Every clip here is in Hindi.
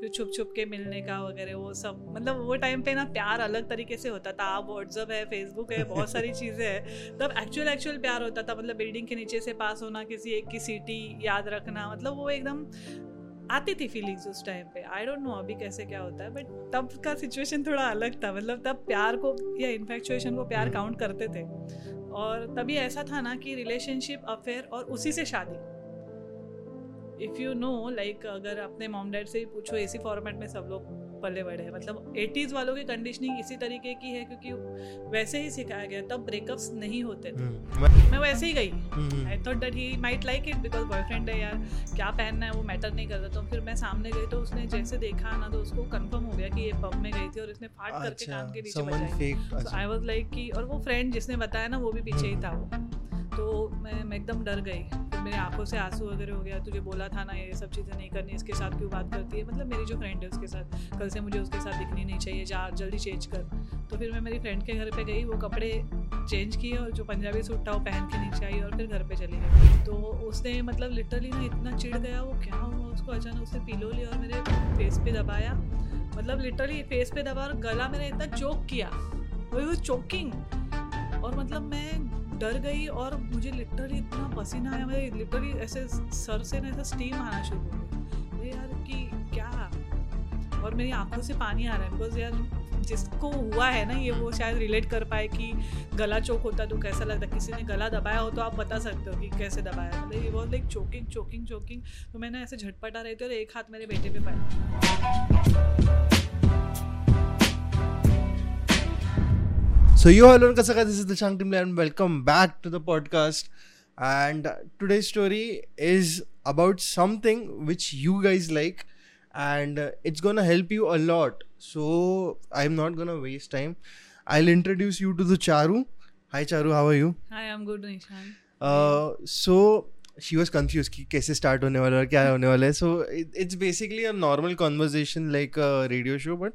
फिर छुप छुप के मिलने का वगैरह वो सब। मतलब वो टाइम पे ना प्यार अलग तरीके से होता था। आप व्हाट्सअप है फेसबुक है बहुत सारी चीज़ें हैं। तब एक्चुअल एक्चुअल प्यार होता था। मतलब बिल्डिंग के नीचे से पास होना किसी एक की सीटी याद रखना मतलब वो एकदम आती थी फीलिंग्स उस टाइम पे। आई डोंट नो अभी कैसे क्या होता है बट तब का सिचुएशन थोड़ा अलग था। मतलब तब प्यार को या इन्फेक्चुएशन को प्यार काउंट करते थे। और तभी ऐसा था ना कि रिलेशनशिप अफेयर और उसी से शादी। इफ़ यू नो लाइक अगर अपने मॉम डैड से ही पूछो इसी फॉर्मेट में सब लोग पले बड़े हैं। मतलब एटीज़ वालों की कंडीशनिंग इसी तरीके की है क्योंकि वैसे ही सिखाया गया तब ब्रेकअप्स नहीं होते थे। मैं वैसे ही गई। I thought that he might like it because boyfriend है यार क्या पहनना है वो मैटर नहीं करता। तो फिर मैं सामने गई तो उसने जैसे देखा ना तो उसको कंफर्म हो गया कि ये पब में गई थी और इसने फाट करके अच्छा, कान के नीचे बजाई। आई वाज लाइक कि और वो फ्रेंड जिसने बताया ना वो भी पीछे ही था वो। तो मैं मैं एकदम डर गई। फिर मेरी आँखों से आँसू वगैरह हो गया, तुझे बोला था ना ये सब चीज़ें नहीं करनी, इसके साथ क्यों बात करती है? मतलब मेरी जो फ्रेंड है उसके साथ, कल से मुझे उसके साथ दिखनी नहीं चाहिए, जा, जल्दी चेंज कर। तो फिर मैं मेरी फ्रेंड के घर पे गई, वो कपड़े चेंज किए और जो पंजाबी सूट था वो पहन के नीचे आई और फिर घर पे चली गई। तो उसने मतलब लिटरली ना इतना चिढ़ गया, वो क्या हुआ उसको? अचानक उसने पिलो लिया और मेरे फेस पे दबाया। मतलब लिटरली फेस पे दबा और गला मैंने इतना चोक किया। वो चोकिंग और मतलब मैं डर गई और मुझे लिटरली इतना पसीना आया, मुझे लिटरली ऐसे सर से ना ऐसा स्टीम आना शुरू हो गया। अरे यार, कि क्या? और मेरी आँखों से पानी आ रहा है बिकॉज़ यार जिसको हुआ है ना, ये वो शायद रिलेट कर पाए कि गला चोक होता तो कैसा लगता किसी ने गला दबाया हो तो आप बता सकते हो कि कैसे दबाया मतलब ये बहुत लाइक चोकिंग चोकिंग चोकिंग तो मैंने ऐसे झटपटा रही थी और एक हाथ मेरे बेटे पे पाया So yo hello Kasaka, this is the Chang Team and welcome back to the podcast. And today's story is about something which you guys like and uh, it's gonna help you a lot. So I'm not gonna waste time. I'll introduce you to the Charu. Hi Charu, how are you? Hi, I'm good, Nishan. Uh, so she was confused कि कैसे start होने वाला है और क्या होने वाला है. So it, it's basically a normal conversation like a radio show, but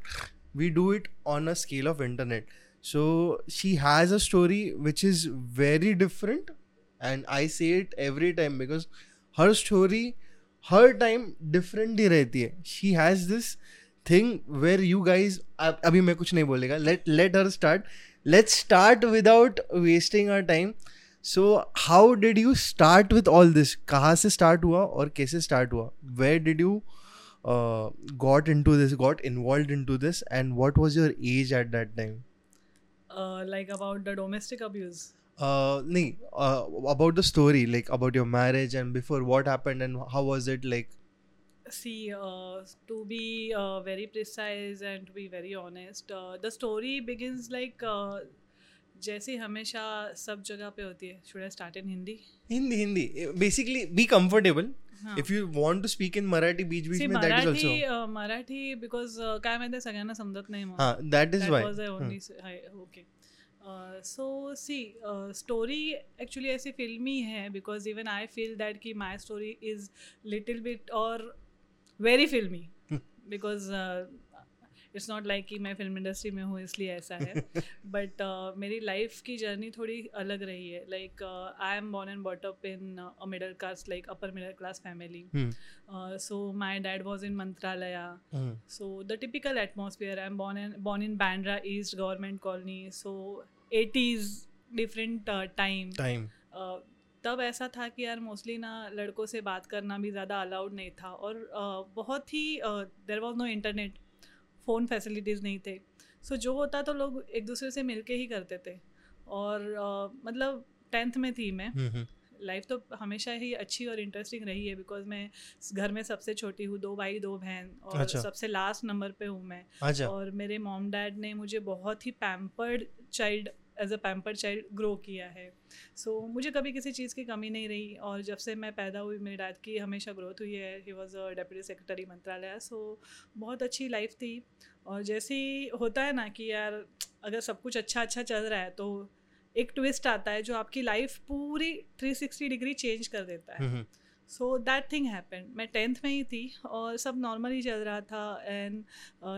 we do it on a scale of internet. So she has a story which is very different, and I say it every time because her story, her time different ही रहती है. She has this thing where you guys अब- अभी मैं कुछ नहीं बोलेगा. Let let her start. Let's start without wasting our time. So how did you start with all this? कहाँ से start हुआ और कैसे start हुआ? Where did you uh, got into this? Got involved into this? And what was your age at that time? Uh, like about the domestic abuse. Uh, nahi, uh, about the story, like about your marriage and before what happened and how was it like? See, uh, to be uh, very precise and to be very honest, uh, the story begins like uh, जैसे हमेशा सब जगह पे होती है should I start in Hindi Hindi, Hindi. Basically, be comfortable. हाँ. If you want to speak in Marathi, बीच बीच में that is Marathi also. uh, Marathi because काय माहिती सगळ्यांना समजत नाही हाँ, Hmm. hi, okay uh, so see uh, story actually ऐसी फिल्मी है because even I feel that कि my story is little bit or very filmy Hmm. It's not like कि मैं फ़िल्म इंडस्ट्री में हूँ इसलिए ऐसा है। बट uh, मेरी लाइफ की जर्नी थोड़ी अलग रही है। Like I am born and brought up in a middle class like upper middle class family. So my dad was in Mantralaya so the typical typical I am born in born in Bandra East government colony so 80s different uh, time. Time. uh, तब ऐसा था कि यार मोस्टली ना लड़कों से बात करना भी ज़्यादा अलाउड नहीं था। और uh, बहुत ही there was no internet phone facilities नहीं थे सो so, जो होता तो लोग एक दूसरे से मिल ही करते थे और uh, मतलब टेंथ में थी मैं Hmm. hmm. लाइफ तो हमेशा ही अच्छी और इंटरेस्टिंग रही है बिकॉज़ मैं घर में सबसे छोटी हूँ दो भाई दो बहन और अच्छा। सबसे लास्ट नंबर पे हूँ मैं अच्छा. और मेरे मॉम डैड ने मुझे बहुत ही pampered child as a pampered child grow किया है सो so, मुझे कभी किसी चीज़ की कमी नहीं रही और जब से मैं पैदा हुई मेरे डैड की हमेशा ग्रोथ हुई है he was a deputy secretary Mantralaya so बहुत अच्छी लाइफ थी और जैसे होता है ना कि यार अगर सब कुछ अच्छा अच्छा चल रहा है तो एक ट्विस्ट आता है जो आपकी लाइफ पूरी 360 डिग्री चेंज कर देता है Hmm. hmm. So that thing happen मैं टेंथ में ही थी और सब नॉर्मल ही चल रहा था एंड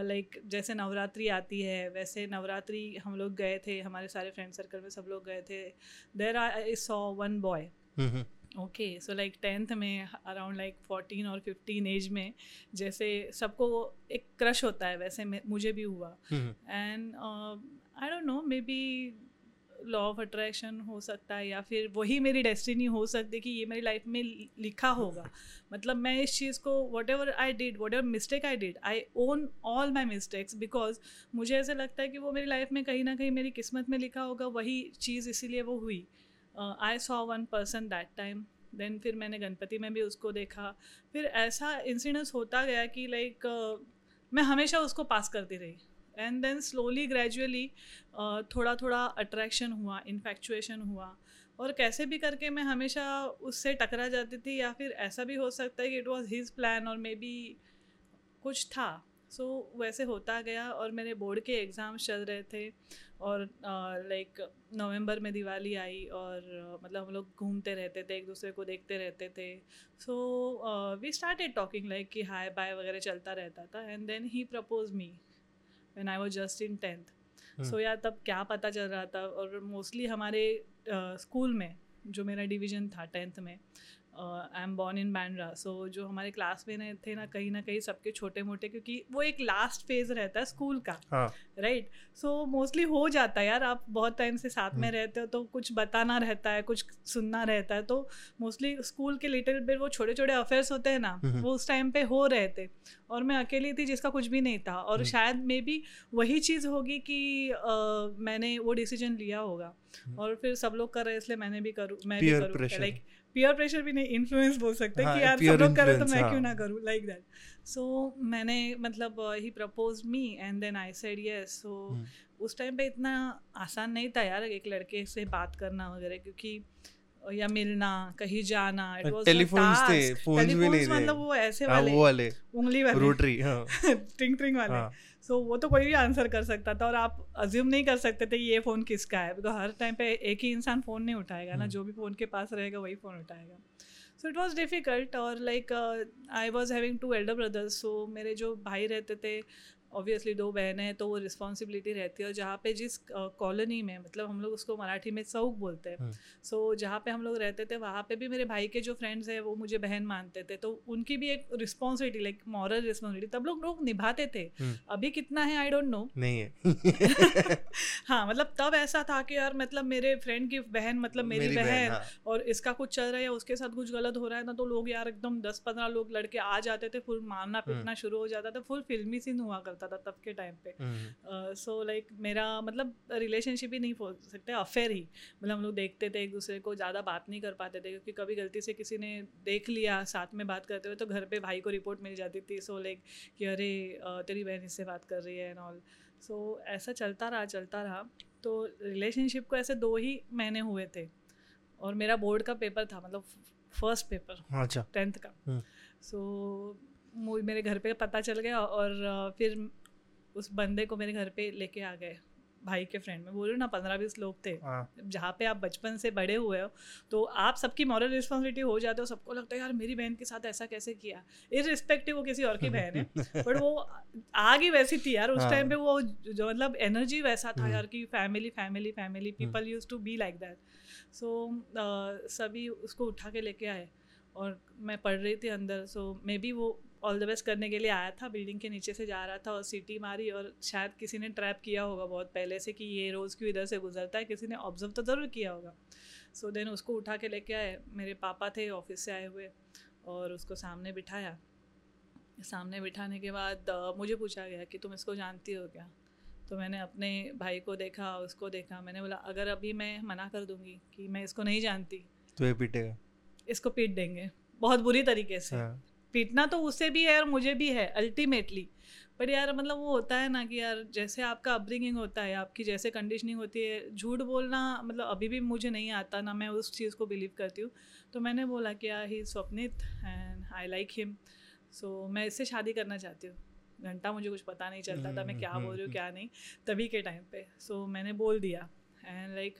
लाइक जैसे नवरात्रि आती है वैसे नवरात्रि हम लोग गए थे हमारे सारे फ्रेंड सर्कल में सब लोग गए थे। There I saw one boy. Okay so like tenth में अराउंड लाइक फोर्टीन और फिफ्टीन एज में जैसे सबको एक क्रश होता है वैसे मुझे भी हुआ। And I don't know maybe law of attraction हो सकता है या फिर वही मेरी डेस्टिनी हो सकती है कि ये मेरी लाइफ में लिखा होगा। मतलब मैं इस चीज़ को whatever I did whatever mistake I did I own all my mistakes because मुझे ऐसा लगता है कि वो मेरी लाइफ में कहीं ना कहीं मेरी किस्मत में लिखा होगा वही चीज़ इसीलिए वो हुई। I saw one person that time then फिर मैंने गणपति में भी उसको देखा। फिर ऐसा इंसिडेंस होता गया कि लाइक like, uh, मैं हमेशा उसको पास करती रही। एंड देन स्लोली ग्रेजुअली थोड़ा थोड़ा अट्रैक्शन हुआ इन्फेक्चुएशन हुआ। और कैसे भी करके मैं हमेशा उससे टकरा जाती थी या फिर ऐसा भी हो सकता है कि इट वॉज़ हिज प्लान और मे बी कुछ था। सो so, वैसे होता गया और मेरे बोर्ड के एग्ज़ाम्स चल रहे थे और लाइक नवंबर में दिवाली आई और uh, मतलब हम लोग घूमते रहते थे एक दूसरे को देखते रहते थे। So we started talking like कि हाय बाय वगैरह चलता रहता था। And then he propose me when I was just in tenth so यार तब क्या पता चल रहा था? और मोस्टली हमारे स्कूल uh, में जो मेरा डिवीज़न था टेंथ में I am born in Bandra so जो हमारे क्लास में थे ना कहीं ना कहीं सबके छोटे मोटे क्योंकि वो एक लास्ट फ़ेज़ रहता है स्कूल का राइट सो मोस्टली हो जाता है यार आप बहुत टाइम से साथ में रहते हो तो कुछ बताना रहता है कुछ सुनना रहता है तो मोस्टली स्कूल के लिटिल बिट वो छोटे छोटे अफेयर्स होते हैं ना वो उस टाइम पे हो रहे थे। और मैं अकेली थी जिसका कुछ भी नहीं था। और शायद मे बी वही चीज़ होगी कि मैंने वो डिसीज़न लिया होगा। और फिर सब लोग कर रहे हैं इसलिए मैंने भी करूँ मैं भी करूँ. लाइक पीयर प्रेशर भी नहीं इन्फ्लुएंस बोल सकते हाँ, कि यार सब लोग करे तो मैं हाँ. क्यों ना करूँ? लाइक दैट सो मैंने मतलब he propose me and then I said yes so उस टाइम पे इतना आसान नहीं था यार एक लड़के से बात करना वगैरह क्योंकि या मिलना कहीं जाना इट वाज Telephones थे, phones भी नहीं थे। मतलब वो ऐसे हाँ वाले वो वाले उंगली वाले। रोटरी हाँ। ट्रिंग ट्रिंग वाले। हाँ so, वो तो कोई भी आंसर कर सकता था और आप अज्यूम नहीं कर सकते थे ये फ़ोन किसका है बिकॉज़ हर टाइम पे एक ही इंसान फ़ोन नहीं उठाएगा ना हम्म। जो भी फ़ोन के पास रहेगा वही फ़ोन उठाएगा सो इट वॉज़ डिफ़िकल्ट और like I was having two elder brothers so मेरे जो भाई रहते थे ऑब्वियसली दो बहन है तो वो रिस्पॉन्सिबिलिटी रहती है और जहाँ पे जिस कॉलोनी में मतलब हम लोग उसको मराठी में सऊक बोलते हैं हम्म। सो जहाँ पे हम लोग रहते थे वहाँ पे भी मेरे भाई के जो फ्रेंड्स हैं वो मुझे बहन मानते थे तो उनकी भी एक रिस्पॉन्सिबिलिटी लाइक मॉरल रिस्पॉन्सिबिलिटी तब लोग लोग निभाते थे हम्म। अभी कितना है आई डोंट नो नहीं है हाँ मतलब तब ऐसा था कि यार मतलब मेरे फ्रेंड की बहन मतलब मेरी, बहन हाँ और इसका कुछ चल रहा है या उसके साथ कुछ गलत हो रहा है ना तो लोग यार एकदम दस पंद्रह लोग लड़के आ जाते थे फुल मारना हम्म। पीटना शुरू हो जाता था फुल फिल्मी सीन हुआ करता था तब के टाइम पे। हम्म, सो लाइक मेरा मतलब रिलेशनशिप ही नहीं बोल सकते अफेयर ही। मतलब हम लोग देखते थे एक दूसरे को ज़्यादा बात नहीं कर पाते थे क्योंकि कभी गलती से किसी ने देख लिया साथ में बात करते हुए तो घर पे भाई को रिपोर्ट मिल जाती थी सो लाइक कि अरे तेरी बहन इससे बात कर रही है एंड ऑल सो ऐसा चलता रहा चलता रहा। तो रिलेशनशिप को ऐसे दो ही महीने हुए थे। और मेरा बोर्ड का पेपर था मतलब फ़र्स्ट पेपर अच्छा। टेंथ का। हम्म। मेरे घर पे पता चल गया और फिर उस बंदे को मेरे घर पे लेके आ गए भाई के फ्रेंड में। बोलो ना पंद्रह बीस लोग थे। हाँ। जहाँ पे आप बचपन से बड़े हुए हो तो आप सबकी मॉरल रिस्पॉन्सिबिलिटी हो जाते हो सबको लगता है यार मेरी बहन के साथ ऐसा कैसे किया? इरिस्पेक्टिव वो किसी और की बहन है। बट वो आग ही वैसी थी यार उस हाँ। टाइम पे वो जो मतलब एनर्जी वैसा था हम्म। यार कि family family family people used to be like that so सभी उसको उठा के लेके आए और मैं पढ़ रही थी अंदर सो मे बी वो ऑल द बेस्ट करने के लिए आया था बिल्डिंग के नीचे से जा रहा था और सीटी मारी और शायद किसी ने ट्रैप किया होगा बहुत पहले से कि ये रोज़ क्यों इधर से गुजरता है किसी ने ऑब्ज़र्व तो ज़रूर किया होगा। सो so देन उसको उठा के लेके आए मेरे पापा थे ऑफ़िस से आए हुए और उसको सामने बिठाया। सामने बिठाने के बाद मुझे पूछा गया कि तुम इसको जानती हो क्या? तो मैंने अपने भाई को देखा उसको देखा मैंने बोला अगर अभी मैं मना कर दूँगी कि मैं इसको नहीं जानती तो ये पीटेगा। इसको पीट देंगे। बहुत बुरी तरीके से। हाँ। पीटना तो उसे भी है और मुझे भी है अल्टीमेटली बट यार मतलब वो होता है ना कि यार जैसे आपका अपब्रिंगिंग होता है आपकी जैसे कंडीशनिंग होती है झूठ बोलना मतलब अभी भी मुझे नहीं आता ना मैं उस चीज़ को बिलीव करती हूँ. तो मैंने बोला कि यार he Swapnit and I like him so मैं इससे शादी करना चाहती हूँ. घंटा मुझे कुछ पता नहीं चलता था मैं क्या बोल रही हूँ क्या नहीं तभी के टाइम पे. सो so, मैंने बोल दिया. एंड लाइक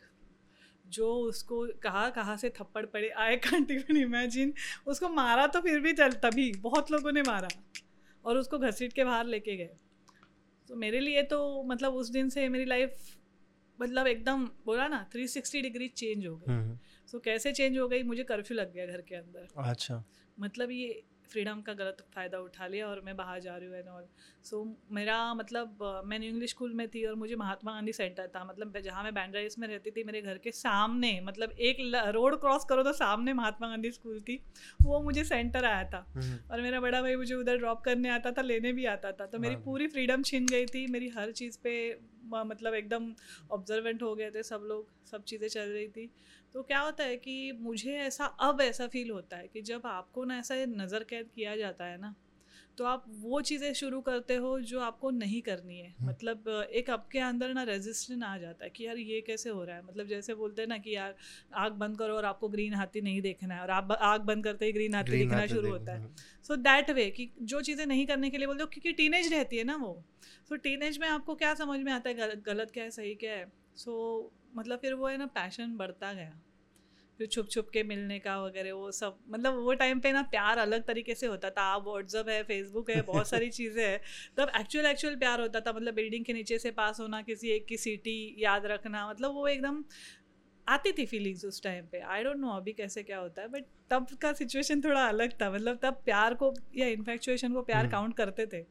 जो उसको कहा कहाँ से थप्पड़ पड़े आई कांट इवन इमेजिन उसको मारा तो फिर भी चल तभी बहुत लोगों ने मारा और उसको घसीट के बाहर लेके गए। तो मेरे लिए तो मतलब उस दिन से मेरी लाइफ मतलब एकदम बोला ना 360 डिग्री चेंज हो गई। हम्म, सो कैसे चेंज हो गई? मुझे कर्फ्यू लग गया घर के अंदर। अच्छा। मतलब ये फ्रीडम का गलत फ़ायदा उठा लिया और मैं बाहर जा रही हूँ एंड ऑल सो मेरा मतलब मैं न्यू इंग्लिश स्कूल में थी और मुझे महात्मा गांधी सेंटर था। मतलब जहाँ मैं बैंड्रा ईस्ट में रहती थी मेरे घर के सामने मतलब एक रोड क्रॉस करो तो सामने महात्मा गांधी स्कूल थी वो मुझे सेंटर आया था। हम्म, और मेरा बड़ा भाई मुझे उधर ड्रॉप करने आता था लेने भी आता था। तो मेरी हाँ। पूरी फ्रीडम छीन गई थी मेरी हर चीज़ पे मतलब एकदम ऑब्जर्वेंट हो गए थे सब लोग सब चीज़ें चल रही थी। तो क्या होता है कि मुझे ऐसा अब ऐसा फील होता है कि जब आपको ना ऐसा नज़र कैद किया जाता है ना तो आप वो चीज़ें शुरू करते हो जो आपको नहीं करनी है। हम्म। मतलब एक आपके अंदर ना रेजिस्टेंस आ जाता है कि यार ये कैसे हो रहा है? मतलब जैसे बोलते हैं ना कि यार आग बंद करो और आपको ग्रीन हाथी नहीं देखना है और आप आग बंद करते ही ग्रीन हाथी दिखना शुरू होता है। सो दैट वे कि जो चीज़ें नहीं करने के लिए बोलते हो क्योंकि टीनेज रहती है ना वो। सो so, टीनेज में आपको क्या समझ में आता है गलत गलत क्या है सही क्या है? सो so, मतलब फिर वो है ना पैशन बढ़ता गया। फिर छुप छुप के मिलने का वगैरह वो सब। मतलब वो टाइम पे ना प्यार अलग तरीके से होता था। आप व्हाट्सअप है फेसबुक है बहुत सारी चीज़ें हैं। तब एक्चुअल एक्चुअल प्यार होता था। मतलब बिल्डिंग के नीचे से पास होना किसी एक की सीटी याद रखना मतलब वो एकदम आती थी फीलिंग्स उस टाइम पे। आई डोंट नो अभी कैसे क्या होता है बट तब का सिचुएशन थोड़ा अलग था। मतलब तब प्यार को या इन्फेक्चुएशन को प्यार हम्म। काउंट करते थे।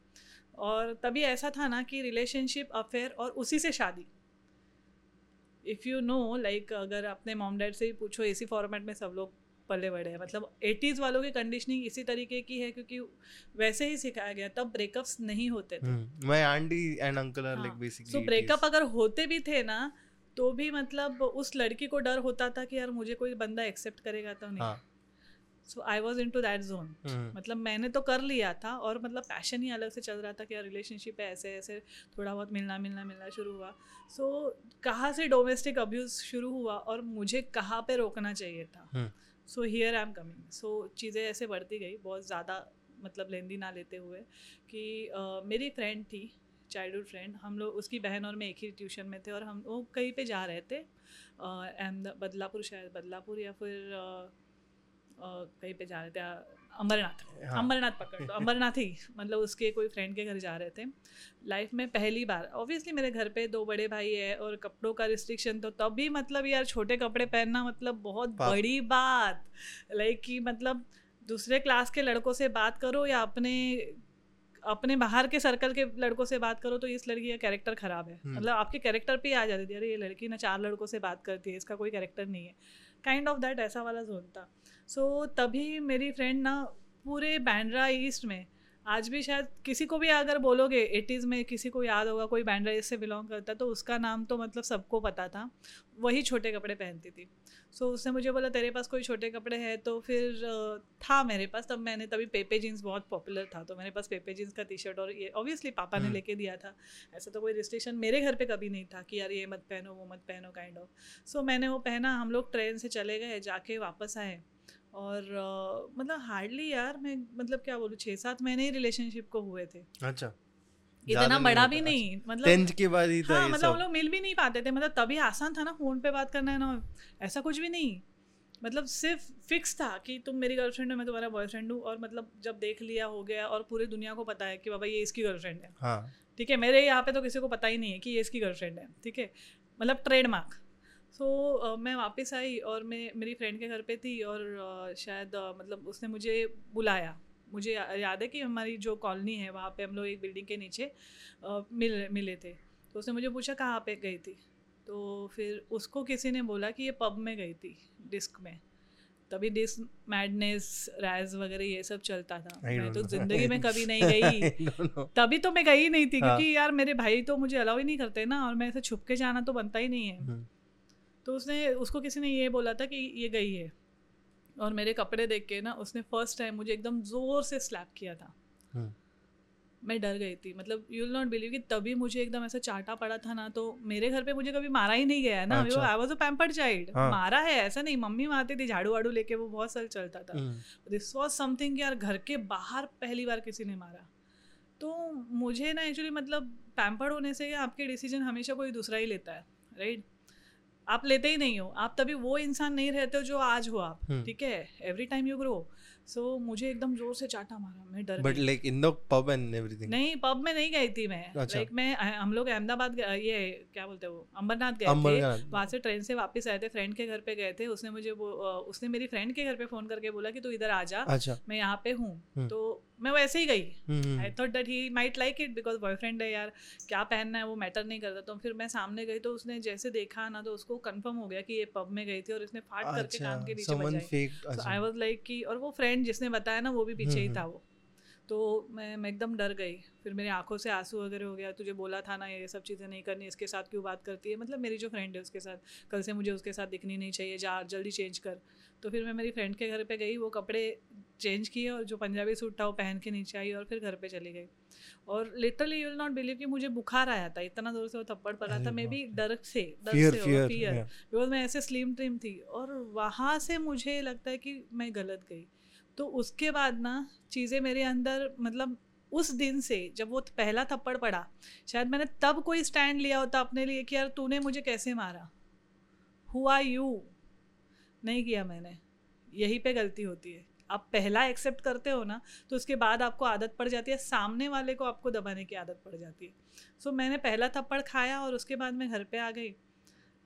और तभी ऐसा था ना कि रिलेशनशिप अफेयर और उसी से शादी। इफ़ यू नो लाइक अगर अपने मॉम डैड से ही पूछो इसी फॉर्मेट में सब लोग पले बड़े हैं। मतलब एटीज़ वालों की कंडीशनिंग इसी तरीके की है क्योंकि वैसे ही सिखाया गया तब ब्रेकअप्स नहीं होते थे। Aunty and uncle and like basically like so breakup अगर होते भी थे ना तो भी मतलब उस लड़की को डर होता था कि यार मुझे कोई बंदा एक्सेप्ट करेगा तो नहीं। हाँ। So I was into that zone मतलब मैंने तो कर लिया था और मतलब पैशन ही अलग से चल रहा था कि यार रिलेशनशिप है ऐसे ऐसे थोड़ा बहुत मिलना मिलना मिलना शुरू हुआ। सो so, कहाँ से डोमेस्टिक अब्यूज़ शुरू हुआ और मुझे कहाँ पे रोकना चाहिए था। So here I am coming so चीज़ें ऐसे बढ़ती गई बहुत ज़्यादा मतलब लेंदी ना लेते हुए कि अ, मेरी फ्रेंड थी चाइल्डहुड फ्रेंड हम लोग उसकी बहन और मैं एक ही ट्यूशन में थे और हम वो कहीं पे जा रहे थे अहमद बदलापुर शायद बदलापुर या फिर अ, कहीं पे जा रहे थे अमरनाथ। हाँ। अमरनाथ पकड़ लो। अमरनाथ ही मतलब उसके कोई फ्रेंड के घर जा रहे थे। लाइफ में पहली बार ऑब्वियसली मेरे घर पे दो बड़े भाई है और कपड़ों का रिस्ट्रिक्शन तो तब भी मतलब यार छोटे कपड़े पहनना मतलब बहुत बड़ी बात। लाइक कि मतलब दूसरे क्लास के लड़कों से बात करो या अपने अपने बाहर के सर्कल के लड़कों से बात करो तो इस लड़की का कैरेक्टर खराब है। हम्म। मतलब आपके कैरेक्टर पे ही आ जाती थी अरे ये लड़की ना चार लड़कों से बात करती है इसका कोई कैरेक्टर नहीं है। काइंड ऑफ़ दैट ऐसा वाला जोन था। सो so, तभी मेरी फ्रेंड ना पूरे बैंड्रा ईस्ट में आज भी शायद किसी को भी अगर बोलोगे एटीज़ में किसी को याद होगा कोई बैंड्रा ईस्ट से बिलोंग करता तो उसका नाम तो मतलब सबको पता था वही छोटे कपड़े पहनती थी। सो so, उसने मुझे बोला तेरे पास कोई छोटे कपड़े हैं? तो फिर था मेरे पास तब मैंने तभी पेपे जीन्स बहुत पॉपुलर था तो मेरे पास पेपे जीन्स का टी शर्ट और ये ऑब्वियसली पापा ने हम्म। लेके दिया था। ऐसा तो कोई रिस्ट्रिक्शन मेरे घर पे कभी नहीं था कि यार ये मत पहनो वो मत पहनो काइंड ऑफ़ सो मैंने वो पहना हम लोग ट्रेन से चले गए जाके वापस आए। और अ, मतलब हार्डली यार मैं मतलब क्या बोलूँ छः सात महीने ही रिलेशनशिप को हुए थे। अच्छा। इतना बड़ा भी नहीं मतलब टेंथ के बाद ही था हाँ मतलब हम लोग मिल भी नहीं पाते थे मतलब तभी आसान था ना फ़ोन पे बात करना है ना ऐसा कुछ भी नहीं। मतलब सिर्फ़ फिक्स था कि तुम मेरी गर्लफ्रेंड हो मैं तुम्हारा बॉयफ्रेंड हूँ और मतलब जब देख लिया हो गया और पूरी दुनिया को पता है कि बाबा ये इसकी गर्लफ्रेंड है। हाँ। ठीक है मेरे यहाँ पे तो किसी को पता ही नहीं है कि ये इसकी गर्लफ्रेंड है। ठीक है मतलब ट्रेडमार्क सो so, uh, मैं वापस आई और मैं मेरी फ्रेंड के घर पे थी और अ, शायद अ, मतलब उसने मुझे बुलाया। मुझे या- याद है कि हमारी जो कॉलोनी है वहाँ पे हम लोग एक बिल्डिंग के नीचे अ, मिल मिले थे। तो उसने मुझे पूछा कहाँ पे गई थी? तो फिर उसको किसी ने बोला कि ये पब में गई थी डिस्क में। तभी डिस्क मैडनेस रैज वगैरह ये सब चलता था। मैं तो ज़िंदगी में कभी नहीं गई. तभी तो मैं गई नहीं थी हाँ। क्योंकि यार मेरे भाई तो मुझे अलाउ ही नहीं करते ना और मैं ऐसे छुप के जाना तो बनता ही नहीं है। हम्म, तो उसने उसको किसी ने ये बोला था कि ये गई है। और मेरे कपड़े देख के ना उसने फ़र्स्ट टाइम मुझे एकदम ज़ोर से स्लैप किया था। हम्म, मैं डर गई थी। मतलब यू विल नॉट बिलीव कि तभी मुझे एकदम ऐसा चाटा पड़ा था ना तो मेरे घर पे मुझे कभी मारा ही नहीं गया है ना। I was a pampered child. मारा है ऐसा नहीं। मम्मी मारती थी झाड़ू वाड़ू लेके वो बहुत साल चलता था। दिस वॉज़ समथिंग यार घर के बाहर पहली बार किसी ने मारा। तो मुझे ना एक्चुअली मतलब पैम्पर्ड होने से आपके डिसीज़न हमेशा कोई दूसरा ही लेता है राइट आप लेते ही नहीं हो। आप तभी वो इंसान नहीं रहते हो जो आज हो आप हम्म। ठीक है? Every time you grow so so, मुझे एकदम ज़ोर से चाटा मारा मैं डर but like in the pub and everything नहीं पब में नहीं गई थी मैं। लाइक अच्छा। लाइक मैं हम लोग अहमदाबाद ये क्या बोलते हैं अंबरनाथ गए थे। वहाँ से ट्रेन से वापस आए थे फ्रेंड के घर पे गए थे। उसने मुझे वो उसने मेरी फ्रेंड के घर पे फ़ोन करके बोला कि तू इधर आ जा अच्छा। मैं यहाँ पे हूँ। हम्म। तो मैं वैसे ही गई। I thought that he might like it because boyfriend है यार क्या पहनना है वो मैटर नहीं करता। तो फिर मैं सामने गई तो उसने जैसे देखा ना तो उसको कंफर्म हो गया कि ये पब में गई थी और इसने फाट करके अच्छा कान के नीचे बजाई। आई वाज लाइक कि और वो फ्रेंड जिसने बताया ना वो भी पीछे ही हम्म, था वो। तो मैं मैं एकदम डर गई। फिर मेरी आँखों से आँसू वगैरह हो गया तुझे बोला था ना ये सब चीज़ें नहीं करनी इसके साथ क्यों बात करती है? मतलब मेरी जो फ्रेंड है उसके साथ कल से मुझे उसके साथ दिखनी नहीं चाहिए जा जल्दी चेंज कर। तो फिर मैं मेरी फ्रेंड के घर पे गई वो कपड़े चेंज किए और जो पंजाबी सूट था वो पहन के नीचे आई और फिर घर पे चली गई। और literally you will not believe कि मुझे बुखार आया था इतना ज़ोर से वो थप्पड़ पड़ा था मे बी डर से डर से फियर बिकॉज़ मैं ऐसे स्लिम ट्रिम थी और वहाँ से मुझे लगता है कि मैं गलत गई। तो उसके बाद ना चीज़ें मेरे अंदर मतलब उस दिन से जब वो पहला थप्पड़ पड़ा शायद मैंने तब कोई स्टैंड लिया होता अपने लिए कि यार तूने मुझे कैसे मारा? हुआ यू नहीं किया मैंने। यही पे गलती होती है। आप पहला एक्सेप्ट करते हो ना तो उसके बाद आपको आदत पड़ जाती है सामने वाले को आपको दबाने की आदत पड़ जाती है। सो so, मैंने पहला थप्पड़ खाया और उसके बाद मैं घर पे आ गई।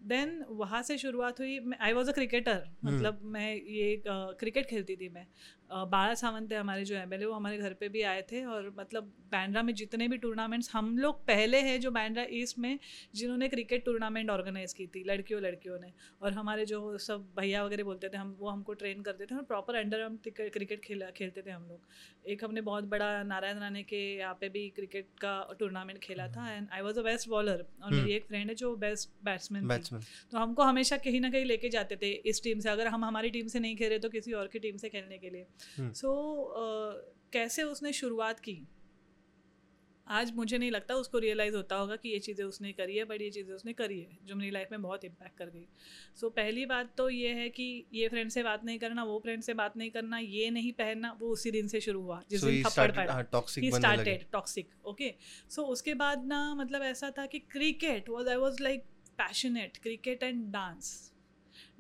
देन वहाँ से शुरुआत हुई। आई वॉज़ अ क्रिकेटर मतलब मैं ये क्रिकेट खेलती थी मैं। बाला सावंत है हमारे जो एमएलए वो हमारे घर पे भी आए थे और मतलब बैंड्रा में जितने भी टूर्नामेंट्स हम लोग पहले हैं जो बैंड्रा ईस्ट में जिन्होंने क्रिकेट टूर्नामेंट ऑर्गेनाइज की थी लड़कियों लड़कियों ने। और हमारे जो सब भैया वगैरह बोलते थे हम वो हमको ट्रेन करते थे और प्रॉपर अंडर हम क्रिकेट खेला खेलते थे हम लोग। एक हमने बहुत बड़ा नारायण राणे के यहाँ पे भी क्रिकेट का टूर्नामेंट खेला था and I was a best bowler और मेरी एक फ्रेंड है जो बेस्ट बैट्समैन तो हमको हमेशा कहीं ना कहीं लेके जाते थे इस टीम से। अगर हम हमारी टीम से नहीं खेल रहे तो किसी और की टीम से खेलने के लिए। हम्म। सो कैसे उसने शुरुआत की? आज मुझे नहीं लगता उसको रियलाइज़ होता होगा कि ये चीज़ें उसने करी है बट ये चीज़ें उसने करी है जो मेरी लाइफ में बहुत इम्पैक्ट कर गई। सो so, पहली बात तो ये है कि ये फ्रेंड से बात नहीं करना वो फ्रेंड से बात नहीं करना ये नहीं पहनना वो उसी दिन से शुरू हुआ जिस सो दिन थप्पड़ पड़ा। Toxic started toxic okay so उसके बाद ना मतलब ऐसा था कि cricket was I was like passionate cricket and dance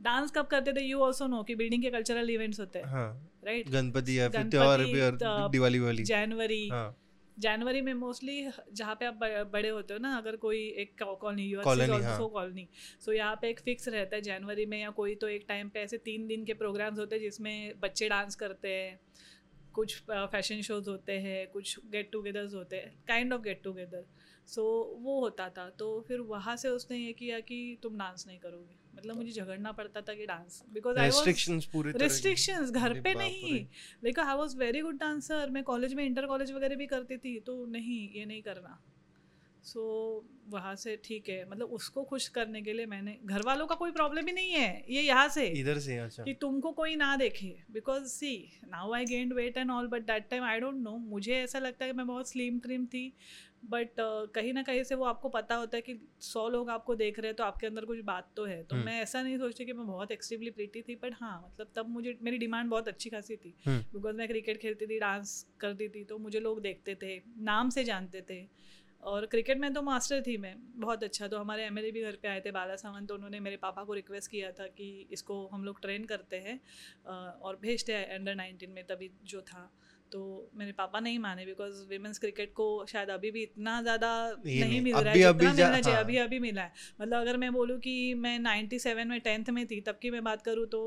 dance कब करते थे? यू ऑल्सो नो कि बिल्डिंग के कल्चरल इवेंट्स होते हैं। हाँ। राइट गणपति या फिर त्योहार भी और दिवाली वाली। जनवरी हाँ। जनवरी में मोस्टली जहाँ पे आप बड़े होते हो ना अगर कोई एक कॉलोनी यू हाँ। ऑल्सो कॉलोनी सो यहाँ पे एक फिक्स रहता है जनवरी में या कोई तो एक टाइम पे ऐसे तीन दिन के प्रोग्राम्स होते हैं जिसमें बच्चे डांस करते हैं कुछ फ़ैशन शोज़ होते हैं कुछ गेट टुगेदर्स होते हैं kind of get together so वो होता था तो फिर वहाँ से उसने ये किया कि तुम डांस नहीं करोगे। मतलब मुझे झगड़ना पड़ता था कि डांस बिकॉज़ आई रेस्ट्रिक्शंस पूरे रिस्ट्रिक्शंस घर पे नहीं। लेकिन I was very good dancer मैं कॉलेज में इंटर कॉलेज वगैरह भी करती थी तो नहीं ये नहीं करना। सो so, वहाँ से ठीक है। मतलब उसको खुश करने के लिए मैंने घर वालों का कोई प्रॉब्लम ही नहीं है ये यहाँ से। इधर से अच्छा। कि तुमको कोई ना देखे because see now I gained weight and all but that time I don't know मुझे ऐसा लगता है कि मैं बहुत स्लिम ट्रिम थी बट uh, कहीं ना कहीं से वो आपको पता होता है कि सौ लोग आपको देख रहे हैं तो आपके अंदर कुछ बात तो है। तो हम्म। मैं ऐसा नहीं सोचती कि मैं बहुत एक्सट्रीमली प्रीटी थी बट हाँ मतलब तब मुझे मेरी डिमांड बहुत अच्छी खासी थी। हम्म। बिकॉज़ मैं क्रिकेट खेलती थी डांस करती थी तो मुझे लोग देखते थे नाम से जानते थे। और क्रिकेट में तो मास्टर थी मैं बहुत अच्छा। तो हमारे एम भी घर पे आए थे बाला सावंत तो उन्होंने मेरे पापा को रिक्वेस्ट किया था कि इसको हम लोग ट्रेन करते हैं और भेजते हैं अंडर नाइनटीन में तभी जो था। तो मेरे पापा नहीं माने बिकॉज़ विमेंस क्रिकेट को शायद अभी भी इतना ज़्यादा नहीं नहीं, मिल रहा है अभी मिलना चाहिए हाँ। अभी अभी मिला है मतलब अगर मैं बोलूँ कि मैं 97 में टेंथ में थी तब की मैं बात करूँ तो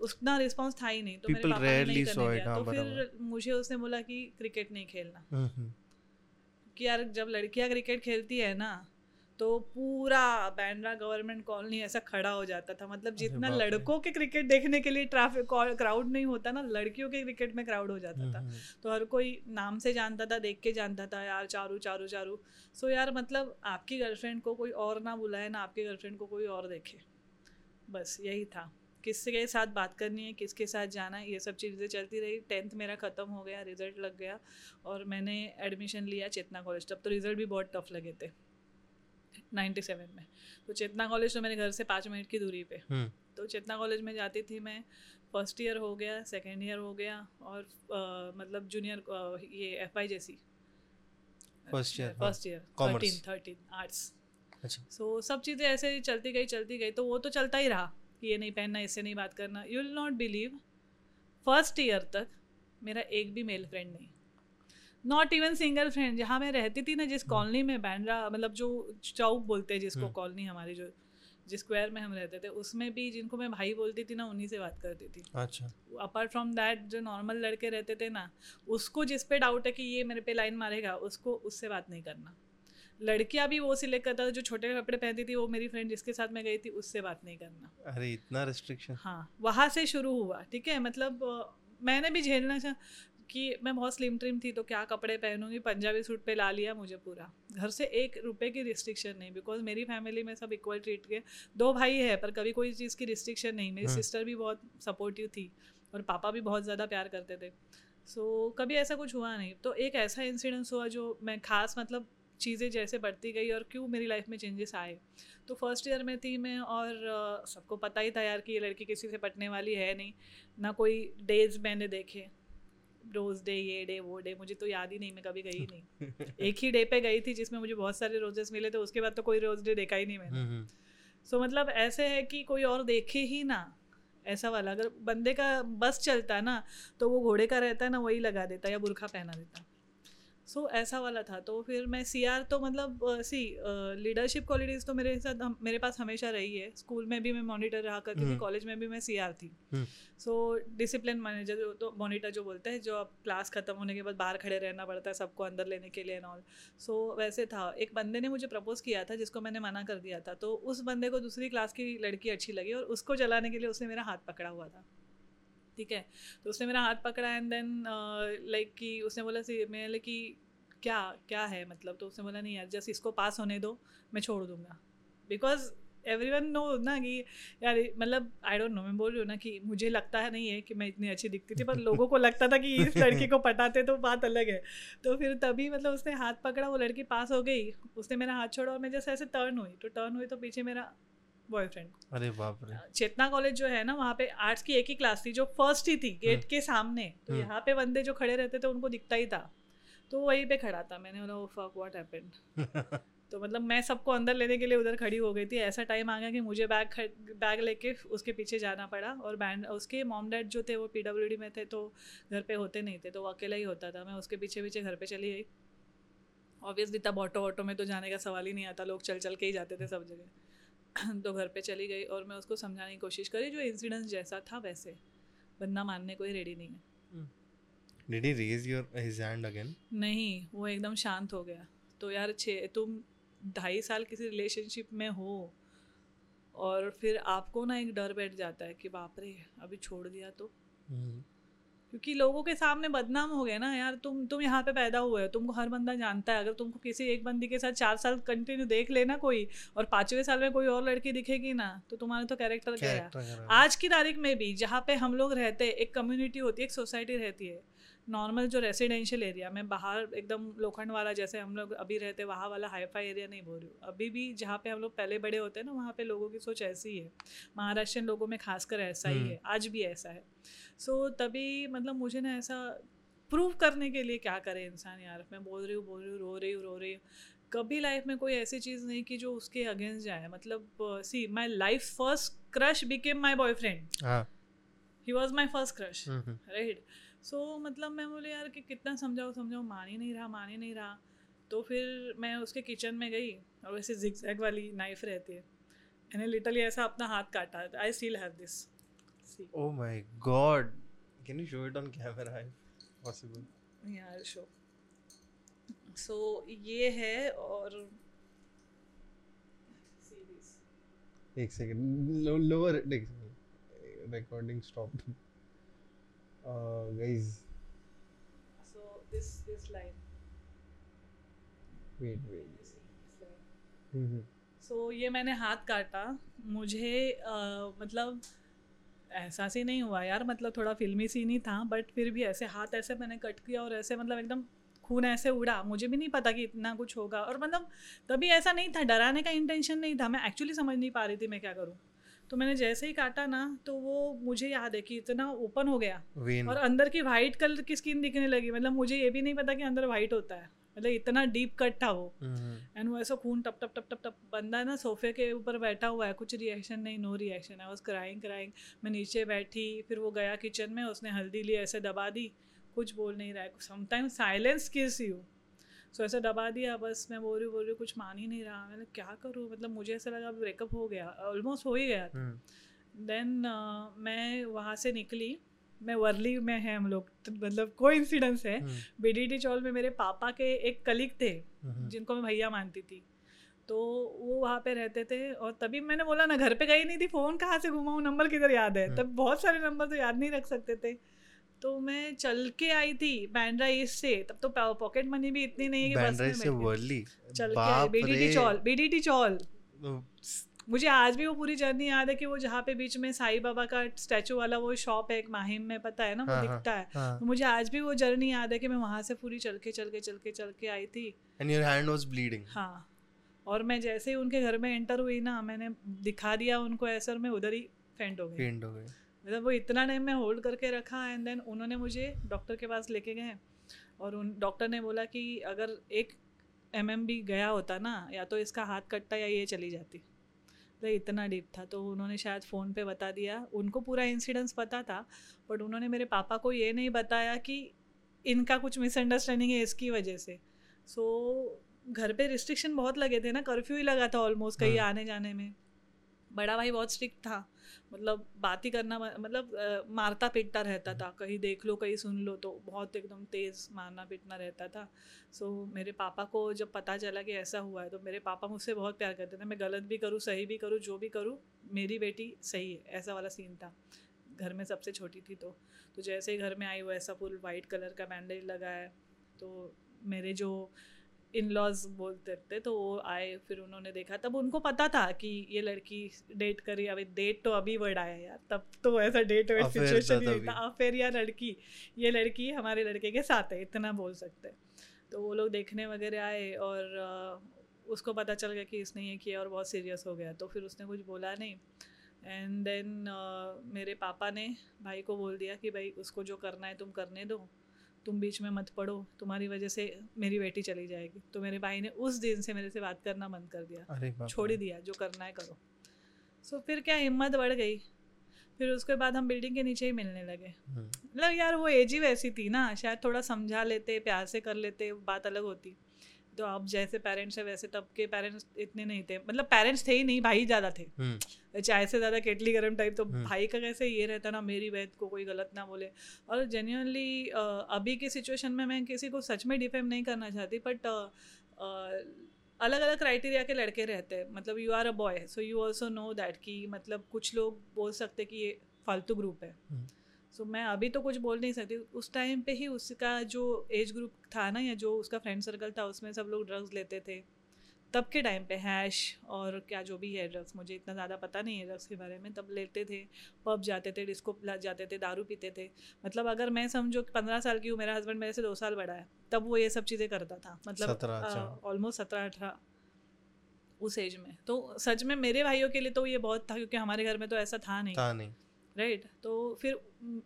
उतना रिस्पॉन्स था ही नहीं तो मेरे पापा ने नहीं करने दिया हाँ, तो फिर मुझे उसने बोला कि क्रिकेट नहीं खेलना हम्म, हम्म। कि यार जब लड़कियाँ क्रिकेट खेलती है ना तो पूरा बैंड्रा गवर्नमेंट कॉलोनी ऐसा खड़ा हो जाता था। मतलब जितना लड़कों के क्रिकेट देखने के लिए ट्रैफ़िक क्राउड नहीं होता ना लड़कियों के क्रिकेट में क्राउड हो जाता था। हम्म, हम्म। तो हर कोई नाम से जानता था देख के जानता था यार चारू चारू चारू। सो यार मतलब आपकी गर्लफ्रेंड को कोई और ना बुलाए ना आपकी गर्लफ्रेंड को कोई और देखे। बस यही था। किसके साथ बात करनी है किसके साथ जाना है ये सब चीज़ें चलती रही। टेंथ मेरा ख़त्म हो गया रिज़ल्ट लग गया और मैंने एडमिशन लिया चेतना कॉलेज तब तो रिज़ल्ट भी बहुत टफ लगे थे। 97 में। तो चेतना कॉलेज तो मेरे घर से पाँच मिनट की दूरी पे। हम्म। तो चेतना कॉलेज में जाती थी मैं फ़र्स्ट ईयर हो गया सेकेंड ईयर हो गया और अ, मतलब जूनियर ये एफ़ आई जैसी। Year, हाँ। First year thirteen thirteen arts अच्छा। सो सब चीज़ें ऐसे ही चलती गई चलती गई तो वो तो चलता ही रहा ये नहीं पहनना इससे नहीं बात करना। You will not believe first year तक मेरा एक भी मेल फ्रेंड नहीं। नॉट इवन सिंगल फ्रेंड जहाँ मैं रहती थी ना जिस कॉलोनी में बैंड्रा मतलब जो चौक बोलते हैं जिसको हम्म। कॉलोनी हमारी जो जिस स्क्वायर में हम रहते थे उसमें भी जिनको मैं भाई बोलती थी ना उन्हीं से बात करती थी। अच्छा। अपार्ट फ्रॉम दैट जो नॉर्मल लड़के रहते थे ना उसको जिस पे डाउट है कि ये मेरे पे लाइन मारेगा उसको उससे बात नहीं करना। लड़कियाँ भी वो सिलेक्ट करता था जो छोटे कपड़े पहनती थी वो मेरी फ्रेंड जिसके साथ मैं गई थी उससे बात नहीं करना। अरे इतना रिस्ट्रिक्शन हाँ वहाँ से शुरू हुआ ठीक है? मतलब मैंने भी झेलना चाह कि मैं बहुत स्लिम ट्रिम थी तो क्या कपड़े पहनूँगी? पंजाबी सूट पे ला लिया मुझे पूरा। घर से एक रुपए की रिस्ट्रिक्शन नहीं बिकॉज़ मेरी फैमिली में सब इक्वल ट्रीट के दो भाई है पर कभी कोई चीज़ की रिस्ट्रिक्शन नहीं। मेरी हाँ। सिस्टर भी बहुत सपोर्टिव थी और पापा भी बहुत ज़्यादा प्यार करते थे। सो so, कभी ऐसा कुछ हुआ नहीं। तो एक ऐसा इंसिडेंस हुआ जो मैं खास मतलब चीज़ें जैसे बढ़ती गई और क्यों मेरी लाइफ में चेंजेस आए। तो फ़र्स्ट ईयर में थी मैं और सबको पता ही था यार कि ये लड़की किसी से पटने वाली है नहीं। ना कोई डेज़ मैंने देखे। रोज़ डे ये डे वो डे मुझे तो याद ही नहीं मैं कभी गई नहीं। एक ही डे पे गई थी जिसमें मुझे बहुत सारे रोजेस मिले थे उसके बाद तो कोई रोज डे देखा ही नहीं मैंने। सो सो मतलब ऐसे है कि कोई और देखे ही ना ऐसा वाला। अगर बंदे का बस चलता है ना तो वो घोड़े का रहता है ना वही लगा देता या बुरखा पहना देता सो so, ऐसा वाला था। तो फिर मैं सी आर तो मतलब सी लीडरशिप क्वालिटीज़ तो मेरे साथ हम- मेरे पास हमेशा रही है। स्कूल में भी मैं मॉनिटर रहा करती थी हम्म। कॉलेज में भी मैं सी आर थी। हम्म। सो डिसिप्लिन मैनेजर जो तो मॉनिटर जो बोलते हैं जो अब क्लास खत्म होने के बाद बाहर खड़े रहना पड़ता है सबको अंदर लेने के लिए एंड ऑल सो वैसे था। एक बंदे ने मुझे प्रपोज किया था जिसको मैंने मना कर दिया था। तो उस बंदे को दूसरी क्लास की लड़की अच्छी लगी और उसको जलाने के लिए उसने मेरा हाथ पकड़ा हुआ था। ठीक है? तो उसने मेरा हाथ पकड़ा एंड देन लाइक कि उसने बोला सी मैं बोले कि क्या क्या है मतलब? तो उसने बोला नहीं यार जस्ट इसको पास होने दो मैं छोड़ दूँगा। बिकॉज़ एवरी वन नो ना कि यार मतलब आई डोंट नो मैं बोल रही हूँ ना कि मुझे लगता है नहीं है कि मैं इतनी अच्छी दिखती थी पर लोगों को लगता था कि इस लड़की को पटाते तो बात अलग है। तो फिर तभी मतलब उसने हाथ पकड़ा वो लड़की पास हो गई उसने मेरा हाथ छोड़ा और मैं जैसे ऐसे टर्न हुई तो टर्न हुई तो पीछे मेरा बॉयफ्रेंड अरे बाप रे। चेतना कॉलेज जो है ना वहाँ पे आर्ट्स की एक ही क्लास थी जो फ़र्स्ट ही थी गेट हम्म। के सामने। तो हम्म। यहाँ पे बंदे जो खड़े रहते थे उनको दिखता ही था। तो वहीं पे खड़ा था मैंने बोला "Oh, फक व्हाट हैपेंड तो मतलब मैं सबको अंदर लेने के लिए उधर खड़ी हो गई थी। ऐसा टाइम आ गया कि मुझे बैग बैग लेके उसके पीछे जाना पड़ा और बैंड उसके मॉम डैड जो थे वो पीडब्ल्यूडी में थे तो घर पे होते नहीं थे तो वो अकेला ही होता था। मैं उसके पीछे पीछे घर पे चली गई। ऑब्वियसली तब ऑटो ऑटो में तो जाने का सवाल ही नहीं आता लोग चल चल के ही जाते थे सब जगह। तो घर पे चली गई और मैं उसको समझाने की कोशिश करी जो इंसिडेंस जैसा था वैसे। बंदा मानने को ही रेडी नहीं है। Did he raise your his hand again नहीं वो एकदम शांत हो गया। तो यार छे तुम ढाई साल किसी रिलेशनशिप में हो और फिर आपको ना एक डर बैठ जाता है कि बाप रे अभी छोड़ दिया तो। क्योंकि लोगों के सामने बदनाम हो गया ना यार तुम तुम यहाँ पे पैदा हुए हो तुमको हर बंदा जानता है अगर तुमको किसी एक बंदी के साथ चार साल कंटिन्यू देख लेना कोई और पाँचवें साल में कोई और लड़की दिखेगी ना तो तुम्हारा तो कैरेक्टर गया। है आज की तारीख में भी जहाँ पे हम लोग रहते हैं एक कम्युनिटी होती है एक सोसाइटी रहती है नॉर्मल जो रेसिडेंशियल एरिया में बाहर एकदम लोखंड वाला जैसे हम लोग अभी रहते हैं वहाँ वाला हाईफाई एरिया नहीं बोल रही हूँ। अभी भी जहाँ पे हम लोग पहले बड़े होते हैं ना वहाँ पे लोगों की सोच ऐसी ही। है महाराष्ट्रियन लोगों में खासकर ऐसा ही हम्म। है आज भी ऐसा है। सो so, तभी मतलब मुझे ना ऐसा प्रूव करने के लिए क्या करे इंसान यार? मैं बोल रही हूँ बोल रही हूँ रो रही हूँ रो रही हूँ। कभी लाइफ में कोई ऐसी चीज़ नहीं कि जो उसके अगेंस्ट जाए। मतलब see my life first crush became my boyfriend हाँ। Was my first crush right so so, मतलब मैं बोले यार कि कितना समझाओ समझाओ मान ही नहीं रहा मान ही नहीं रहा। तो फिर मैं उसके किचन में गई और वैसे जिगजैग वाली नाइफ रहती है। मैंने लिटरली ऐसा अपना हाथ काटा। I still have this Oh my god. Can you show it on camera? If यार शो सो ये है और एक second lower recording stop guys so this this line. Wait wait you see, this so so, ये मैंने हाथ काटा। मुझे अ, मतलब एहसास ही नहीं हुआ यार। मतलब थोड़ा फिल्मी सीन ही था बट फिर भी ऐसे हाथ ऐसे मैंने कट किया और ऐसे मतलब एकदम खून ऐसे उड़ा। मुझे भी नहीं पता कि इतना कुछ होगा। और मतलब तभी ऐसा नहीं था डराने का इंटेंशन नहीं था। मैं एक्चुअली समझ नहीं पा रही थी मैं क्या करूँ। तो मैंने जैसे ही काटा ना तो वो मुझे याद है कि इतना ओपन हो गया। वेन और अंदर की वाइट कलर की स्किन दिखने लगी। मतलब मुझे ये भी नहीं पता कि अंदर वाइट होता है। मतलब इतना डीप कट था वो। हम्म, एंड वो ऐसा खून टप टप टप टप टप बंदा ना सोफे के ऊपर बैठा हुआ है। कुछ रिएक्शन नहीं नो रिएक्शन है। बस क्राइंग क्राइंग मैं नीचे बैठी फिर वो गया किचन में। उसने हल्दी ली ऐसे दबा दी। कुछ बोल नहीं रहा है। Sometimes silence kills you so ऐसे दबा दिया बस मैं बोल रही बोल रही कुछ मान ही नहीं रहा। मैंने क्या करूँ? मतलब मुझे ऐसा लगा ब्रेकअप हो गया ऑलमोस्ट हो ही गया हम्म, देन मैं वहाँ से निकली। मैं वर्ली में है हम लोग तो मतलब कोई इंसिडेंस है। हम्म, बीडीटी चौल में मेरे पापा के एक कलीग थे हम्म, जिनको मैं भैया मानती थी। तो वो वहाँ पे रहते थे और तभी मैंने बोला ना घर पे गई नहीं थी फ़ोन कहाँ से घुमाऊँ? नंबर किधर याद है? हम्म। तब बहुत सारे नंबर तो याद नहीं रख सकते थे। तो मैं चल के आई थी बैंड्रा ईस्ट से तब तो पॉकेट मनी भी इतनी नहीं है कि बस में से वर्ली चल के आई। बीडीटी चौल बीडीटी चौल मुझे आज भी वो पूरी जर्नी याद है कि वो जहाँ पे बीच में साईं बाबा का स्टैचू वाला वो शॉप है एक माहिम में पता है ना वो हाँ, हाँ, दिखता है। हाँ। तो मुझे आज भी वो जर्नी याद है कि मैं वहाँ से पूरी चल के चल के चल के चल के आई थी। And your hand was bleeding हाँ। और मैं जैसे ही उनके घर में एंटर हुई ना मैंने दिखा दिया उनको ऐसा और मैं उधर ही फेंट हो गई। पेंट हो गए मतलब वो इतना टाइम मैं होल्ड करके रखा एंड देन उन्होंने मुझे डॉक्टर के पास लेके गए और उन डॉक्टर ने बोला कि अगर एक एम एम भी गया होता ना या तो इसका हाथ कटता या ये चली जाती। तो इतना डीप था तो उन्होंने शायद फ़ोन पे बता दिया। उनको पूरा इंसिडेंस पता था बट उन्होंने मेरे पापा को ये नहीं बताया कि इनका कुछ मिसअंडरस्टैंडिंग है इसकी वजह से। सो so, घर पे रिस्ट्रिक्शन बहुत लगे थे ना कर्फ्यू ही लगा था ऑलमोस्ट कहीं हाँ। आने जाने में। बड़ा भाई बहुत स्ट्रिक्ट था। मतलब बात ही करना मतलब मारता पीटता रहता था। कहीं देख लो कहीं सुन लो तो बहुत एकदम तेज़ मारना पीटना रहता था। सो so, मेरे पापा को जब पता चला कि ऐसा हुआ है तो मेरे पापा मुझसे बहुत प्यार करते थे। मैं गलत भी करूँ सही भी करूँ जो भी करूँ मेरी बेटी सही है। ऐसा वाला सीन था। घर में सबसे छोटी थी तो। तो जैसे ही घर में आई वो ऐसा फुल वाइट कलर का बैंडेज लगा है तो मेरे जो इन लॉज बोलते थे तो वो आए फिर उन्होंने देखा। तब उनको पता था कि ये लड़की डेट करी अभी डेट तो अभी वर्ड आया यार तब तो ऐसा डेट वेट सिचुएशन ही नहीं था। अफेयर या लड़की ये लड़की हमारे लड़के के साथ है इतना बोल सकते। तो वो लोग देखने वगैरह आए और उसको पता चल गया कि इसने ये किया और बहुत सीरियस हो गया। तो फिर उसने कुछ बोला नहीं। एंड देन uh, मेरे पापा ने भाई को बोल दिया कि भाई उसको जो करना है तुम करने दो। तुम बीच में मत पड़ो तुम्हारी वजह से मेरी बेटी चली जाएगी। तो मेरे भाई ने उस दिन से मेरे से बात करना बंद कर दिया। छोड़ ही दिया जो करना है करो। सो फिर क्या हिम्मत बढ़ गई। फिर उसके बाद हम बिल्डिंग के नीचे ही मिलने लगे। हम्म, मतलब यार वो एज ही वैसी थी ना शायद थोड़ा समझा लेते प्यार से कर लेते बात अलग होती। तो अब जैसे पेरेंट्स है वैसे तब के पेरेंट्स इतने नहीं थे। मतलब पेरेंट्स थे ही नहीं भाई ज़्यादा थे। हम्म, चाय से ज़्यादा केटली गरम टाइप तो हम्म। भाई का कैसे ये रहता ना मेरी बहन को कोई गलत ना बोले। और जेन्यूनली अभी की सिचुएशन में मैं किसी को सच में डिफेम नहीं करना चाहती बट अलग अलग क्राइटेरिया के लड़के रहते हैं। मतलब you are a boy so you also know that कि मतलब कुछ लोग बोल सकते कि ये फालतू ग्रुप है। हम्म। सो so, मैं अभी तो कुछ बोल नहीं सकती। उस टाइम पे ही उसका जो एज ग्रुप था ना या जो उसका फ्रेंड सर्कल था उसमें सब लोग ड्रग्स लेते थे। तब के टाइम पे हैश और क्या जो भी है ड्रग्स मुझे इतना ज़्यादा पता नहीं है ड्रग्स के बारे में। तब लेते थे पब जाते थे डिस्को जाते थे दारू पीते थे। मतलब अगर मैं समझो कि पंद्रह साल की हूँ मेरा हस्बैंड मेरे से दो साल बड़ा है तब वो ये सब चीज़ें करता था। मतलब 17, अच्छा। ऑलमोस्ट सत्रह अठारह उस एज में। तो सच में मेरे भाइयों के लिए तो ये बहुत था क्योंकि हमारे घर में तो ऐसा था नहीं। था नहीं। Right right? तो फिर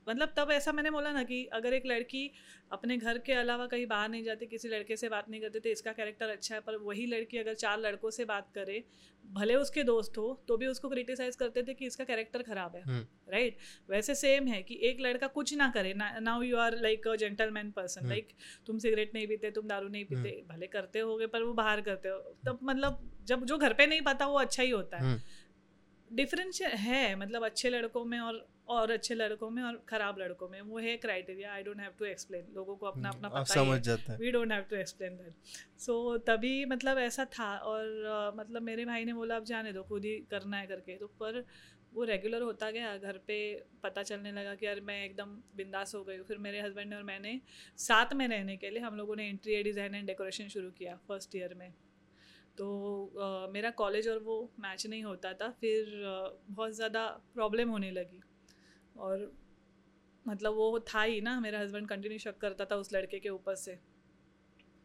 मतलब तब ऐसा मैंने बोला ना कि अगर एक लड़की अपने घर के अलावा कहीं बाहर नहीं जाती किसी लड़के से बात नहीं करती तो इसका कैरेक्टर अच्छा है पर वही लड़की अगर चार लड़कों से बात करे भले उसके दोस्त हो तो भी उसको क्रिटिसाइज करते थे कि इसका कैरेक्टर खराब है। हम्म, राइट वैसे सेम है कि एक लड़का कुछ ना करे now you are like a gentleman person hmm. Like तुम सिगरेट नहीं पीते तुम दारू नहीं पीते भले करते होगे पर वो बाहर करते हो। तब मतलब जब जो घर पे नहीं पता वो अच्छा ही होता है। हम्म, डिफरेंस है मतलब अच्छे लड़कों में और और अच्छे लड़कों में और खराब लड़कों में वो है criteria I don't have to explain लोगों को अपना अपना हम्म, पता ही समझ है। जाता है। We don't have to explain that so तभी मतलब ऐसा था और मतलब मेरे भाई ने बोला अब जाने दो खुद ही करना है करके। तो पर वो रेगुलर होता गया घर पे पता चलने लगा कि यार मैं एकदम बिंदास हो गई हूँ। फिर मेरे हस्बैंड ने और मैंने साथ में रहने के लिए हम लोगों ने इंटीरियर डिज़ाइन एंड डेकोरेशन शुरू किया फ़र्स्ट ईयर में। तो अ, मेरा कॉलेज और वो मैच नहीं होता था फिर अ, बहुत ज़्यादा प्रॉब्लम होने लगी। और मतलब वो था ही ना मेरा हस्बैंड कंटिन्यू शक करता था उस लड़के के ऊपर से।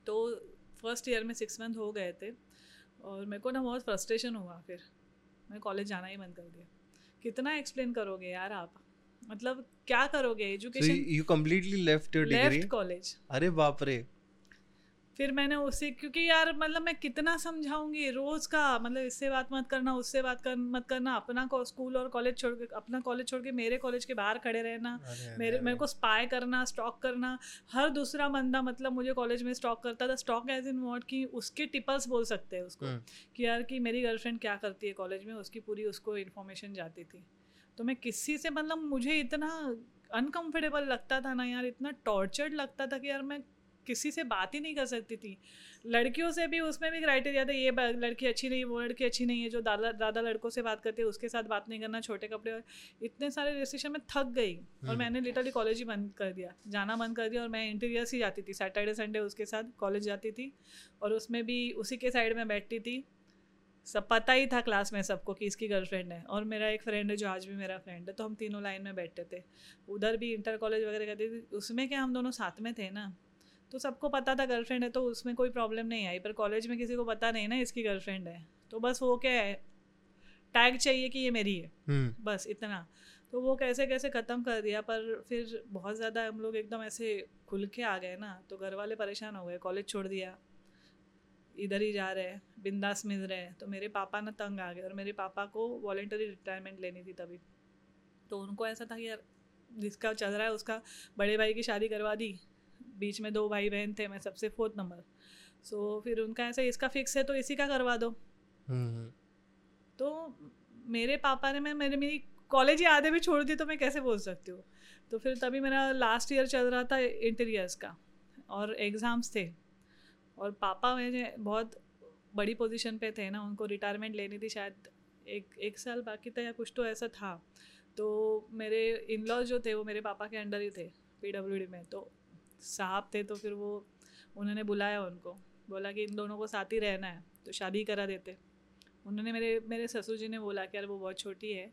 तो फ़र्स्ट ईयर में सिक्स मंथ हो गए थे और मेरे को ना बहुत फ्रस्ट्रेशन हुआ फिर। मैं कॉलेज जाना ही बंद कर दिया। कितना एक्सप्लेन करोगे यार आप? मतलब क्या करोगे? Education you completely left your degree? Left college अरे बाप रे! फिर मैंने उसे क्योंकि यार मतलब मैं कितना समझाऊँगी रोज का मतलब इससे बात मत करना उससे बात कर मत करना अपना स्कूल और कॉलेज छोड़ के अपना कॉलेज छोड़ के मेरे कॉलेज के बाहर खड़े रहना मेरे मेरे को स्पाई करना स्टॉक करना हर दूसरा बंदा मतलब मुझे कॉलेज में स्टॉक करता था स्टॉक एज इन वॉट कि उसके टिपल्स बोल सकते हैं उसको हम्म। कि यार कि मेरी गर्लफ्रेंड क्या करती है कॉलेज में उसकी पूरी उसको इन्फॉर्मेशन जाती थी तो मैं किसी से मतलब मुझे इतना अनकंफर्टेबल लगता था ना यार इतना टॉर्चर्ड लगता था कि यार मैं किसी से बात ही नहीं कर सकती थी। लड़कियों से भी उसमें भी क्राइटेरिया था ये लड़की अच्छी नहीं वो लड़की अच्छी नहीं है जो दादा दादा लड़कों से बात करती है उसके साथ बात नहीं करना छोटे कपड़े और इतने सारे रिस्ट्रिक्शन में थक गई और हम्म। मैंने लिटरली कॉलेज ही बंद कर दिया। जाना बंद कर दिया और मैं इंटीरियर्स ही जाती थी। सैटरडे संडे उसके साथ कॉलेज जाती थी और उसमें भी उसी के साइड में बैठती थी। सब पता ही था क्लास में सबको कि इसकी गर्लफ्रेंड है और मेरा एक फ्रेंड है जो आज भी मेरा फ्रेंड है तो हम तीनों लाइन में बैठते थे। उधर भी इंटर कॉलेज वगैरह करती थी उसमें क्या हम दोनों साथ में थे ना? तो सबको पता था गर्लफ्रेंड है तो उसमें कोई प्रॉब्लम नहीं आई। पर कॉलेज में किसी को पता नहीं ना इसकी गर्लफ्रेंड है। तो बस वो क्या है टैग चाहिए कि ये मेरी है। हम्म। बस इतना। तो वो कैसे कैसे ख़त्म कर दिया पर फिर बहुत ज़्यादा हम लोग एकदम ऐसे खुल के आ गए ना तो घर वाले परेशान हो गए। कॉलेज छोड़ दिया। इधर ही जा रहे हैं बिंदास मिल रहे हैं। तो मेरे पापा ना तंग आ गए और मेरे पापा को वॉलेंटरी रिटायरमेंट लेनी थी तभी। तो उनको ऐसा था कि यार जिसका चल रहा है उसका बड़े भाई की शादी करवा दी। बीच में दो भाई बहन थे मैं सबसे फोर्थ नंबर सो फिर उनका ऐसा इसका फिक्स है तो इसी का करवा दो। हम्म। तो मेरे पापा ने मैं मेरे मेरी कॉलेज ही आधे भी छोड़ दी तो मैं कैसे बोल सकती हूँ? तो फिर तभी मेरा लास्ट ईयर चल रहा था इंटीरियर्स का और एग्ज़ाम्स थे। और पापा मेरे बहुत बड़ी पोजीशन पे थे ना उनको रिटायरमेंट लेनी थी शायद एक एक साल बाकी था या कुछ तो ऐसा था। तो मेरे इन लॉज जो थे वो मेरे पापा के अंडर ही थे पी में तो साहब थे तो फिर वो उन्होंने बुलाया उनको। बोला कि इन दोनों को साथ ही रहना है तो शादी करा देते। उन्होंने मेरे मेरे ससुर जी ने बोला कि यार वो बहुत छोटी है,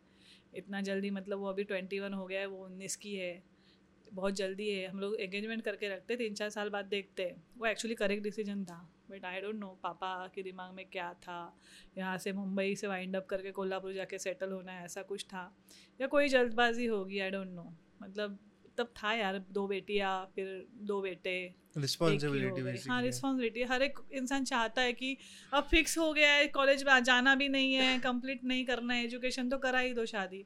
इतना जल्दी मतलब वो अभी ट्वेंटी वन हो गया है, वो उन्नीस की है, बहुत जल्दी है। हम लोग एंगेजमेंट करके रखते, तीन चार साल बाद देखते। हैं वो एक्चुअली करेक्ट डिसीज़न था बट आई डोंट नो पापा के दिमाग में क्या था, यहाँ से मुंबई से वाइंड अप करके कोल्हापुर जाके सेटल होना है, ऐसा कुछ था, या कोई जल्दबाजी होगी आई डोंट नो मतलब तब था यार दो बेटियाँ फिर दो बेटे रिस्पॉन्सिबिलिटी हाँ रिस्पॉन्सिबिलिटी हर एक इंसान चाहता है कि अब फिक्स हो गया है कॉलेज में जाना भी नहीं है कंप्लीट नहीं करना है एजुकेशन तो करा ही दो शादी।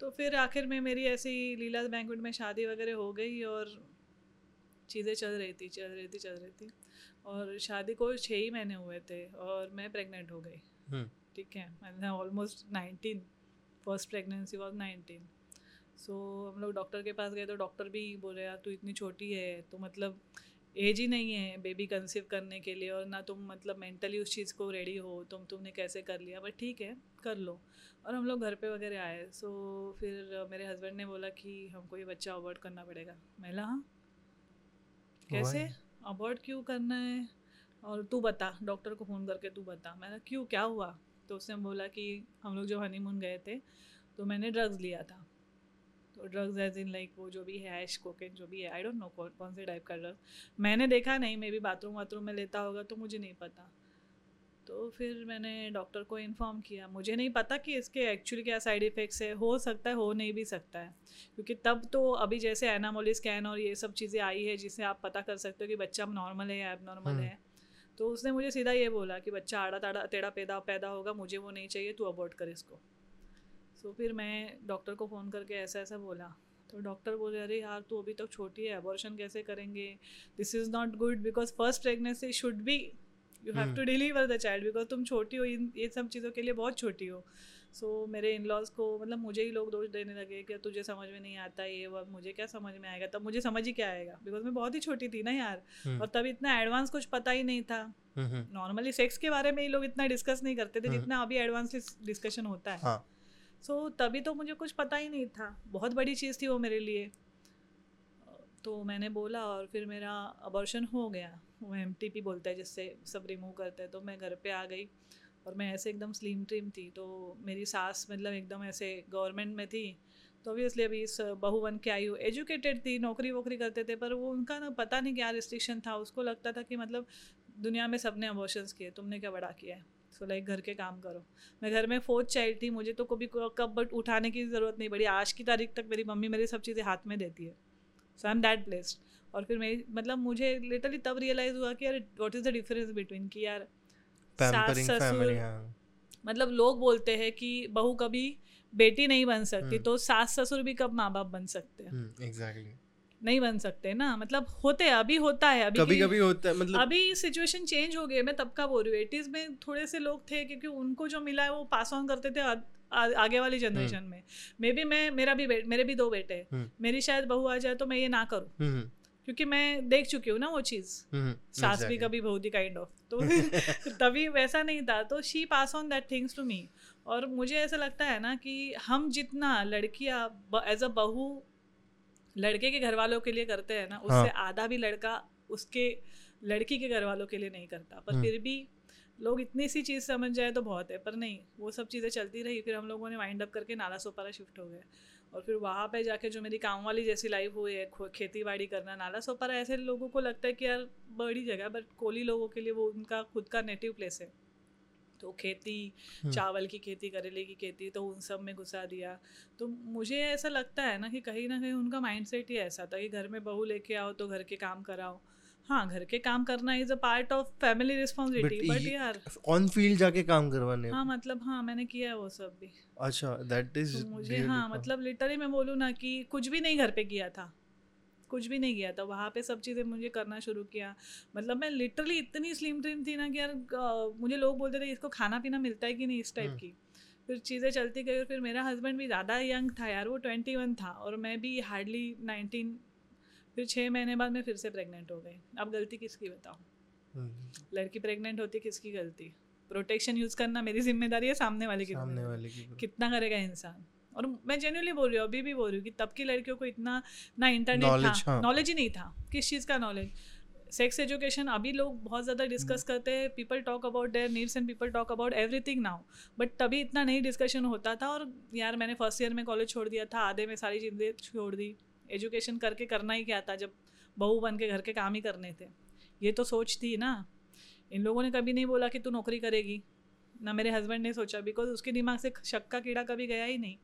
तो फिर आखिर में मेरी ऐसी लीला बैंकवेट में शादी वगैरह हो गई और चीज़ें चल रही थी चल रही थी चल रही थी। और शादी को छः ही महीने हुए थे और मैं प्रेग्नेंट हो गई। हम्म। ठीक है almost nineteen first pregnancy was nineteen so हम लोग डॉक्टर के पास गए तो डॉक्टर भी बोले यार तू इतनी छोटी है तो मतलब एज ही नहीं है बेबी कंसीव करने के लिए और ना तुम मतलब मेंटली उस चीज़ को रेडी हो तुम तुमने कैसे कर लिया? बट ठीक है कर लो। और हम लोग घर पे वगैरह आए। सो फिर मेरे हस्बैंड ने बोला कि हमको ये बच्चा अवॉर्ड करना पड़ेगा। मैं हाँ? कैसे? अवॉर्ड क्यों करना है? और तू बता डॉक्टर को फ़ोन करके तू बता। मैंने क्यों क्या हुआ? तो उसने बोला कि हम लोग जो हनीमून गए थे तो मैंने ड्रग्स लिया था। ड्रग्स एज इन लाइक वो जो भी है ऐश कोकेन जो भी है आई डोंट नो कौन कौन से टाइप का ड्रग मैंने देखा नहीं मे भी बाथरूम वाथरूम में लेता होगा तो मुझे नहीं पता. तो फिर मैंने डॉक्टर को इन्फॉर्म किया. मुझे नहीं पता कि इसके एक्चुअली क्या साइड इफ़ेक्ट्स है. हो सकता है हो नहीं भी सकता है. क्योंकि तब तो अभी जैसे एनामोली स्कैन और ये सब चीज़ें आई है जिससे आप पता कर सकते हो कि बच्चा नॉर्मल है या एब नॉर्मल हम्म। है. तो उसने मुझे सीधा ये बोला कि बच्चा आड़ा ताड़ा टेढ़ा पैदा पैदा होगा मुझे वो नहीं चाहिए तू अबॉर्ट कर इसको. सो so, फिर मैं डॉक्टर को फ़ोन करके ऐसा ऐसा बोला। तो डॉक्टर बोले अरे यार तू अभी तक तो छोटी है अबॉर्शन कैसे करेंगे? This is not good because first pregnancy should be you have to deliver the child because तुम छोटी हो इन ये सब चीज़ों के लिए बहुत छोटी हो। सो so, मेरे इन लॉज को मतलब मुझे ही लोग दोष देने लगे कि तुझे समझ में नहीं आता ये वो मुझे क्या समझ में आएगा? तब मुझे समझ ही क्या आएगा? बिकॉज़ मैं बहुत ही छोटी थी ना यार। हम्म। और तब इतना एडवांस कुछ पता ही नहीं था। नॉर्मली सेक्स के बारे में ही लोग इतना डिस्कस नहीं करते थे हम्म। जितना अभी एडवांस डिस्कशन होता है। हाँ। सो so, तभी तो मुझे कुछ पता ही नहीं था। बहुत बड़ी चीज़ थी वो मेरे लिए। तो मैंने बोला और फिर मेरा अबॉर्शन हो गया। वो एम बोलते हैं जिससे सब रिमूव करते हैं। तो मैं घर पे आ गई और मैं ऐसे एकदम स्लिम ट्रिम थी। तो मेरी सास मतलब एकदम ऐसे गवर्नमेंट में थी। तो ऑब्वियसली अभी इस बहू बन के आई हूँ। एजुकेटेड थी नौकरी वोकरी करते थे पर वो उनका ना पता नहीं क्या रिस्ट्रिक्शन था। उसको लगता था कि मतलब दुनिया में सबने अबॉर्शंस किए तुमने क्या बड़ा किया है? सो लाइक घर के काम करो। मैं घर में फोर्थ चाइल्ड थी मुझे तो कभी कब बट उठाने की ज़रूरत नहीं पड़ी। आज की तारीख तक मेरी मम्मी मेरी सब चीज़ें हाथ में देती है। So I am that placed और फिर मैं मतलब मुझे लिटरली तब रियलाइज़ हुआ कि यार what is the difference between कि यार सास ससुर हाँ। मतलब लोग बोलते हैं कि बहू कभी बेटी नहीं बन सकती हम्म। तो सास ससुर भी कब माँ बाप बन सकते हैं? एग्जैक्टली नहीं बन सकते ना। मतलब होते हैं अभी होता है अभी कभी कभी होता है मतलब अभी सिचुएशन चेंज हो गई है। मैं तब का बोल रही हूँ एटीज में थोड़े से लोग थे क्योंकि उनको जो मिला है वो पास ऑन करते थे आ, आ, आगे वाली जनरेशन में। मे बी मैं मेरा भी मेरे भी दो बेटे हैं। हम्म। मेरी शायद बहू आ जाए तो मैं ये ना करूँ। हम्म, क्योंकि मैं देख चुकी हूँ ना वो चीज़। हम्म, सास भी कभी बहू थी काइंड ऑफ़ तो तभी वैसा नहीं था। तो she pass on that things to me और मुझे ऐसा लगता है ना कि हम जितना लड़कियाँ एज अ बहू लड़के के घर वालों के लिए करते हैं ना उससे हाँ। आधा भी लड़का उसके लड़की के घर वालों के लिए नहीं करता पर हम्म। फिर भी लोग इतनी सी चीज़ समझ जाए तो बहुत है पर नहीं वो सब चीज़ें चलती रही फिर हम लोगों ने वाइंड अप करके नाला सोपारा शिफ्ट हो गए और फिर वहाँ पे जाके जो मेरी काम वाली जैसी लाइफ हुई है खेती बाड़ी करना नाला सोपारा ऐसे लोगों को लगता है कि यार बड़ी जगह बट कोली लोगों के लिए वो उनका खुद का नेटिव प्लेस है तो खेती हम्म। चावल की खेती करेले की खेती तो उन सब में घुसा दिया। तो मुझे ऐसा लगता है ना कि कहीं ना कहीं उनका माइंडसेट ही ऐसा था कि घर में बहू लेके आओ तो घर के काम कराओ। हाँ घर के काम करना is a part of family responsibility but यार ऑन फ़ील्ड जाके काम करवाने। हाँ मतलब हाँ मैंने किया है वो सब भी। अच्छा दैट इज़ तो मुझे हाँ मतलब लिटरली मैं बोलूँ ना कि कुछ भी नहीं घर पे किया था। कुछ भी नहीं किया था। वहाँ पे सब चीज़ें मुझे करना शुरू किया। मतलब मैं लिटरली इतनी स्लिम ट्रिम थी ना कि यार मुझे लोग बोलते थे इसको खाना पीना मिलता है कि नहीं इस टाइप हम्म। की? फिर चीज़ें चलती गई और फिर मेरा हस्बैंड भी ज़्यादा यंग था यार वो ट्वेंटी वन था और मैं भी हार्डली नाइनटीन फिर छः महीने बाद मैं फिर से प्रेग्नेंट हो गई। अब गलती किसकी बताओ हम्म, लड़की प्रेग्नेंट होती किसकी गलती? प्रोटेक्शन यूज़ करना मेरी ज़िम्मेदारी है सामने वाले की सामने वाले की। कितना करेगा इंसान? और मैं जेन्यूनली बोल रही हूँ अभी भी बोल रही हूँ कि तब की लड़कियों को इतना ना इंटरनेट था। हाँ। नॉलेज ही नहीं था किस चीज़ का नॉलेज सेक्स एजुकेशन अभी लोग बहुत ज़्यादा डिस्कस हम्म। करते हैं people talk about their needs and people talk about everything now but तभी इतना नहीं डिस्कशन होता था और यार मैंने फ़र्स्ट ईयर में कॉलेज छोड़ दिया था आधे में सारी चीज़ें छोड़ दी। एजुकेशन करके करना ही क्या था जब बहू बन के घर के काम ही करने थे। ये तो सोच थी ना। इन लोगों ने कभी नहीं बोला कि तू नौकरी करेगी। ना मेरे हस्बैंड ने सोचा बिकॉज़ उसके दिमाग से शक का कीड़ा कभी गया ही नहीं।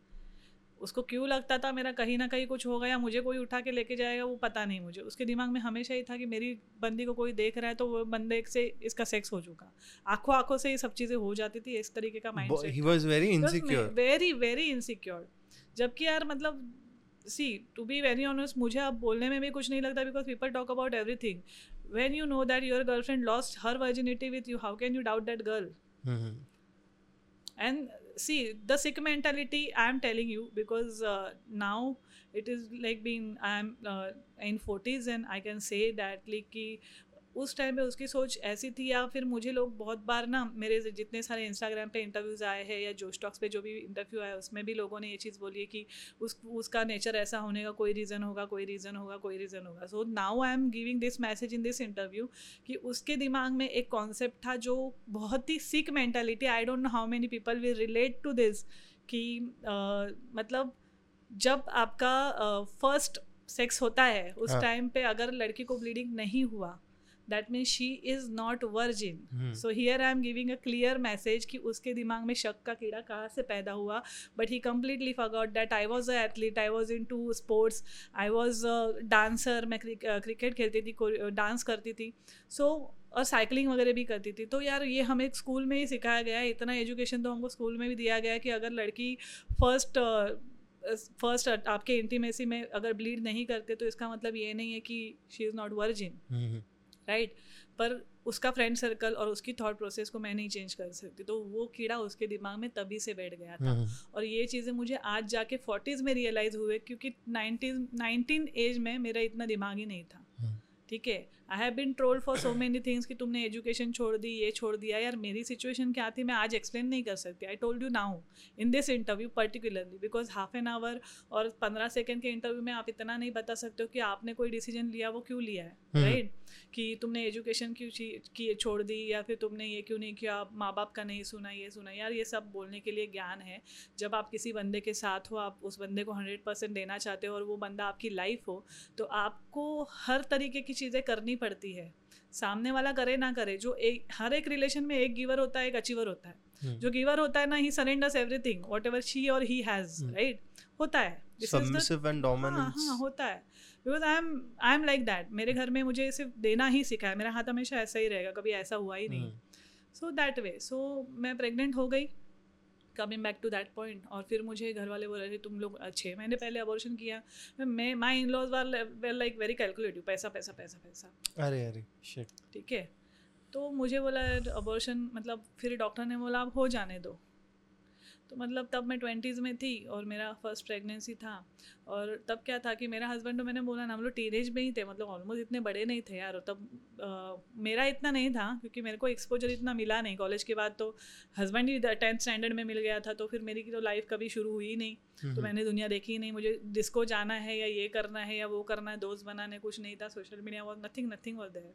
उसको क्यों लगता था मेरा कहीं ना कहीं कुछ हो गया मुझे कोई उठा के लेके जाएगा वो पता नहीं मुझे। उसके दिमाग में हमेशा ही था कि मेरी बंदी को कोई देख रहा है तो वो बंदे से इसका सेक्स हो चुका। आँखों आँखों से ये सब चीज़ें हो जाती थी इस तरीके का mind he was very insecure very very insecure जबकि यार मतलब see to be very honest मुझे अब बोलने में भी कुछ नहीं लगता because people talk about everything when you know that your girlfriend lost her virginity with you how can you doubt that girl? and see the sick mentality i am telling you because uh, now it is like being i am uh, in 40s and i can say that like उस टाइम पे उसकी सोच ऐसी थी या फिर मुझे लोग बहुत बार ना मेरे जितने सारे इंस्टाग्राम पे इंटरव्यूज़ आए हैं या जो स्टॉक्स पे जो भी इंटरव्यू आया उसमें भी लोगों ने ये चीज़ बोली है कि उस उसका नेचर ऐसा होने का कोई रीज़न होगा कोई रीज़न होगा कोई रीज़न होगा so now I am giving this message in this interview कि उसके दिमाग में एक कॉन्सेप्ट था जो बहुत ही sick mentality I don't know how many people will relate to this कि uh, मतलब जब आपका फ़र्स्ट uh, सेक्स होता है उस हाँ। टाइम पे अगर लड़की को ब्लीडिंग नहीं हुआ that means she is not virgin. So here I am giving a clear message कि उसके दिमाग में शक का कीड़ा कहाँ से पैदा हुआ but he completely forgot that I was a athlete I was in to sports I was a dancer मैं क्रिकेट खेलती थी डांस करती थी सो और साइकिलिंग वगैरह भी करती थी। तो यार ये हमें स्कूल में ही सिखाया गया है इतना एजुकेशन तो हमको स्कूल में भी दिया गया कि अगर लड़की फ़र्स्ट फ़र्स्ट आपके इंटीमेसी में अगर ब्लीड नहीं करते तो इसका मतलब ये नहीं है कि she is not virgin right? पर उसका फ्रेंड सर्कल और उसकी थॉट प्रोसेस को मैं नहीं चेंज कर सकती। तो वो कीड़ा उसके दिमाग में तभी से बैठ गया था। और ये चीज़ें मुझे आज जाके फोर्टीज़ में रियलाइज़ हुए क्योंकि नाइनटीज नाइनटीन एज में मेरा इतना दिमाग ही नहीं था। ठीक है? I have been trolled for so many things कि तुमने एजुकेशन छोड़ दी ये छोड़ दिया। यार मेरी सिचुएशन क्या थी? मैं आज एक्सप्लेन नहीं कर सकती। I told you now in this interview particularly because half an hour और पंद्रह सेकेंड के इंटरव्यू में आप इतना नहीं बता सकते हो कि आपने कोई डिसीज़न लिया वो क्यों लिया है राइट कि तुमने एजुकेशन क्यों की छोड़ दी या फिर तुमने ये क्यों नहीं किया माँ बाप का नहीं सुना ये सुना। यार ये सब बोलने के लिए ज्ञान है। जब आप किसी बंदे के साथ हो आप उस बंदे को हंड्रेड परसेंट देना चाहते हो और वो बंदा आपकी लाइफ हो तो आपको हर तरीके की चीज़ें करनी करनी पड़ती है। सामने वाला करे ना करे जो एक हर एक रिलेशन में एक गिवर होता है एक अचीवर होता है। हम्म। जो गिवर होता है ना he surrenders everything whatever she और ही हैज़। राइट होता है। Is the- submissive हाँ होता है। Because I am I am like that मेरे घर में मुझे सिर्फ़ देना ही सीखा है। मेरा हाथ हमेशा ऐसा ही रहेगा कभी ऐसा हुआ ही नहीं। सो दैट वे सो मैं प्रेग्नेंट हो गई। Coming back to that point और फिर मुझे घर वाले बोल रहे थे तुम लोग छः महीने पहले अबॉर्शन किया। मैं my in laws were like very calculative पैसा पैसा पैसा पैसा। अरे अरे ठीक है? तो मुझे बोला अबॉर्शन मतलब फिर डॉक्टर ने बोला आप हो जाने दो। तो मतलब तब मैं ट्वेंटीज़ में थी और मेरा फ़र्स्ट प्रेगनेंसी था। और तब क्या था कि मेरा हस्बैंड तो मैंने बोला ना हम लोग टीनेज में ही थे मतलब ऑलमोस्ट इतने बड़े नहीं थे यार। और तब अ, मेरा इतना नहीं था क्योंकि मेरे को एक्सपोजर इतना मिला नहीं। कॉलेज के बाद तो हस्बैंड ही टेंथ स्टैंडर्ड में मिल गया था तो फिर मेरी तो लाइफ कभी शुरू हुई ही नहीं। तो मैंने दुनिया देखी ही नहीं। मुझे डिस्को जाना है या ये करना है या वो करना है दोस्त बनाने कुछ नहीं था social media was nothing nothing was there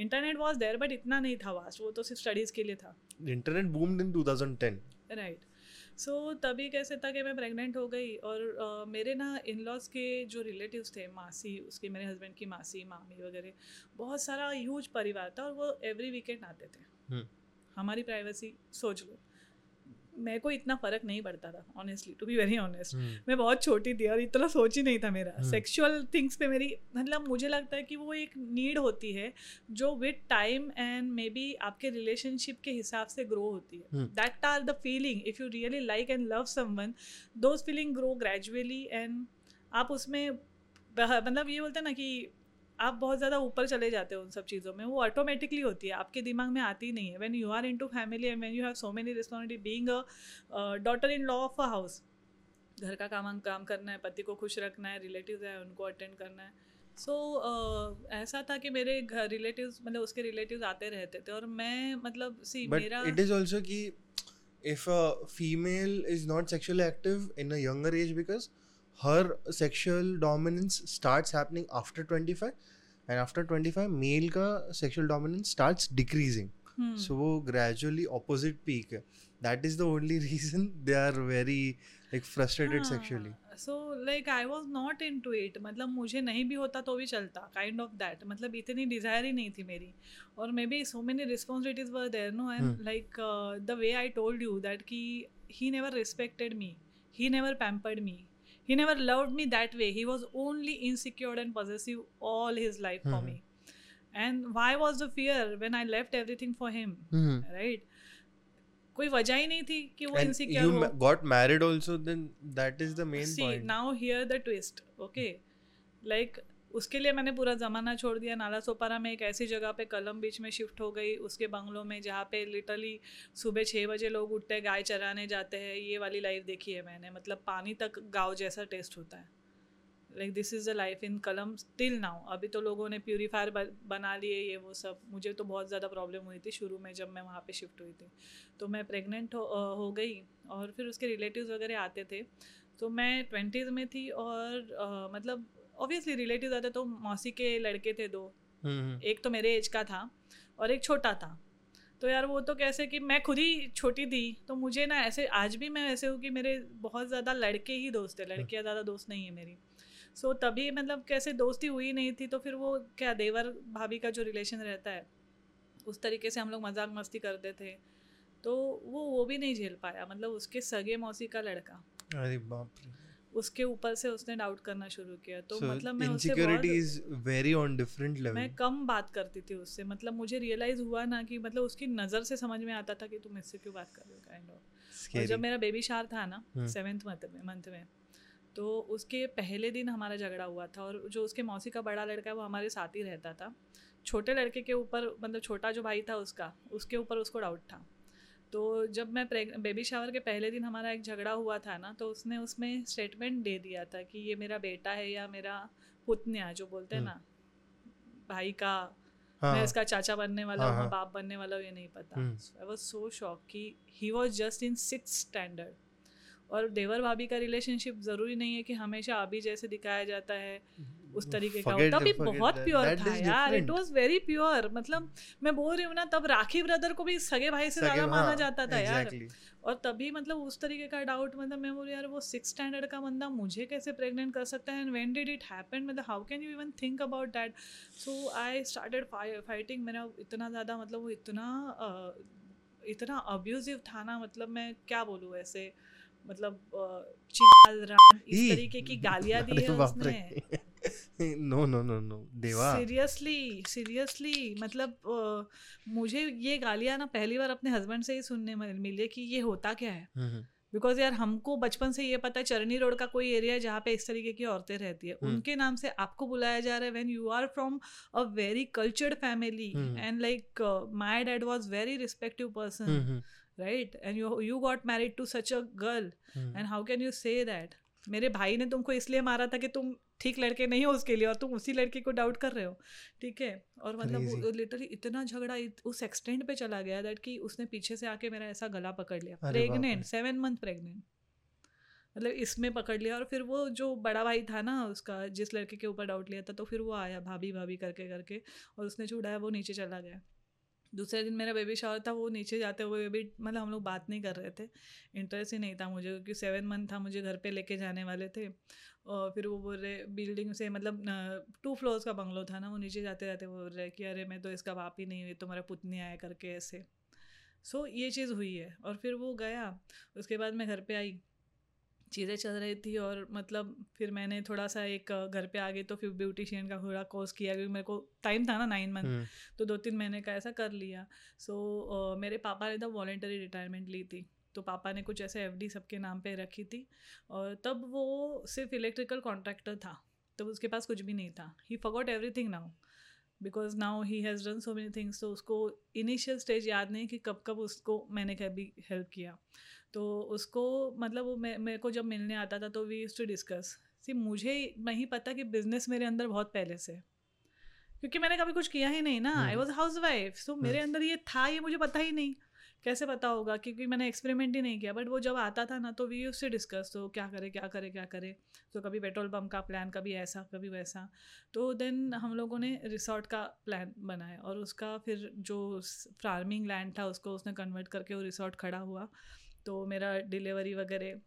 internet was there but इतना नहीं था वास्ट वो तो सिर्फ़ स्टडीज़ के लिए था। Internet boomed in 2010 right so so, तभी कैसे था कि मैं प्रेग्नेंट हो गई और uh, मेरे ना इन लॉज के जो रिलेटिव्स थे मासी उसके मेरे हस्बैंड की मासी मामी वगैरह बहुत सारा ह्यूज परिवार था और वो एवरी वीकेंड आते थे हम्म। हमारी प्राइवेसी सोच लो मेरे को इतना फ़र्क नहीं पड़ता था honestly to be very honest hmm, मैं बहुत छोटी थी और इतना सोच ही नहीं था मेरा। हम्म। सेक्सुअल थिंग्स पे मेरी मतलब मुझे लगता है कि वो एक नीड होती है जो with time and may be आपके रिलेशनशिप के हिसाब से ग्रो होती है। हम्म। That are the feeling if you really like and love someone those feeling grow gradually and आप उसमें मतलब ये बोलते हैं ना कि आप बहुत ज़्यादा ऊपर चले जाते हो उन सब चीज़ों में वो ऑटोमेटिकली होती है आपके दिमाग में आती नहीं है। When you are into family and when you have so many responsibility being a daughter in law of a house घर का काम काम करना है पति को खुश रखना है रिलेटिव्स है उनको अटेंड करना है। सो so, uh, ऐसा था कि मेरे घर रिलेटिव्स मतलब उसके रिलेटिव्स आते रहते थे और मैं मतलब सी मेरा it is also कि if a female is not sexually active in a younger age because her sexual dominance starts happening after 25 and after twenty five male का sexual dominance start decreasing so वो gradually opposite peak that is the only reason they are very like frustrated sexually so like I was not in to मतलब मुझे नहीं भी होता तो भी चलता. काइंड ऑफ़ दैट मतलब इतनी डिज़ायर ही नहीं थी मेरी. और may be so many responsibilities were there no and like the way I told you that की he never respected me he never pampered me he never loved me that way he was only insecure and possessive all his life for Mhm. me and why was the fear when i left everything for him hmm. right कोई वजह ही नहीं थी कि वो and इनसिक्योर you हो ma- got married also then that is the main C point now here the twist okay like उसके लिए मैंने पूरा ज़माना छोड़ दिया। नाला सोपारा में एक ऐसी जगह पे कलम बीच में शिफ्ट हो गई। उसके बंगलों में जहाँ पे लिटरली सुबह छः बजे लोग उठते हैं गाय चराने जाते हैं ये वाली लाइफ देखी है मैंने। मतलब पानी तक गाँव जैसा टेस्ट होता है। Like this is the life in calm still now अभी तो लोगों ने प्योरीफायर बना लिए ये वो सब। मुझे तो बहुत ज़्यादा प्रॉब्लम हुई थी शुरू में जब मैं वहाँ पे शिफ्ट हुई थी। तो मैं प्रेग्नेंट हो, हो गई और फिर उसके रिलेटिव्स वगैरह आते थे। तो मैं ट्वेंटीज़ में थी और अ, मतलब ऑब्वियसली रिलेटिव्स आते तो मौसी के लड़के थे दो। hmm. एक तो मेरे एज का था और एक छोटा था। तो यार वो तो कैसे कि मैं खुद ही छोटी थी तो मुझे ना ऐसे आज भी मैं ऐसे हूँ कि मेरे बहुत ज़्यादा लड़के ही दोस्त है लड़कियाँ ज़्यादा दोस्त नहीं है मेरी। सो so, तभी मतलब कैसे दोस्ती हुई नहीं थी तो फिर वो क्या देवर भाभी का जो रिलेशन रहता है उस तरीके से हम लोग मज़ाक मस्ती करते थे। तो वो वो भी नहीं झेल पाया मतलब उसके सगे मौसी का लड़का। अरे बाप रे। उसके ऊपर से उसने डाउट करना शुरू किया। तो so मतलब मैं उससे मैं कम बात करती थी उससे। मतलब मुझे रियलाइज़ हुआ ना कि मतलब उसकी नज़र से समझ में आता था कि तुम इससे क्यों बात कर रहे हो काइंड ऑफ़ और जब मेरा बेबी शार था ना हम्म। सेवेंथ मंथ में मंथ में तो उसके पहले दिन हमारा झगड़ा हुआ था और जो उसके मौसी का बड़ा लड़का है वो हमारे साथ ही रहता था। छोटे लड़के के ऊपर मतलब छोटा जो भाई था उसका उसके ऊपर उसको डाउट था। तो जब मैं बेबी शावर के पहले दिन हमारा एक झगड़ा हुआ था ना तो उसने उसमें स्टेटमेंट दे दिया था कि ये मेरा बेटा है या मेरा पुतन्या जो बोलते हैं हम्म। ना भाई का हाँ मैं इसका चाचा बनने वाला हाँ, हूँ हाँ। बाप बनने वाला हूँ ये नहीं पता हम्म। आई वॉज़ सो शॉक कि he was just in six standard और देवर भाभी का रिलेशनशिप ज़रूरी नहीं है कि हमेशा अभी जैसे दिखाया जाता है उस तरीके का Forget- तभी बहुत प्योर था यार। इट. वाज वेरी प्योर मतलब मैं बोल रही हूँ ना तब राखी ब्रदर को भी सगे भाई से ज़्यादा माना हाँ, जाता था यार। और तभी मतलब उस तरीके का डाउट मतलब मैं बोली यार वो सिक्स स्टैंडर्ड का बंदा मुझे कैसे प्रेग्नेंट कर सकता है? And when did it happen मतलब how can you even think about that so I started fighting मेरा इतना ज़्यादा मतलब वो इतना इतना अब्यूजिव था ना मतलब मैं क्या बोलूँ ऐसे? मतलब इस तरीके की गालियाँ दी है उसने। नो नो नो नो देवा सीरियसली सीरियसली मतलब अ, मुझे ये गालियाँ ना पहली बार अपने हस्बैंड से ही सुनने मिली कि ये होता क्या है। हम्म, बिकॉज़ यार हमको बचपन से ये पता है चरनी रोड का कोई एरिया है जहाँ पे इस तरीके की औरतें रहती है। हम्म। उनके नाम से आपको बुलाया जा रहा है when you are from a very cultured family hmm. And like my dad was very respective person hmm, hmm, right and you you got married to such a girl hmm. And how can you say that मेरे भाई ने तुमको इसलिए मारा था कि तुम ठीक लड़के नहीं हो उसके लिए और तुम उसी लड़के को डाउट कर रहे हो। ठीक है? और मतलब वो लिटरली इतना झगड़ा इत- उस एक्सटेंड पे चला गया दैट कि उसने पीछे से आके मेरा ऐसा गला पकड़ लिया। प्रेगनेंट सेवन मंथ प्रेगनेंट मतलब इसमें पकड़ लिया और फिर वो जो बड़ा भाई था ना उसका जिस लड़के के ऊपर डाउट लिया था तो फिर वो आया भाभी भाभी करके करके और उसने छुड़ाया वो नीचे चला गया। दूसरे दिन मेरा बेबी शावर था वो नीचे जाते हुए भी मतलब हम लोग बात नहीं कर रहे थे। इंटरेस्ट ही नहीं था मुझे क्योंकि सेवन मंथ था मुझे घर पे लेके जाने वाले थे। और फिर वो बोल रहे बिल्डिंग से मतलब टू फ्लोर्स का बंगलो था ना वो नीचे जाते जाते बोल रहे कि अरे मैं तो इसका बाप ही नहीं हुई तुम्हारा पुतनी आया करके ऐसे। सो so, ये चीज़ हुई है। और फिर वो गया उसके बाद मैं घर पे आई। चीज़ें चल रही थी और मतलब फिर मैंने थोड़ा सा एक घर पे आ गई तो फिर ब्यूटिशियन का थोड़ा कोर्स किया क्योंकि मेरे को टाइम था ना नाइन मंथ हम्म, तो दो तीन महीने का ऐसा कर लिया। सो so, uh, मेरे पापा ने तब वॉलेंटरी रिटायरमेंट ली थी। तो पापा ने कुछ ऐसे एफ़ डी सबके नाम पे रखी थी और तब वो सिर्फ़ इलेक्ट्रिकल कॉन्ट्रैक्टर था तब उसके पास कुछ भी नहीं था। He forgot everything now because now he has done so many things तो उसको इनिशियल स्टेज याद नहीं कि कब कब उसको मैंने कभी हेल्प किया। तो उसको मतलब वो मे- मेरे को जब मिलने आता था तो we use to discuss see मुझे नहीं पता कि बिज़नेस मेरे अंदर बहुत पहले से क्योंकि मैंने कभी कुछ किया ही नहीं ना। I. Was housewife so मेरे अंदर ये था ये मुझे पता ही नहीं। कैसे पता होगा? क्योंकि मैंने एक्सपेरिमेंट ही नहीं किया बट वो जब आता था ना तो वी यूज़ से डिस्कस तो क्या करे क्या करे क्या करे? तो कभी पेट्रोल पम्प का प्लान कभी ऐसा, कभी वैसा। तो देन हम लोगों ने रिसोर्ट का प्लान बनाया और उसका फिर जो फ़ार्मिंग लैंड था, उसको उसने कन्वर्ट करके वो रिसोर्ट खड़ा हुआ। तो मेरा डिलीवरी वगैरह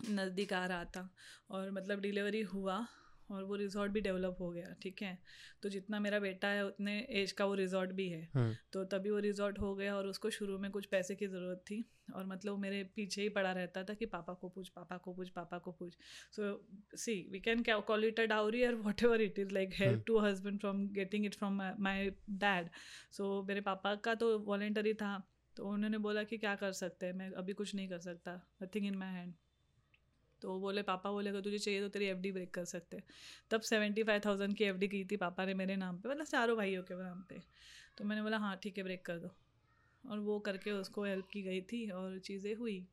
नज़दीक आ रहा था और मतलब डिलीवरी हुआ। और वो रिजॉर्ट भी डेवलप हो गया ठीक है? तो जितना मेरा बेटा है उतने एज का वो रिजॉर्ट भी है। हम्म, तो तभी वो रिजॉर्ट हो गया और उसको शुरू में कुछ पैसे की ज़रूरत थी और मतलब मेरे पीछे ही पड़ा रहता था कि पापा को पूछ पापा को पूछ पापा को पूछ। So see we can call it a dowry और whatever it is like help to husband from getting it from my dad so मेरे पापा का तो वॉलेंटरी था तो उन्होंने बोला कि क्या कर सकते हैं? मैं अभी कुछ नहीं कर सकता नथिंग इन माई हैंड तो वो बोले पापा बोले अगर तुझे चाहिए तो तेरी एफडी ब्रेक कर सकते तब सेवेंटी फाइव थाउज़ेंड की एफडी की थी पापा ने मेरे नाम पे मतलब चारों भाइयों के नाम पे। तो मैंने बोला हाँ ठीक है ब्रेक कर दो। और वो करके उसको हेल्प की गई थी और चीज़ें हुई।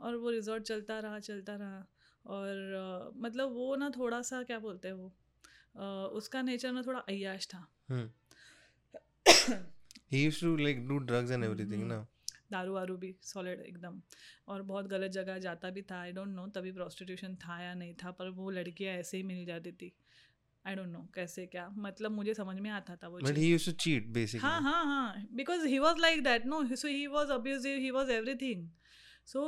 और वो रिजॉर्ट चलता रहा चलता रहा। और अ, मतलब वो ना थोड़ा सा क्या बोलते हैं वो अ, उसका नेचर ना थोड़ा अय्याश था। हम्म. used to like do drugs and हम्म. ना? दारू वारू भी सॉलिड एकदम। और बहुत गलत जगह जाता भी था आई डोंट नो तभी प्रोस्टिट्यूशन था या नहीं था पर वो लड़कियाँ ऐसे ही मिल जाती थी। आई डोंट नो कैसे क्या? मतलब मुझे समझ में आता था वो he used to cheat basically. हाँ हाँ हाँ because he was like that no so he was abusive he was everything so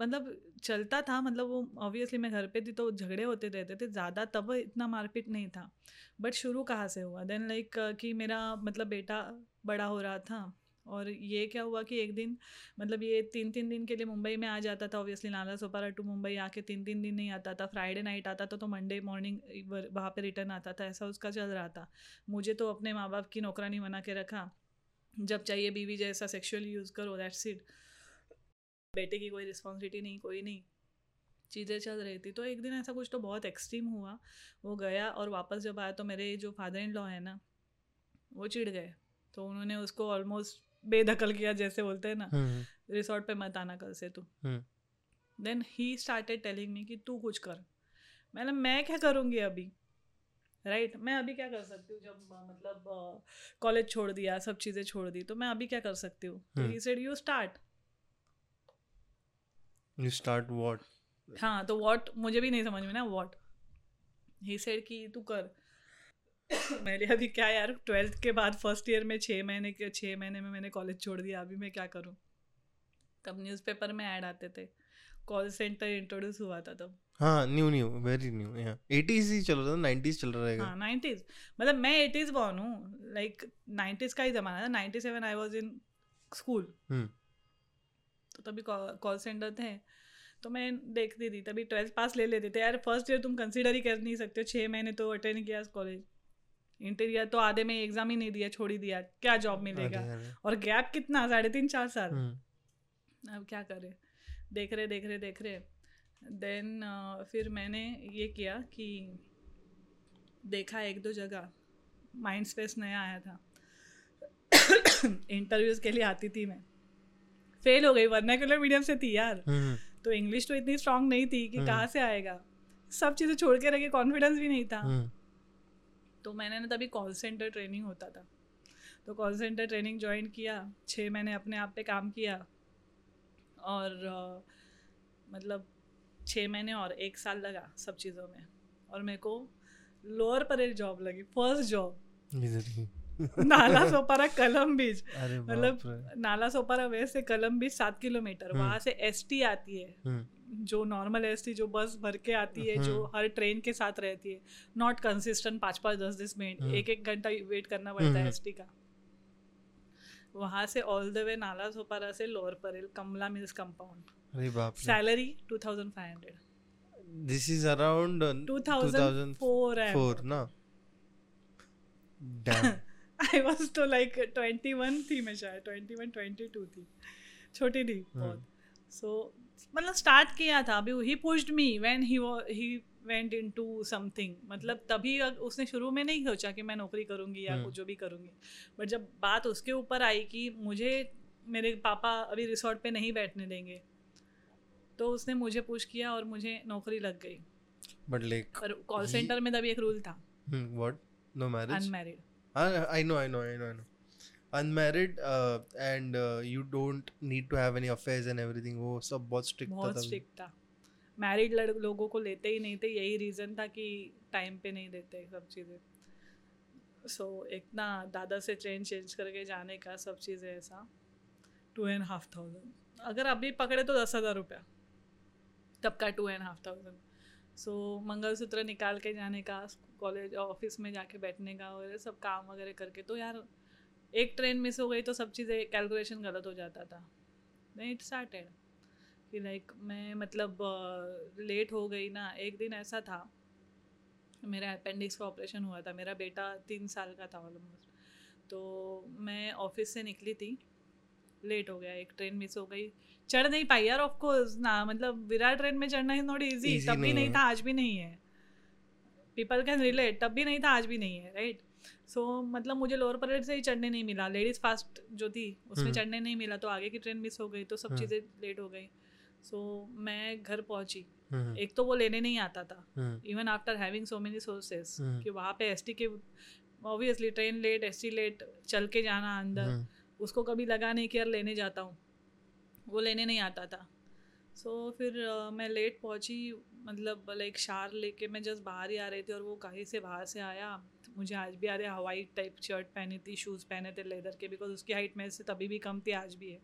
मतलब चलता था मतलब वो ऑब्वियसली मैं घर पे थी तो झगड़े होते रहते थे ज़्यादा तब इतना मारपीट नहीं था। बट शुरू कहाँ से हुआ? देन लाइक कि मेरा मतलब बेटा बड़ा हो रहा था और ये क्या हुआ कि एक दिन मतलब ये तीन तीन दिन के लिए मुंबई में आ जाता था ऑब्वियसली नाला सोपारा टू मुंबई आके तीन तीन दिन नहीं आता था। फ्राइडे नाइट आता था तो मंडे मॉर्निंग वहाँ पे रिटर्न आता था। ऐसा उसका चल रहा था। मुझे तो अपने माँ बाप की नौकरानी बना के रखा। जब चाहिए बीवी जैसा सेक्सुअली यूज़ करो दैट्स इट बेटे की कोई रिस्पॉन्सिबिलिटी नहीं, कोई नहीं। चीज़ें चल रही थी। तो एक दिन ऐसा कुछ तो बहुत एक्सट्रीम हुआ। वो गया और वापस जब आया तो मेरे जो फादर इन लॉ है ना, वो चिढ़ गए। तो उन्होंने उसको ऑलमोस्ट बेदखल किया जैसे बोलते हैं ना हम्म, रिसोर्ट पे मत आना कल से तू। हम्म. Then he started telling me कि तू कुछ कर। मैंने मैं क्या करूँगी अभी? Right right? मैं अभी क्या कर सकती हूँ जब मतलब कॉलेज छोड़ दिया सब चीज़ें छोड़ दी तो मैं अभी क्या कर सकती हूँ? तो हम्म. He said you start you start what? हाँ तो वॉट मुझे भी नहीं समझ में ना वॉट ही सेड कि तू कर। मैंने अभी क्या यार ट्वेल्थ के बाद फ़र्स्ट ईयर में छः महीने के छः महीने में मैंने कॉलेज छोड़ दिया अभी मैं क्या करूँ? तब न्यूज़पेपर में ऐड आते थे? कॉल सेंटर इंट्रोड्यूस हुआ था तब। हाँ न्यू न्यू वेरी न्यू या 80s ही चल रहा था 90s चल रहेगा। हाँ नाइन्टीज मतलब मैं एटीज़ बॉर्न हूँ लाइक नाइन्टीज़ का ही ज़माना था ninety seven I was in school तो तभी कॉल सेंटर थे। तो मैं देखती थी तभी ट्वेल्थ पास ले लेते थे। यार फ़र्स्ट ईयर तुम कंसिडर ही कर नहीं सकते छः महीने तो अटेंड किया कॉलेज इंटीरियर तो आधे में एग्ज़ाम ही नहीं दिया छोड़ ही दिया। क्या जॉब मिलेगा? और गैप कितना? साढ़े तीन चार साल? हम्म, अब क्या करें? देख रहे देख रहे देख रहे। देन फिर मैंने ये किया कि देखा एक दो जगह माइंड स्पेस नया आया था। इंटरव्यूज़ के लिए आती थी मैं। फेल हो गई वर्नाकुलर मीडियम से थी यार। हम्म, तो इंग्लिश तो इतनी स्ट्रांग नहीं थी कि हम्म। कहाँ से आएगा? सब चीज़ें छोड़ के रखे कॉन्फिडेंस भी नहीं था। तो मैंने ना तभी कॉल सेंटर ट्रेनिंग होता था। तो कॉल सेंटर ट्रेनिंग ज्वाइन किया छः महीने अपने आप पे काम किया और अ, मतलब छः महीने और एक साल लगा सब चीज़ों में और मेरे को लोअर परेल जॉब लगी फ़र्स्ट जॉब नाला सोपारा कलम बीच। मतलब नाला सोपारा वे से कलम बीच सात किलोमीटर हम्म। वहाँ से एसटी आती है। हम्म, जो नॉर्मल एसटी जो बस भर के आती है जो हम्म। हर ट्रेन के साथ रहती है नॉट कंसिस्टेंट पाँच पाँच दस दस मिनट हम्म। एक एक घंटा वेट करना पड़ता है हम्म। एस का। वहाँ से all the way Nala Sopara से Lower Parel Kamala Mills compound अरे बाप salary two thousand five hundred this is around two thousand four 2004 ना आई वॉज़ तो लाइक ट्वेंटी वन थी मैं शायद ट्वेंटी वन ट्वेंटी टू थी। छोटी थी हम्म। बहुत। सो मतलब स्टार्ट किया था अभी ही pushed me when he he went into something मतलब तभी उसने शुरू में नहीं सोचा कि मैं नौकरी करूँगी या हम्म। कुछ जो भी करूँगी. बट जब बात उसके ऊपर आई कि मुझे मेरे पापा अभी रिसोर्ट पे नहीं बैठने देंगे तो उसने मुझे पुश किया और मुझे नौकरी लग गई. बट लाइक और कॉल सेंटर में तभी एक रूल था. What no marriage unmarried I know, I know, I know, I know. Unmarried and uh, you don't need to have any affairs and everything. वो सब बहुत strict था बहुत स्ट्रिक्ट था। मैरिड लोगों को लेते ही नहीं थे यही रीज़न था कि टाइम पे नहीं देते सब चीज़ें। सो so, इतना दादा से ट्रेन चेंज करके जाने का सब चीज़ें ऐसा। टू एंड हाफ़ थाउज़ेंड अगर अभी पकड़े तो दस हज़ार रुपया। तब का two and half thousand so mangalsutra निकाल के जाने का कॉलेज ऑफ़िस में जाके बैठने का वगैरह सब काम वगैरह करके तो यार एक ट्रेन मिस हो गई तो सब चीज़ें कैलकुलेशन गलत हो जाता था। नहीं इट स्टार्टेड कि लाइक मैं मतलब लेट हो गई ना। एक दिन ऐसा था मेरा अपेंडिक्स का ऑपरेशन हुआ था। मेरा बेटा तीन साल का था ऑलमोस्ट तो मैं ऑफ़िस से निकली थी। लेट हो गया एक ट्रेन मिस हो गई। चढ़ नहीं पाई यार ऑफ़ कोर्स ना मतलब विराट ट्रेन में चढ़ना इज़ नॉट इजी तब भी नहीं था आज भी नहीं है। पीपल कैन रिलेट तब भी नहीं था आज भी नहीं है राइट सो so, मतलब मुझे लोअर परेड से ही चढ़ने नहीं मिला। लेडीज़ फास्ट जो थी उसमें हम्म। चढ़ने नहीं मिला तो आगे की ट्रेन मिस हो गई तो सब हम्म। चीज़ें लेट हो गई। सो so, मैं घर पहुँची। हम्म, एक तो वो लेने नहीं आता था। Even after having so many sources. कि वहाँ पे एसटी के obviously train late ST late चल के जाना अंदर उसको कभी लगा नहीं कि यार लेने जाता हूँ। वो लेने नहीं आता था। सो so, फिर अ, मैं लेट पहुँची मतलब लाइक शार लेके मैं जस्ट बाहर ही आ रही थी और वो कहीं से बाहर से आया। मुझे आज भी आ रहा हवाई टाइप शर्ट पहनी थी शूज़ पहने थे लेदर के बिकॉज़ उसकी हाइट मेरे से तभी भी कम थी आज भी है।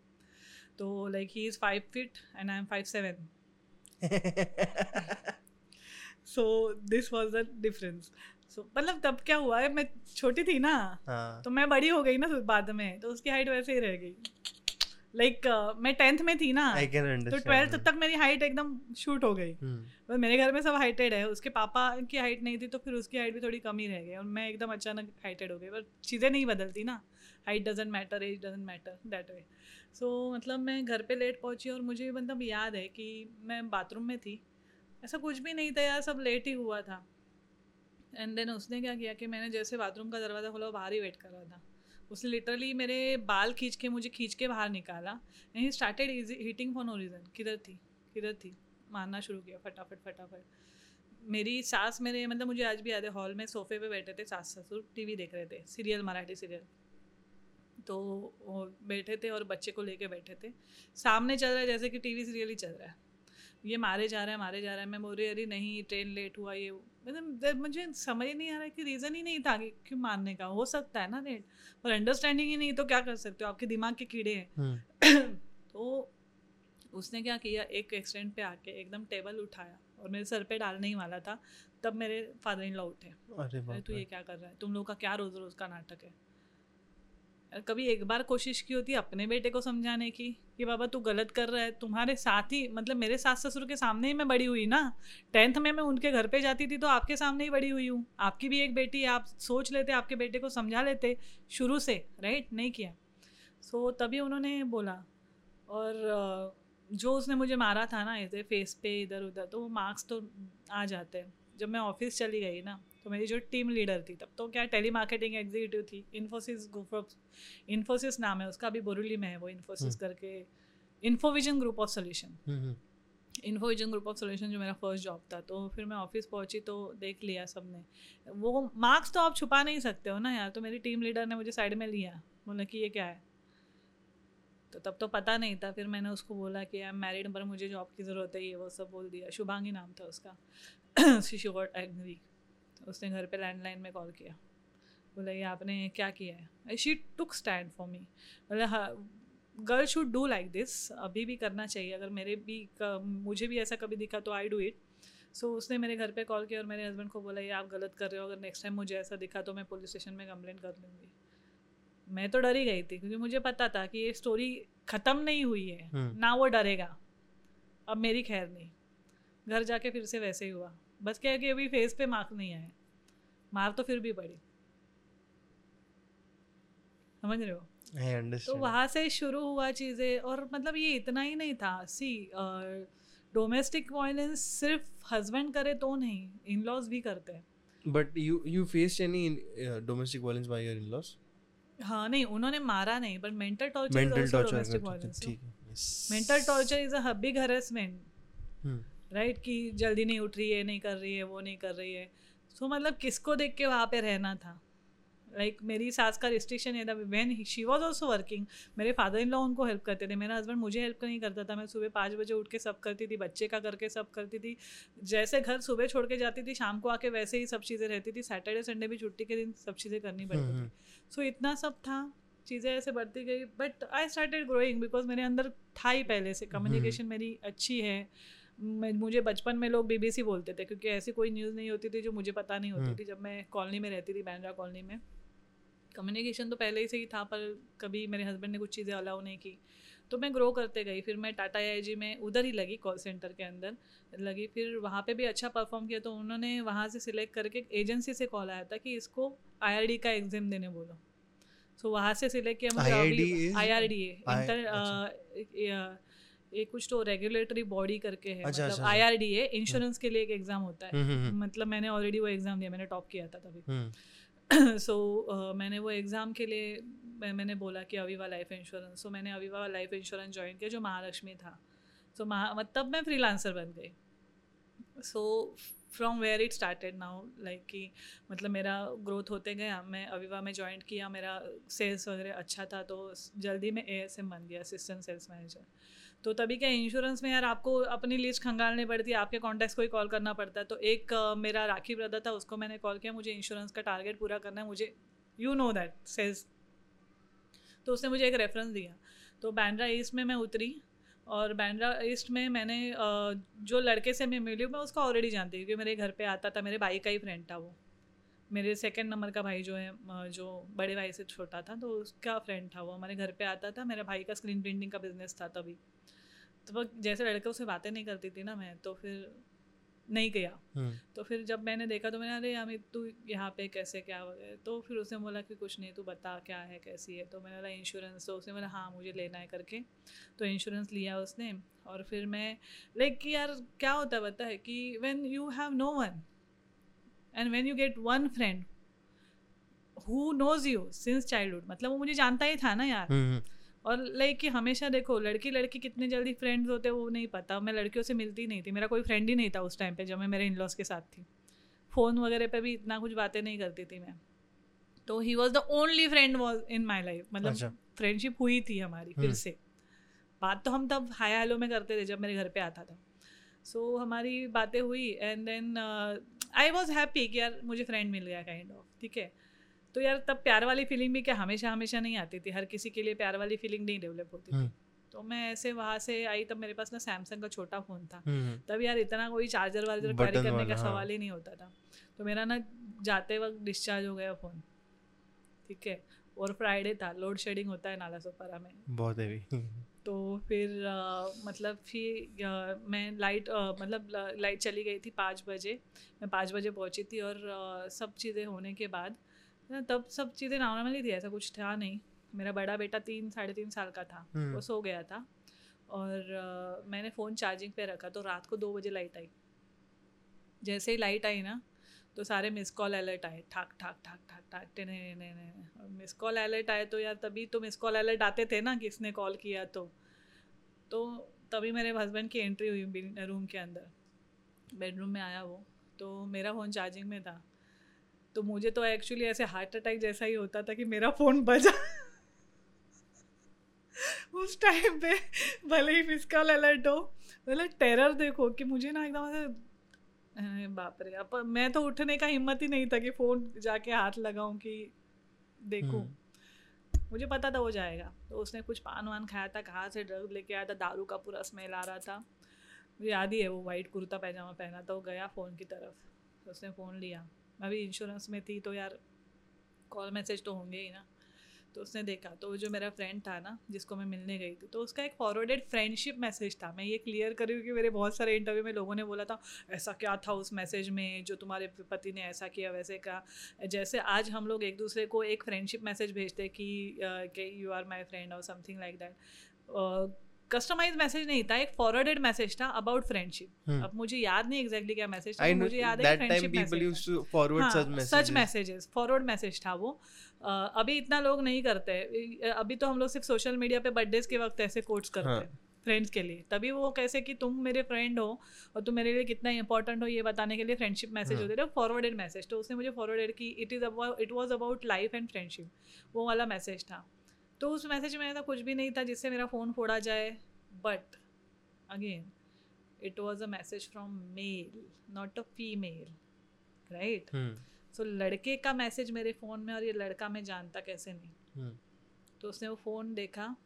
तो like he is five feet and I am five seven so this was the difference so मतलब तब क्या हुआ है मैं छोटी थी ना हाँ। तो मैं बड़ी हो गई ना बाद में तो उसकी हाइट वैसे ही रह गई। लाइक मैं टेंथ में थी ना तो ट्वेल्थ तक मेरी हाइट एकदम शूट हो गई। बस मेरे घर में सब हाइटेड है उसके पापा की हाइट नहीं थी तो फिर उसकी हाइट भी थोड़ी कम ही रह गई और मैं एकदम अचानक हाइटेड हो गई पर चीज़ें नहीं बदलती ना। Height doesn't matter age doesn't matter that way so मतलब मैं घर पे लेट पहुँची और मुझे मतलब याद है कि मैं बाथरूम में थी ऐसा कुछ भी नहीं था यार सब लेट ही हुआ था। एंड देन उसने क्या किया कि मैंने जैसे बाथरूम का दरवाज़ा खोला बाहर ही वेट कर रहा था। उसने लिटरली मेरे बाल खींच के मुझे खींच के बाहर निकाला। And he started hitting for no reason किधर थी? किधर थी? मारना शुरू किया फटाफट फटाफट। मेरी सास मेरे मतलब मुझे आज भी याद है हॉल में सोफे पे बैठे थे सास ससुर टीवी देख रहे थे सीरियल मराठी सीरियल तो वो बैठे थे और बच्चे को लेके बैठे थे। सामने चल रहा है जैसे कि टीवी सीरियल ही चल रहा है। ये मारे जा रहा है मारे जा रहा है। मैं बोल रही अरे नहीं ट्रेन लेट हुआ ये मतलब मुझे समझ नहीं आ रहा है कि रीज़न ही नहीं था कि क्यों मारने का। हो सकता है ना लेट पर अंडरस्टैंडिंग ही नहीं तो क्या कर सकते हो? आपके दिमाग के कीड़े हैं। हम्म। तो उसने क्या किया? एक एक्सीडेंट पे आके एकदम टेबल उठाया और मेरे सर पे डालने ही वाला था। तब मेरे फादर इन लॉ उठे। अरे अरे तू ये क्या कर रहा है? तुम लोग का क्या रोज़ रोज़ का नाटक है? कभी एक बार कोशिश की होती अपने बेटे को समझाने की कि बाबा तू गलत कर रहा है तुम्हारे साथ ही मतलब मेरे सास ससुर के सामने ही मैं बड़ी हुई ना। टेंथ में मैं उनके घर पे जाती थी तो आपके सामने ही बड़ी हुई हूँ। आपकी भी एक बेटी है आप सोच लेते आपके बेटे को समझा लेते शुरू से राइट नहीं किया। सो so, तभी उन्होंने बोला और जो उसने मुझे मारा था ना ऐसे फेस पे इधर उधर तो वो मार्क्स तो आ जाते हैं। जब मैं ऑफ़िस चली गई ना तो मेरी जो टीम लीडर थी तब तो क्या टेली मार्केटिंग एग्जीक्यूटिव थी? इन्फोसिस ग्रुप ऑफ़ इन्फोसिस नाम है उसका अभी बोरुली में है वो इन्फोसिस करके। Infovision group of solution hmm, hmm. Infovision group of solution जो मेरा फ़र्स्ट जॉब था तो फिर मैं ऑफ़िस पहुँची तो देख लिया सबने। वो मार्क्स तो आप छुपा नहीं सकते हो ना यार तो मेरी टीम लीडर ने मुझे साइड में लिया। बोला कि ये क्या है? तो तब तो पता नहीं था फिर मैंने उसको बोला कि आई एम मैरिड पर मुझे जॉब की ज़रूरत है। ये वो सब बोल दिया। शुभांगी नाम था उसका। शी गॉट एग्री तो उसने घर पे लैंडलाइन में कॉल किया। बोला ये आपने क्या किया है? She took stand for me बोला हाँ girl should do like this अभी भी करना चाहिए। अगर मेरे भी मुझे भी ऐसा कभी दिखा तो आई डू इट सो उसने मेरे घर पे कॉल किया और मेरे हस्बैंड को बोला ये आप गलत कर रहे हो। अगर नेक्स्ट टाइम मुझे ऐसा दिखा तो मैं पुलिस स्टेशन में कंप्लेंट कर दूँगी। मैं तो डर ही गई थी क्योंकि मुझे पता था कि ये स्टोरी ख़त्म नहीं हुई है। हम्म। ना वो डरेगा। अब मेरी खैर नहीं। घर जाके फिर से वैसे ही हुआ। बस क्या है कि अभी फेस पे मार्क नहीं आए। मार तो फिर भी पड़ी। समझ रहे हो? तो वहाँ से शुरू हुआ चीज़ें और मतलब ये इतना ही नहीं था। सी डोमेस्टिक वायलेंस सिर्फ़ हस्बैंड करे तो नहीं इन लॉज भी करते हैं। But you you faced any domestic violence by your in laws हाँ नहीं उन्होंने मारा नहीं but mental torture mental torture ठीक है। Mental torture is a big harassment hmm, right कि जल्दी नहीं उठ रही है नहीं कर रही है वो नहीं कर रही है। सो मतलब किसको देख के वहाँ पे रहना था? लाइक मेरी सास का रिस्ट्रिक्शन ये था when she was also working मेरे फादर इन लॉ उनको हेल्प करते थे। मेरा हस्बैंड मुझे हेल्प नहीं करता था मैं सुबह पाँच बजे उठ के सब करती थी बच्चे का करके सब करती थी। जैसे घर सुबह छोड़ के जाती थी शाम को आके वैसे ही सब चीज़ें रहती थी। सैटरडे संडे भी छुट्टी के दिन सब चीज़ें करनी पड़ती हम्म, थी सो इतना सब था चीज़ें ऐसे बढ़ती गई। But I started growing because मेरे अंदर था ही पहले से। कम्युनिकेशन मेरी अच्छी है। मुझे बचपन में लोग बीबीसी बोलते थे क्योंकि ऐसी कोई न्यूज़ नहीं होती थी जो मुझे पता नहीं होती हम्म। थी जब मैं कॉलोनी में रहती थी बैंड्रा कॉलोनी में। कम्युनिकेशन तो पहले ही से ही था पर कभी मेरे हस्बैंड ने कुछ चीज़ें अलाउ नहीं की। तो मैं ग्रो करते गई फिर मैं टाटा आई में उधर ही लगी कॉल सेंटर के अंदर लगी। फिर वहाँ पे भी अच्छा परफॉर्म किया तो उन्होंने वहाँ से सिलेक्ट करके एजेंसी से कॉल आया था कि इसको आईआरडी का एग्ज़ाम देने बोलो। सो so, वहाँ से सिलेक्ट किया मुझे आई आर डी इंटर ये कुछ तो रेगुलेटरी बॉडी करके है अच्छा, मतलब आई आर डी है इंश्योरेंस के लिए एक एग्ज़ाम होता है। हम्म, हम्म, हम्म, मतलब मैंने ऑलरेडी वो एग्ज़ाम दिया मैंने टॉप किया था तभी। सो मैंने वो एग्ज़ाम के लिए मैं, मैंने बोला कि अविवा लाइफ इंश्योरेंस सो मैंने अविवा लाइफ इंश्योरेंस ज्वाइन किया जो महालक्ष्मी था। सो महा तब मैं फ्रीलांसर बन गई। So from where it started now like कि मतलब मेरा ग्रोथ होते गया मैं अविवा में ज्वाइन किया मेरा सेल्स वगैरह अच्छा था तो जल्दी में ए एस एम बन गया असिस्टेंट सेल्स मैनेजर तो तभी क्या इंश्योरेंस में यार आपको अपनी लिस्ट खंगालनी पड़ती है आपके कॉन्टैक्ट्स को ही कॉल करना पड़ता है। तो एक अ, मेरा राखी ब्रदर था उसको मैंने कॉल किया मुझे इंश्योरेंस का टारगेट पूरा करना है मुझे यू नो दैट सेल्स तो उसने मुझे एक रेफरेंस दिया। तो बैंड्रा ईस्ट में मैं उतरी और बैंड्रा ईस्ट में मैंने जो लड़के से मैं मिली मैं उसको ऑलरेडी जानती हूँ क्योंकि मेरे घर पे आता था मेरे भाई का ही फ्रेंड था वो। मेरे सेकंड नंबर का भाई जो है जो बड़े भाई से छोटा था तो उसका फ्रेंड था वो हमारे घर पे आता था मेरे भाई का स्क्रीन प्रिंटिंग का बिज़नेस था तभी। तो वह जैसे लड़के उससे बातें नहीं करती थी ना मैं तो फिर नहीं गया। हम्म, तो फिर जब मैंने देखा तो मैंने अरे अमित तू यहाँ पे कैसे क्या वगैरह तो फिर उसने बोला कि कुछ नहीं तू बता क्या है कैसी है? तो मैंने बोला इंश्योरेंस तो उसने बोला हाँ मुझे लेना है करके। तो इंश्योरेंस लिया उसने और फिर मैं लाइक कि यार क्या होता है पता है कि when you have no one and when you get one friend who knows you since childhood मतलब वो मुझे जानता ही था ना यार। हम्म, और लाइक कि हमेशा देखो लड़की लड़की कितने जल्दी फ्रेंड्स होते हैं वो नहीं पता। मैं लड़कियों से मिलती नहीं थी। मेरा कोई फ्रेंड ही नहीं था उस टाइम पे जब मैं मेरे इन लॉज के साथ थी। फ़ोन वगैरह पे भी इतना कुछ बातें नहीं करती थी मैं। तो he was the only friend was in my life अच्छा। मतलब फ्रेंडशिप हुई थी हमारी फिर हम्म। से। बात तो हम तब हाय हेलो में करते थे जब मेरे घर पे आता था। सो so, हमारी बातें हुई and then I was happy कि यार मुझे फ्रेंड मिल गया काइंड ऑफ़ ठीक है? तो यार तब प्यार वाली फीलिंग भी क्या हमेशा हमेशा नहीं आती थी हर किसी के लिए प्यार वाली फीलिंग नहीं डेवलप होती थी। हम्म। तो मैं ऐसे वहाँ से आई तब मेरे पास ना सैमसंग का छोटा फ़ोन था। हम्म, तब यार इतना कोई चार्जर वार्जर कैरी करने का हाँ। सवाल ही नहीं होता था। तो मेरा ना जाते वक्त डिस्चार्ज हो गया फ़ोन ठीक है? और फ्राइडे था लोड शेडिंग होता है नाला सोपारा में। बहुत हैवी तो फिर अ, मतलब फिर अ, मैं लाइट अ, मतलब लाइट चली गई थी पाँच बजे। मैं पाँच बजे पहुँची थी और अ, सब चीज़ें होने के बाद तब सब चीज़ें नॉर्मली थी ऐसा कुछ था नहीं। मेरा बड़ा बेटा तीन साढ़े तीन साल का था हम्म। वो सो गया था और अ, मैंने फ़ोन चार्जिंग पे रखा तो रात को दो बजे लाइट आई। जैसे ही लाइट आई ना तो सारे मिस कॉल अलर्ट आए, ठाक ठाक ठाक ठाक ठाक टेने ने ने मिस कॉल अलर्ट आए तो यार तभी तो मिस कॉल अलर्ट आते थे ना किसने कॉल किया तो। तो तभी मेरे हस्बैंड की एंट्री हुई रूम के अंदर। बेडरूम में आया वो। तो मेरा फ़ोन चार्जिंग में था। तो मुझे तो एक्चुअली ऐसे हार्ट अटैक जैसा ही होता था कि मेरा फ़ोन बजा। उस टाइम पे भले ही मिस कॉल अलर्ट हो मतलब टेरर देखो कि मुझे ना एकदम अरे बाप रे अब मैं तो उठने का हिम्मत ही नहीं था कि फ़ोन जाके हाथ लगाऊँ कि देखूँ। हम्म। मुझे पता था वो जाएगा। तो उसने कुछ पान वान खाया था कहाँ से ड्रग लेके आया था दारू का पूरा स्मेल आ रहा था। मुझे याद ही है वो वाइट कुर्ता पैजामा पहना था वो गया फ़ोन की तरफ़। तो उसने फ़ोन लिया। मैं भी इंश्योरेंस में थी तो यार कॉल मैसेज तो होंगे ही ना। तो उसने देखा तो जो मेरा फ्रेंड था ना, जिसको मैं मिलने गई थी तो उसका एक फॉरवर्डेड फ्रेंडशिप मैसेज था। मैं ये क्लियर करी कि मेरे बहुत सारे इंटरव्यू में लोगों ने बोला था, ऐसा क्या था उस मैसेज में जो तुम्हारे पति ने ऐसा किया, वैसे कहा जैसे आज हम लोग एक दूसरे को एक फ्रेंडशिप मैसेज भेजते कि यू आर माई फ्रेंड और something like that customize message नहीं था एक फॉरवर्डेड मैसेज था अबाउट फ्रेंडशिप हम्म। अब मुझे याद नहीं एग्जैक्टली क्या मैसेज था मुझे याद है friendship. Such messages forward message था वो अभी इतना लोग नहीं करते अभी तो हम लोग सिर्फ़ सोशल मीडिया पे बर्थडेज के वक्त ऐसे कोट्स करते हाँ। हैं फ्रेंड्स के लिए तभी वो कैसे कि तुम मेरे फ्रेंड हो और तुम मेरे लिए कितना इंपॉर्टेंट हो ये बताने के लिए फ्रेंडशिप मैसेज हाँ। होते थे फॉरवर्डेड मैसेज तो उसने मुझे फॉरवर्डेड की it is about it was about life and friendship वो वाला मैसेज था तो उस मैसेज में ऐसा कुछ भी नहीं था जिससे मेरा फ़ोन फोड़ा जाए। But again it was a message from male not a female right so लड़के का मैसेज मेरे फ़ोन में और ये लड़का मैं जानता कैसे नहीं। हम्म, तो उसने वो फ़ोन देखा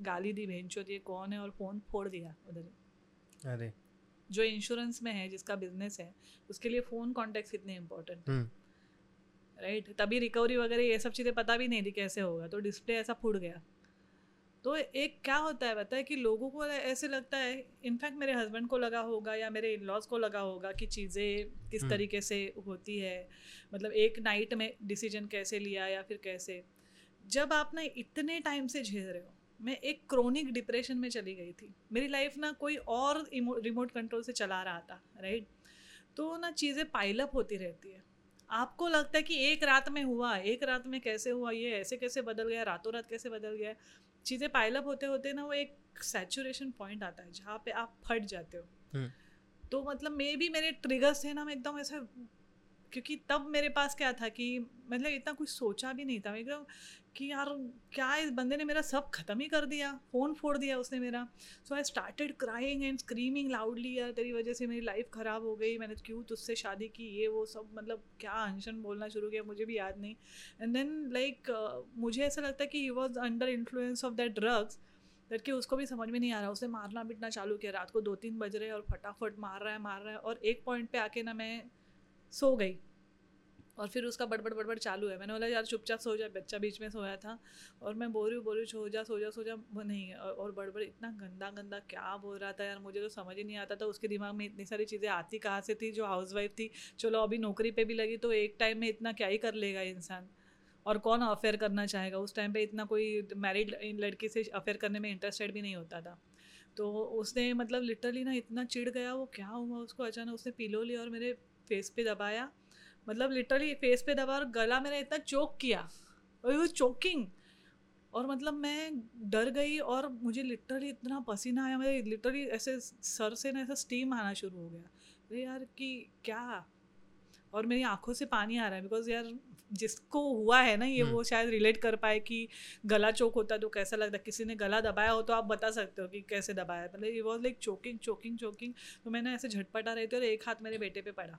गाली दी भेंचो ये कौन है? और फ़ोन फोड़ दिया उधर। अरे। जो इंश्योरेंस में है जिसका बिज़नेस है उसके लिए फ़ोन कॉन्टेक्ट कितने इंपॉर्टेंट हम्म, राइट? तभी रिकवरी वगैरह ये सब चीज़ें पता भी नहीं थी कैसे होगा तो डिस्प्ले ऐसा फूट गया। तो एक क्या होता है पता है कि लोगों को ऐसे लगता है इनफैक्ट मेरे हस्बैंड को लगा होगा या मेरे इन लॉज को लगा होगा कि चीज़ें किस हम्म। तरीके से होती है मतलब एक नाइट में डिसीज़न कैसे लिया या फिर कैसे। जब आप ना इतने टाइम से झेल रहे हो मैं एक क्रोनिक डिप्रेशन में चली गई थी। मेरी लाइफ ना कोई और रिमोट कंट्रोल से चला रहा था राइट तो ना चीज़ें पाइलअप होती रहती है। आपको लगता है कि एक रात में हुआ एक रात में कैसे हुआ ये ऐसे कैसे बदल गया रातों रात कैसे बदल गया? चीज़ें पायलप होते होते ना वो एक सेचुरेशन पॉइंट आता है जहाँ पे आप फट जाते हो। हम्म, तो मतलब मे भी मेरे ट्रिगर्स थे ना मैं एकदम ऐसा क्योंकि तब मेरे पास क्या था कि मतलब इतना कुछ सोचा भी नहीं था। मैं एकदम कि यार क्या इस बंदे ने मेरा सब ख़त्म ही कर दिया, फ़ोन फोड़ दिया उसने मेरा। So I started crying and screaming loudly यार तेरी वजह से मेरी लाइफ ख़राब हो गई, मैंने क्यों तुझसे शादी की, ये वो सब मतलब क्या अनशन बोलना शुरू किया, मुझे भी याद नहीं। एंड देन लाइक मुझे ऐसा लगता है कि he was under influence of that drugs that कि उसको भी समझ में नहीं आ रहा। उसने मारना पीटना चालू किया, रात को दो तीन बज रहे और फटाफट मार रहा है, मार रहा है। और एक पॉइंट पे आके ना मैं सो गई। और फिर उसका बड़बड़ बड़बड़ चालू है। मैंने बोला यार चुपचाप सो जा। बच्चा बीच में सोया था। और मैं बोल रही हूँ बोल रही हूँ सो जा सो जा सो जा। वो नहीं और, और बड़बड़ इतना गंदा गंदा क्या बोल रहा था यार? मुझे तो समझ ही नहीं आता था। उसके दिमाग में इतनी सारी चीज़ें आती कहाँ से थी? जो हाउस थी। चलो अभी नौकरी पर भी लगी तो एक टाइम में इतना क्या ही कर लेगा इंसान? और कौन अफेयर करना चाहेगा? उस टाइम पे इतना कोई मैरिड लड़की से अफेयर करने में इंटरेस्टेड भी नहीं होता था। तो उसने मतलब लिटरली ना इतना चिढ़ गया वो क्या हुआ उसको? अचानक उसने पिलो लिया और मेरे फेस पे दबाया। मतलब लिटरली फेस पे दबा और गला मेरा इतना चोक किया। और वो चोकिंग और मतलब मैं डर गई और मुझे लिटरली इतना पसीना आया। मेरे लिटरली ऐसे सर से ना ऐसा स्टीम आना शुरू हो गया। अरे यार कि क्या? और मेरी आँखों से पानी आ रहा है बिकॉज़ यार जिसको हुआ है ना ये हम्म। वो शायद रिलेट कर पाए कि गला चोक होता है तो कैसा लगता है किसी ने गला दबाया हो तो आप बता सकते हो कि कैसे दबाया मतलब ये was like choking choking choking तो मैंने ऐसे झटपटा रही थी और एक हाथ मेरे बेटे पे पड़ा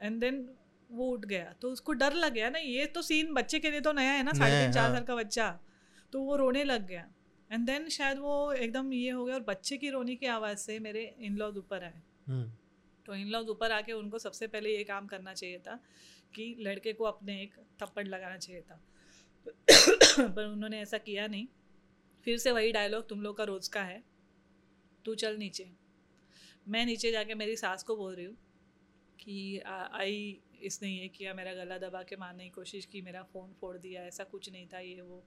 एंड देन वो उठ गया तो उसको डर लग गया ना ये तो सीन बच्चे के लिए तो नया है ना साढ़े तीन चार हाँ। साल का बच्चा तो वो रोने लग गया एंड देन शायद वो एकदम ये हो गया और बच्चे की रोने की आवाज़ से मेरे इन लॉज ऊपर आए हम्म, तो इन लॉज ऊपर आके उनको सबसे पहले ये काम करना चाहिए था कि लड़के को अपने एक थप्पड़ लगाना चाहिए था। पर उन्होंने ऐसा किया नहीं। फिर से वही डायलॉग तुम लोग का रोज़ का है। तू चल नीचे। मैं नीचे जाके मेरी सास को बोल रही हूँ कि आई इसने ये किया मेरा गला दबा के मारने की कोशिश की मेरा फ़ोन फोड़ दिया ऐसा कुछ नहीं था ये वो।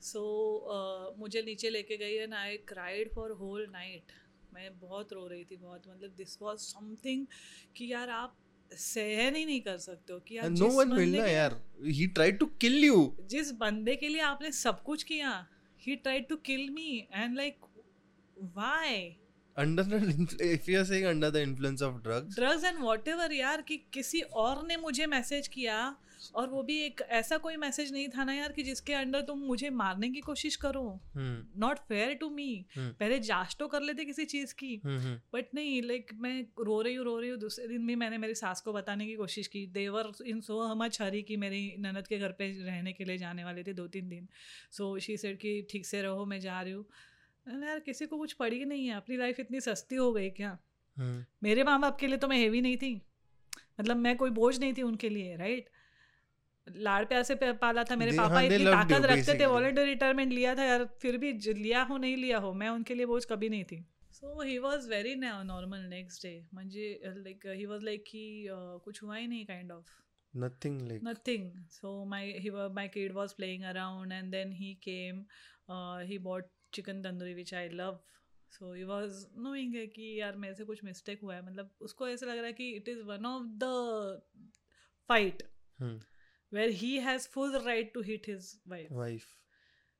सो so, uh, मुझे नीचे लेके गई and I cried for whole night मैं बहुत रो रही थी बहुत मतलब दिस वाज समथिंग कि यार आप सहन ही नहीं कर सकते हो कि one will बंदे ना यार। He tried to kill you जिस बंदे के लिए आपने सब कुछ किया he tried to kill me and like why under the if if you are saying under the influence of drugs. Drugs and whatever यार कि किसी और ने मुझे मैसेज किया और वो भी एक ऐसा कोई मैसेज नहीं था ना यार कि जिसके अंडर तुम मुझे मारने की कोशिश करो। Not fair to me hmm. पहले जाँच तो कर लेते किसी चीज़ की। hmm, hmm. बट नहीं लाइक मैं रो रही हूँ रो रही हूँ। दूसरे दिन भी मैंने मेरी सास को बताने की कोशिश की। देवर इन सो मच हरी की मेरी ननद के घर पे रहने के लिए जाने वाले थे दो तीन दिन। सो शी सेड कि ठीक से रहो मैं जा रही हूँ। यार किसी को कुछ पड़ी नहीं है? अपनी लाइफ इतनी सस्ती हो गई क्या? Hmm. मेरे माँ बाप के लिए तो मैं हेवी नहीं थी। मतलब मैं कोई बोझ नहीं थी उनके लिए राइट लाड़ प्यार से पाला था मेरे पापा हाँ, इतनी ताकत रखते थे. वॉलेंटरी रिटायरमेंट लिया था यार फिर भी लिया हो नहीं लिया हो मैं उनके लिए बोझ कभी नहीं थी. So he was very normal next day म्हणजे लाइक ही वॉज़ लाइक कि कुछ हुआ ही नहीं kind of nothing like. Nothing. So my he wa- my kid was playing around and then he came uh, he bought chicken tandoori which i love. So he was knowing है कि यार मेरे से कुछ मिस्टेक हुआ है. मतलब उसको ऐसा लग रहा है कि it is one of the fight hmm, where he has full right to hit his wife wife.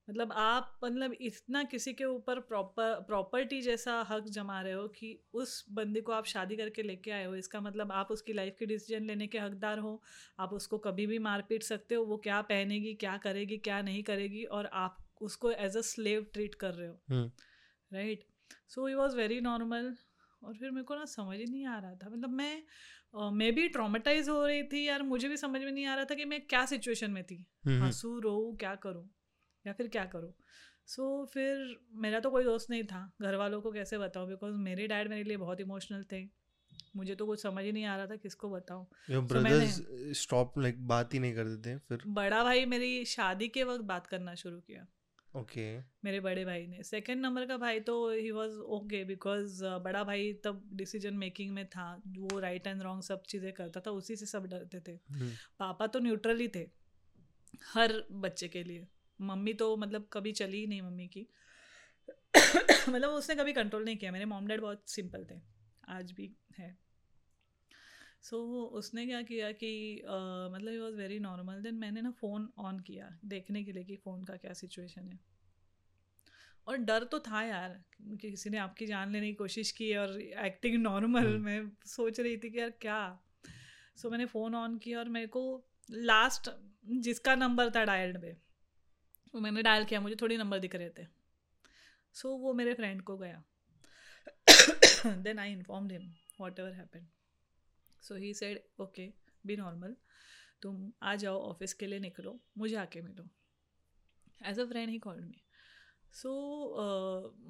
मतलब आप मतलब इतना किसी के ऊपर प्रॉपर प्रॉपर्टी जैसा हक जमा रहे हो कि उस बंदे को आप शादी करके लेके आए हो। इसका मतलब आप उसकी लाइफ के डिसीज़न लेने के हकदार हो। आप उसको कभी भी मार पीट सकते हो। वो क्या पहनेगी क्या करेगी क्या नहीं करेगी और आप उसको एज अ स्लेव ट्रीट कर रहे हो। Right so he was very normal और फिर मेरे को ना समझ ही नहीं आ रहा था। मतलब मैं मैं भी ट्रामेटाइज हो रही थी यार मुझे भी समझ में नहीं आ रहा था कि मैं क्या सिचुएशन में थी। hmm, hmm. हंसू रो क्या करूँ? या फिर क्या करूँ? सो so, फिर मेरा तो कोई दोस्त नहीं था। घर वालों को कैसे बताऊँ? बिकॉज़ मेरे डैड मेरे लिए बहुत इमोशनल थे। मुझे तो कुछ समझ ही नहीं आ रहा था किसको बताऊँ। मैंने- like बात ही नहीं करते थे फिर? बड़ा भाई मेरी शादी के वक्त बात करना शुरू किया। Okay मेरे बड़े भाई ने। सेकंड नंबर का भाई तो ही वॉज़ ओके बिकॉज़ बड़ा भाई तब डिसीज़न मेकिंग में था। वो राइट एंड रॉन्ग सब चीज़ें करता था उसी से सब डरते थे। hmm, पापा तो न्यूट्रल ही थे हर बच्चे के लिए। मम्मी तो मतलब कभी चली ही नहीं मम्मी की। मतलब उसने कभी कंट्रोल नहीं किया। मेरे मॉम डैड बहुत सिंपल थे। आज भी है। सो so, उसने क्या किया कि अ, मतलब he was very normal then मैंने ना फ़ोन ऑन किया देखने के लिए कि फ़ोन का क्या सिचुएशन है। और डर तो था यार कि किसी ने आपकी जान लेने की कोशिश की और एक्टिंग नॉर्मल हम्म। मैं सोच रही थी कि यार क्या? सो so, मैंने फ़ोन ऑन किया और मेरे को लास्ट जिसका नंबर था डायल्ड पे वो मैंने डायल किया मुझे थोड़ी नंबर दिख रहे थे। सो so, वो मेरे फ्रेंड को गया। Then I inform him whatever happen so he said okay be normal तुम आ जाओ ऑफ़िस के लिए निकलो मुझे आके मिलो. As a friend he called me so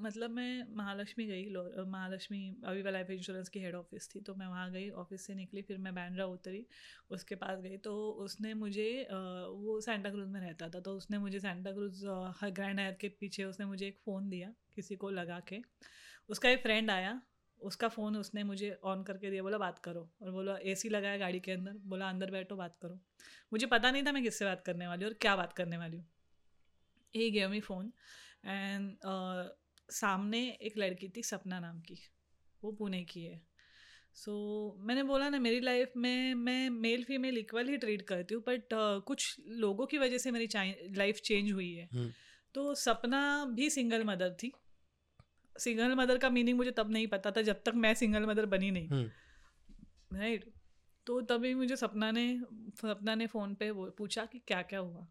मतलब मैं महालक्ष्मी गई अ, महालक्ष्मी अविवा लाइफ इंश्योरेंस की हेड ऑफ़िस थी तो मैं वहाँ गई ऑफ़िस से निकली फिर मैं बैंड्रा उतरी उसके पास गई तो उसने मुझे अ, वो सेंटा क्रूज में रहता था तो उसने मुझे सेंटा क्रूज ग्रैंड हायर के पीछे उसने मुझे एक फ़ोन दिया किसी को लगा के। उसका एक फ्रेंड आया उसका फ़ोन उसने मुझे ऑन करके दिया बोला बात करो। और बोला एसी लगाया गाड़ी के अंदर। बोला अंदर बैठो बात करो। मुझे पता नहीं था मैं किससे बात करने वाली हूँ और क्या बात करने वाली हूँ। He gave me phone and सामने एक लड़की थी सपना नाम की। वो पुणे की है। सो so, मैंने बोला ना मेरी लाइफ में मैं मेल फीमेल इक्वल ही ट्रीट करती हूँ बट uh, कुछ लोगों की वजह से मेरी लाइफ चेंज हुई है। हम्म। तो सपना भी सिंगल मदर थी। सिंगल मदर का मीनिंग मुझे तब नहीं पता था जब तक मैं सिंगल मदर बनी नहीं। हम्म। राइट तो तभी मुझे सपना ने सपना ने फ़ोन पे वो पूछा कि क्या क्या हुआ।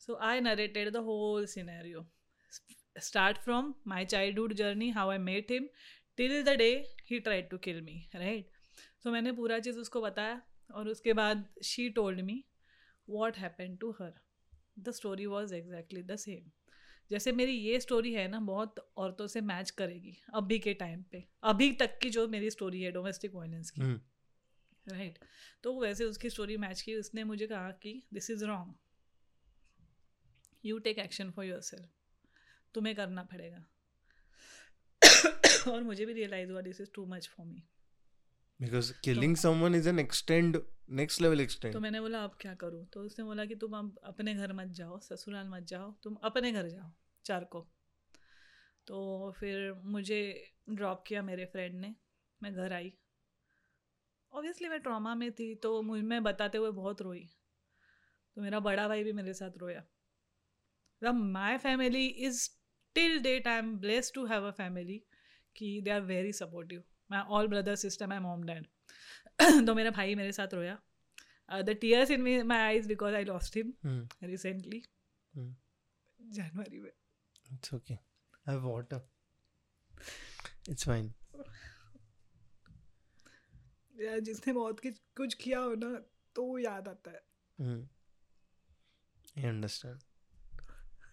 So I narrated the whole scenario start from my childhood journey how I met him till the day he tried to kill me right so मैंने पूरा चीज़ उसको बताया और उसके बाद she told me what happen to her the story was exactly the same जैसे मेरी ये स्टोरी है ना बहुत औरतों से मैच करेगी अभी के टाइम पे। अभी तक की जो मेरी स्टोरी है डोमेस्टिक वायलेंस की। हम्म, राइट तो वैसे उसकी स्टोरी मैच की उसने मुझे कहा कि this is wrong you take action for yourself तुम्हें करना पड़ेगा। और मुझे भी रियलाइज़ हुआ this is too much for me because killing someone is an extend next level तो extent मैंने बोला अब क्या करूँ? तो उसने बोला कि तुम अब अपने घर मत जाओ ससुराल मत जाओ तुम अपने घर जाओ चार को तो फिर मुझे ड्रॉप किया मेरे फ्रेंड ने मैं घर आई। ऑब्वियसली मैं ट्रॉमा में थी तो मुझमें बताते हुए बहुत रोई। तो मेरा बड़ा भाई भी मेरे साथ रोया। मतलब my family is till date I am blessed to have a family कि they are very supportive my all brother sister my mom dad तो मेरा भाई मेरे साथ रोया. The tears in my eyes because I lost him recently. जनवरी में. It's okay. I have water. It's fine. यार जिसने बहुत कुछ कुछ किया हो ना तो याद आता है. Hmm. i understand it got मैं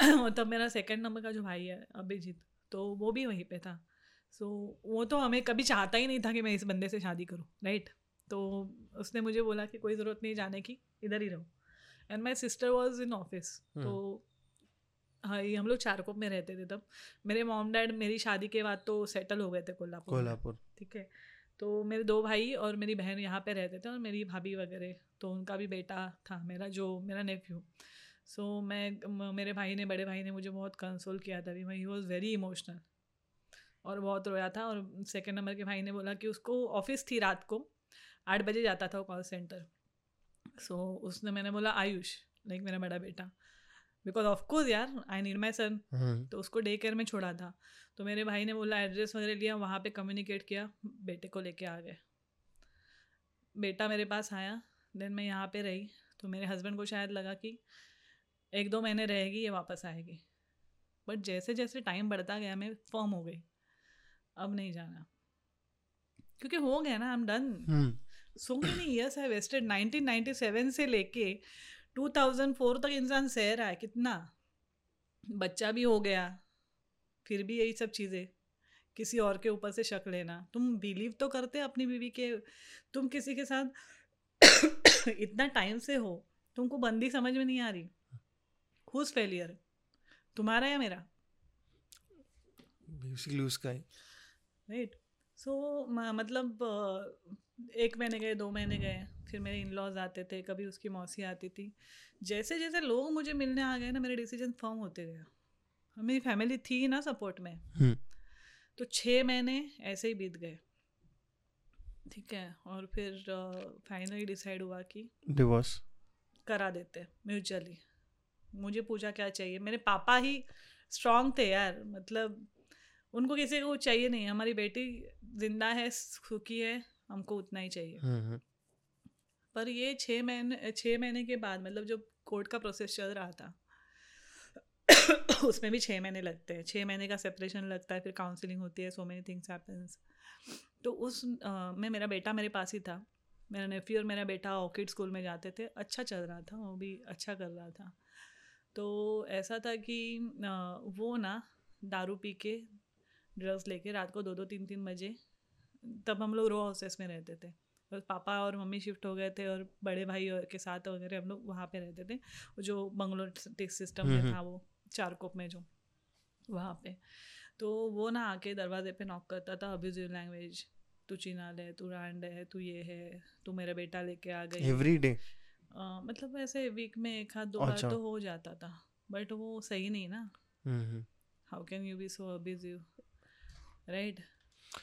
और तब मेरा सेकंड नंबर का जो भाई है अभिजीत तो वो भी वहीं पे था। सो so, वो तो हमें कभी चाहता ही नहीं था कि मैं इस बंदे से शादी करूँ राइट तो उसने मुझे बोला कि कोई ज़रूरत नहीं जाने की इधर ही रहो। And my sister was in office तो हाँ ये हम लोग चारकोप में रहते थे तब। मेरे मॉम डैड मेरी शादी के बाद तो सेटल हो गए थे कोल्हापुर कोल्हापुर। ठीक है? तो मेरे दो भाई और मेरी बहन यहाँ पे रहते थे और मेरी भाभी वगैरह तो उनका भी बेटा था मेरा जो मेरा नेफ्यू सो so, मैं मेरे भाई ने बड़े भाई ने मुझे बहुत कंसोल किया था अभी। ही वॉज़ वेरी इमोशनल और बहुत रोया था और सेकेंड नंबर के भाई ने बोला कि उसको ऑफ़िस थी रात को। आठ बजे जाता था वो कॉल सेंटर सो so, उसने मैंने बोला आयुष लाइक मेरा बड़ा बेटा। बिकॉज़ ऑफकोर्स यार आई नीड माई सन. तो उसको डे केयर में छोड़ा था। तो मेरे भाई ने बोला एड्रेस वगैरह लिया वहाँ पे कम्युनिकेट किया बेटे को लेके आ गए। बेटा मेरे पास आया देन मैं यहाँ पे रही। तो मेरे हस्बैंड को शायद लगा कि एक दो महीने रहेगी ये वापस आएगी। बट जैसे जैसे टाइम बढ़ता गया मैं फॉर्म हो गई। अब नहीं जाना। क्योंकि हो गया ना I am done. So many years I wasted 1997 से लेके 2004 तक इंसान सह रहा है कितना? बच्चा भी हो गया फिर भी यही सब चीज़ें। किसी और के ऊपर से शक लेना। तुम बिलीव तो करते अपनी बीवी के तुम किसी के साथ इतना टाइम से हो तुमको बंदी समझ में नहीं आ रही। हुज फेलियर तुम्हारा या मेरा? Basically उसका ही। राइट सो मतलब एक महीने गए दो महीने गए फिर मेरे इन लॉज आते थे कभी उसकी मौसी आती थी। जैसे जैसे लोग मुझे मिलने आ गए ना मेरे डिसीज़न फॉर्म होते गए। मेरी फैमिली थी ना सपोर्ट में। Hmm. तो छः महीने ऐसे ही बीत गए। ठीक है? और फिर फाइनली डिसाइड हुआ कि divorce करा देते म्यूचुअली मुझे पूछा क्या चाहिए? मेरे पापा ही स्ट्रांग थे यार मतलब उनको किसी को चाहिए नहीं। हमारी बेटी ज़िंदा है सुखी है हमको उतना ही चाहिए। hmm. पर ये छः महीने छः महीने के बाद मतलब जो कोर्ट का प्रोसेस चल रहा था उसमें भी छः महीने लगते हैं। छः महीने का सेपरेशन लगता है फिर काउंसलिंग होती है सो मेनी थिंग्स हैपन्स तो उस अ, में मेरा बेटा मेरे पास ही था। मेरा नेफ्यू और मेरा बेटा ऑर्किड स्कूल में जाते थे। अच्छा चल रहा था वो भी अच्छा कर रहा था। तो ऐसा था कि वो ना दारू पी के ड्रग्स लेके रात को दो दो तीन तीन बजे तब हम लोग रो हाउसेस में रहते थे। और पापा और मम्मी शिफ्ट हो गए थे और बड़े भाई के साथ वगैरह हम लोग वहाँ पे रहते थे। जो बंगलो सिस्टम में हम्म, था वो चारकोप में जो वहाँ पे। तो वो ना आके दरवाजे पे नॉक करता था अब्यूजिव लैंग्वेज तू चीनाल है तू रांड है तू ये है तू मेरा बेटा लेके आ गई every day? मतलब ऐसे वीक में एक हाथ दो अच्छा। बार तो हो जाता था बट वो सही नहीं ना। हम्म how can you be so abusive right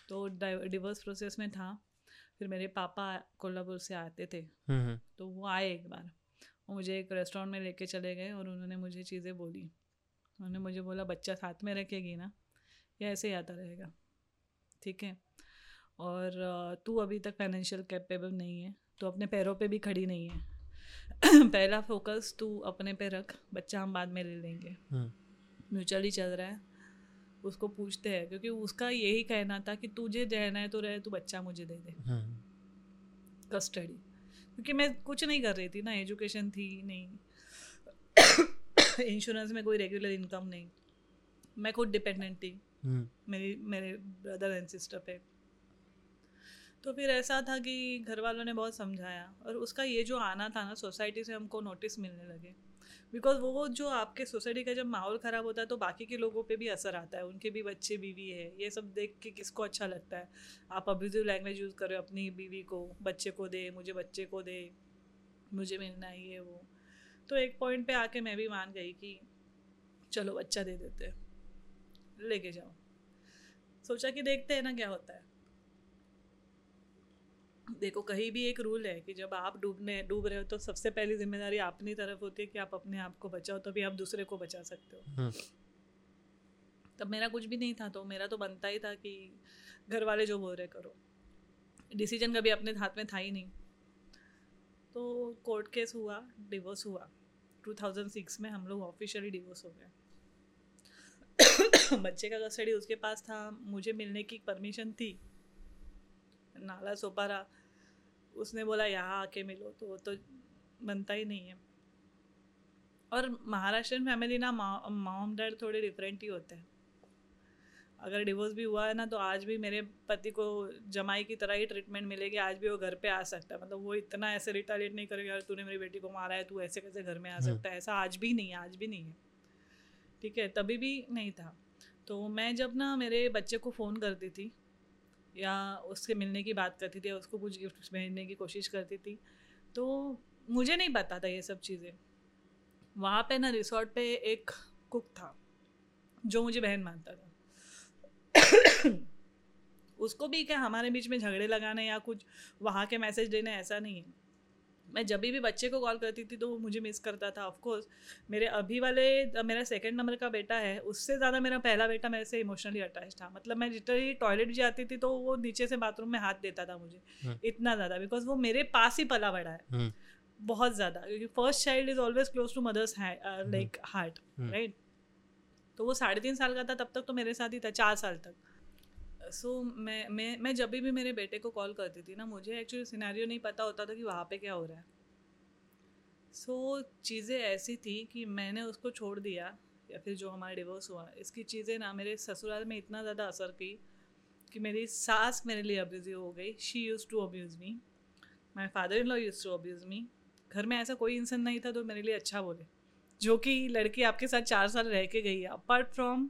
तो डिवोर्स प्रोसेस में था। फिर मेरे पापा कोल्हापुर से आते थे। हम्म तो वो आए एक बार। वो मुझे एक रेस्टोरेंट में लेके चले गए और उन्होंने मुझे चीज़ें बोली। उन्होंने मुझे बोला बच्चा साथ में रखेगी ना? या ऐसे ही आता रहेगा। ठीक है? और तू अभी तक फाइनेंशियल कैपेबल नहीं है। तो अपने पैरों पे भी खड़ी नहीं है। पहला फोकस तू अपने पे रख बच्चा हम बाद में ले लेंगे। म्यूचुअली चल रहा है। उसको पूछते हैं क्योंकि उसका यही कहना था कि तुझे रहना है तो रहे तू बच्चा मुझे दे दे। कस्टडी क्योंकि मैं कुछ नहीं कर रही थी ना एजुकेशन थी नहीं। इंश्योरेंस में कोई रेगुलर इनकम नहीं। मैं खुद डिपेंडेंट थी। हम्म मेरी मेरे ब्रदर एंड सिस्टर पे। तो फिर ऐसा था कि घर वालों ने बहुत समझाया और उसका ये जो आना था ना सोसाइटी से हमको नोटिस मिलने लगे। बिकॉज़ वो जो आपके सोसाइटी का जब माहौल ख़राब होता है तो बाकी के लोगों पे भी असर आता है। उनके भी बच्चे, बीवी है, ये सब देख के किसको अच्छा लगता है? आप अब्यूजिव लैंग्वेज यूज़ करो अपनी बीवी को, बच्चे को दे, मुझे बच्चे को दे, मुझे मिलना है, ये, वो। तो एक पॉइंट पे आके मैं भी मान गई कि चलो बच्चा दे देते लेके जाओ। सोचा कि देखते हैं ना क्या होता है। देखो कहीं भी एक रूल है कि जब आप डूबने डूब रहे हो तो सबसे पहली ज़िम्मेदारी अपनी तरफ़ होती है कि आप अपने आप को बचाओ तभी आप दूसरे को बचा सकते हो। हम्म। तब मेरा कुछ भी नहीं था तो मेरा तो बनता ही था कि घर वाले जो बोल रहे करो। डिसीज़न कभी अपने हाथ में था ही नहीं। तो कोर्ट केस हुआ डिवोर्स हुआ। 2006 में हम लोग ऑफिशियली डिवोर्स हो गए। बच्चे का कस्टडी उसके पास था मुझे मिलने की परमिशन थी। नाला सोपारा उसने बोला यहाँ आके मिलो तो वो तो बनता ही नहीं है। और महाराष्ट्रियन फैमिली ना मॉम डैड थोड़े डिफरेंट ही होते हैं। अगर डिवोर्स भी हुआ है ना तो आज भी मेरे पति को जमाई की तरह ही ट्रीटमेंट मिलेगी आज भी वो घर पे आ सकता है। मतलब वो इतना ऐसे रिटालिएट नहीं करेगा यार तूने मेरी बेटी को मारा है तू ऐसे कैसे घर में आ सकता है? ऐसा आज भी नहीं है आज भी नहीं है। ठीक है तभी भी नहीं था। तो मैं जब ना मेरे बच्चे को फ़ोन करती थी या उससे मिलने की बात करती थी उसको कुछ गिफ्ट भेजने की कोशिश करती थी। तो मुझे नहीं पता था ये सब चीज़ें। वहाँ पे ना रिसोर्ट पे एक कुक था, जो मुझे बहन मानता था। उसको भी क्या हमारे बीच में झगड़े लगाने या कुछ, वहाँ के मैसेज देने ऐसा नहीं है। मैं जब भी बच्चे को कॉल करती थी तो वो मुझे मिस करता था ऑफकोर्स मेरे अभी वाले मेरा सेकंड नंबर का बेटा है उससे ज़्यादा मेरा पहला बेटा मेरे से इमोशनली अटैच था। मतलब मैं जितनी टॉयलेट भी जाती थी तो वो नीचे से बाथरूम में हाथ देता था मुझे हम्म। इतना ज़्यादा बिकॉज़ वो मेरे पास ही पला बड़ा है। हम्म। बहुत ज़्यादा क्योंकि first child is always close to mother's like heart. Right तो वो साढ़े तीन साल का था तब तक तो मेरे साथ ही था चार साल तक। सो so, मैं मैं मैं जब भी मेरे बेटे को कॉल करती थी ना मुझे एक्चुअली सिनेरियो नहीं पता होता था कि वहाँ पे क्या हो रहा है। सो so, चीज़ें ऐसी थी कि मैंने उसको छोड़ दिया या फिर जो हमारा डिवोर्स हुआ इसकी चीज़ें ना मेरे ससुराल में इतना ज़्यादा असर की कि मेरी सास मेरे लिए अब्यूजिव हो गई। She use to abuse me my father in law use to abuse me घर में ऐसा कोई इंसान नहीं था तो मेरे लिए अच्छा बोले जो कि लड़की आपके साथ चार साल रह के गई है। Apart from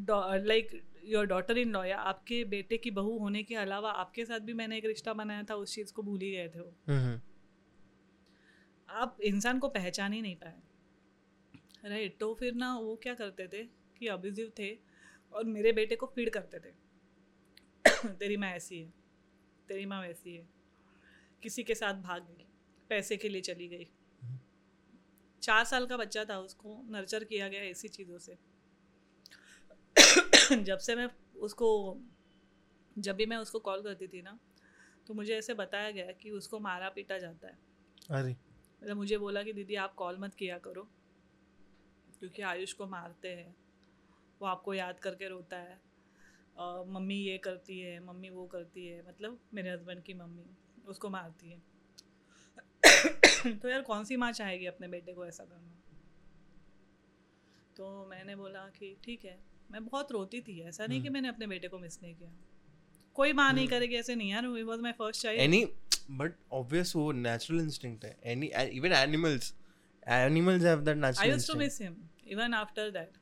like your daughter in law या आपके बेटे की बहू होने के अलावा आपके साथ भी मैंने एक रिश्ता बनाया था उस चीज़ को भूल ही गए थे वो। हम्म आप इंसान को पहचान ही नहीं पाए। राइट तो फिर ना वो क्या करते थे कि अब्यूजिव थे और मेरे बेटे को फ़ीड करते थे। तेरी माँ ऐसी है तेरी माँ वैसी है किसी के साथ भाग गई पैसे के लिए चली गई। चार साल का बच्चा था उसको नर्चर किया गया ऐसी चीज़ों से। जब से मैं उसको जब भी मैं उसको कॉल करती थी ना तो मुझे ऐसे बताया गया कि उसको मारा पीटा जाता है। अरे। मतलब मुझे बोला कि दीदी आप कॉल मत किया करो क्योंकि आयुष को मारते हैं वो आपको याद करके रोता है। अ, मम्मी ये करती है मम्मी वो करती है मतलब मेरे हस्बैंड की मम्मी उसको मारती है। तो यार कौन सी माँ चाहेगी अपने बेटे को ऐसा करना? तो मैंने बोला कि ठीक है मैं बहुत रोती थी ऐसा नहीं कि हम्म। मैंने अपने बेटे को मिस नहीं किया। कोई माँ नहीं करेगी ऐसे नहीं यार was my first child any but obvious वो नेचुरल इंस्टिंक्ट है। Any even animals animals have that natural I natural use to miss him even after that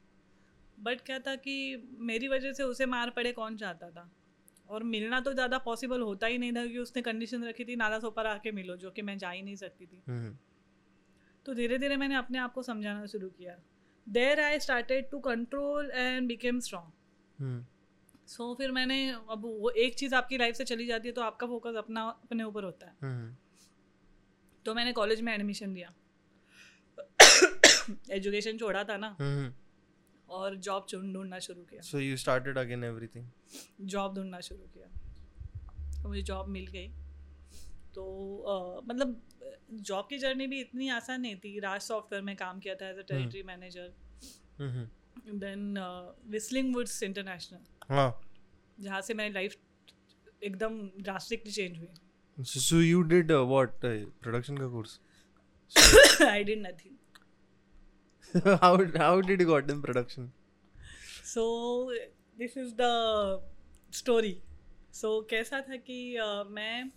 but क्या था कि मेरी वजह से उसे मार पड़े कौन चाहता था? और मिलना तो ज़्यादा पॉसिबल होता ही नहीं था क्योंकि उसने कंडीशन रखी थी नाला सोपर आके मिलो जो कि मैं जा ही नहीं सकती थी। हम्म। तो धीरे धीरे मैंने अपने आप को समझाना शुरू किया। There I started to control and became strong hmm so फिर मैंने अब वो एक चीज़ आपकी लाइफ से चली जाती है तो आपका फोकस अपना अपने ऊपर होता है। हम्म तो मैंने कॉलेज में एडमिशन लिया। एजुकेशन छोड़ा था ना। हम्म और जॉब ढूंढना शुरू किया। So you started again everything? Job ढूंढना शुरू किया। तो मुझे जॉब मिल गई। तो अ, मतलब जॉब की जर्नी भी इतनी आसान नहीं थी। राज सॉफ्टवेयर में काम किया था as a territory manager then Whistling Woods International हाँ। जहाँ से मेरी लाइफ एकदम ड्रास्टिकली चेंज हुई। Did uh, what uh, production का course? I did nothing how how did you got in production? So this is the story so कैसा था कि uh, मैं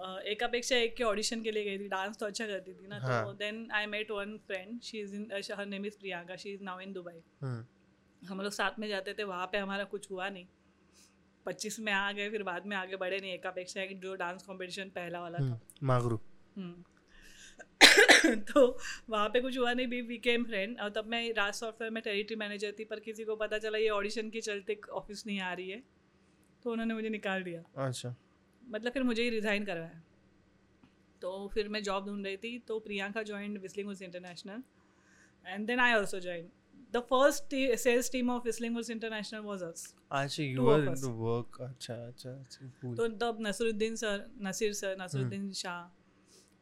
uh, एक के ऑडिशन के लिए गई थी डांस तो अच्छा करती थी ना तो। Then I met one friend she is in her name is Priyanka she is now in Dubai हम लोग साथ में जाते थे वहाँ पे हमारा कुछ हुआ नहीं। पच्चीस में आ गए फिर बाद में आगे बढ़े नहीं एक अपेक्षा एक जो डांस कंपटीशन पहला वाला था। हम्म मागरू। हम्म। तो वहाँ पे कुछ हुआ नहीं भी वी केम फ्रेंड और तब मैं राज सॉफ्टवेयर में टेरिटरी मैनेजर थी पर किसी को पता चला ये ऑडिशन के चलते ऑफ़िस नहीं आ रही है तो उन्होंने मुझे निकाल दिया। अच्छा। मतलब फिर मुझे ही रिज़ाइन करवाया। तो फिर मैं जॉब ढूंढ रही थी तो Priyanka join Whistling Woods International and then I also join the first sales team of Whistling Woods International was us अच्छा you were of us. into work. अच्छा अच्छा अच्छा cool. तो तब नसरुद्दीन सर नसीर सर नसरुद्दीन शाह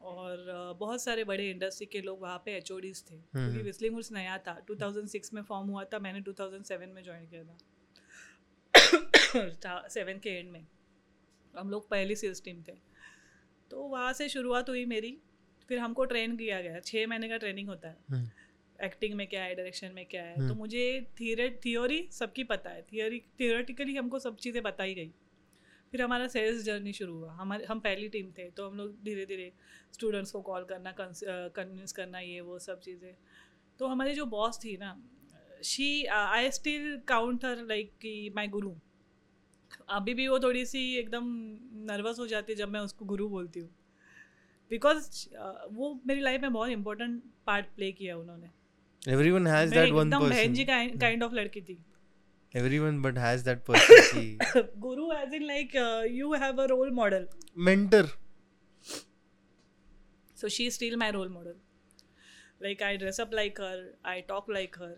और बहुत सारे बड़े इंडस्ट्री के लोग वहाँ पे एच थे क्योंकि विस्लिंग वुड्स नया था। 2006 में फॉर्म हुआ था मैंने 2007 में ज्वाइन किया था। सेवन के एंड में। हम लोग पहली सेल्स टीम थे। तो वहाँ से शुरुआत हुई मेरी। फिर हमको ट्रेन किया गया। छः महीने का ट्रेनिंग होता है। हम्म। एक्टिंग में क्या है डायरेक्शन में क्या है? तो मुझे थियरे थियोरी सबकी पता है। थियोरी थियोरेटिकली हमको सब चीज़ें बताई गई। फिर हमारा सेल्स जर्नी शुरू हुआ। हमारे हम पहली टीम थे। तो हम लोग धीरे धीरे स्टूडेंट्स को कॉल करना कन्विंस करना ये वो सब चीज़ें। तो हमारी जो बॉस थी ना she I still count her like कि माई गुरु। अभी भी वो थोड़ी सी एकदम नर्वस हो जाती है जब मैं उसको गुरु बोलती हूँ बिकॉज़ वो मेरी लाइफ में बहुत इंपॉर्टेंट पार्ट प्ले किया उन्होंने everyone has मैं that one एकदम बहन जी काइंड ऑफ़ लड़की थी everyone but has that person की guru as in like you have a role model mentor So she is still my role model. Like I dress up like her, I talk like her,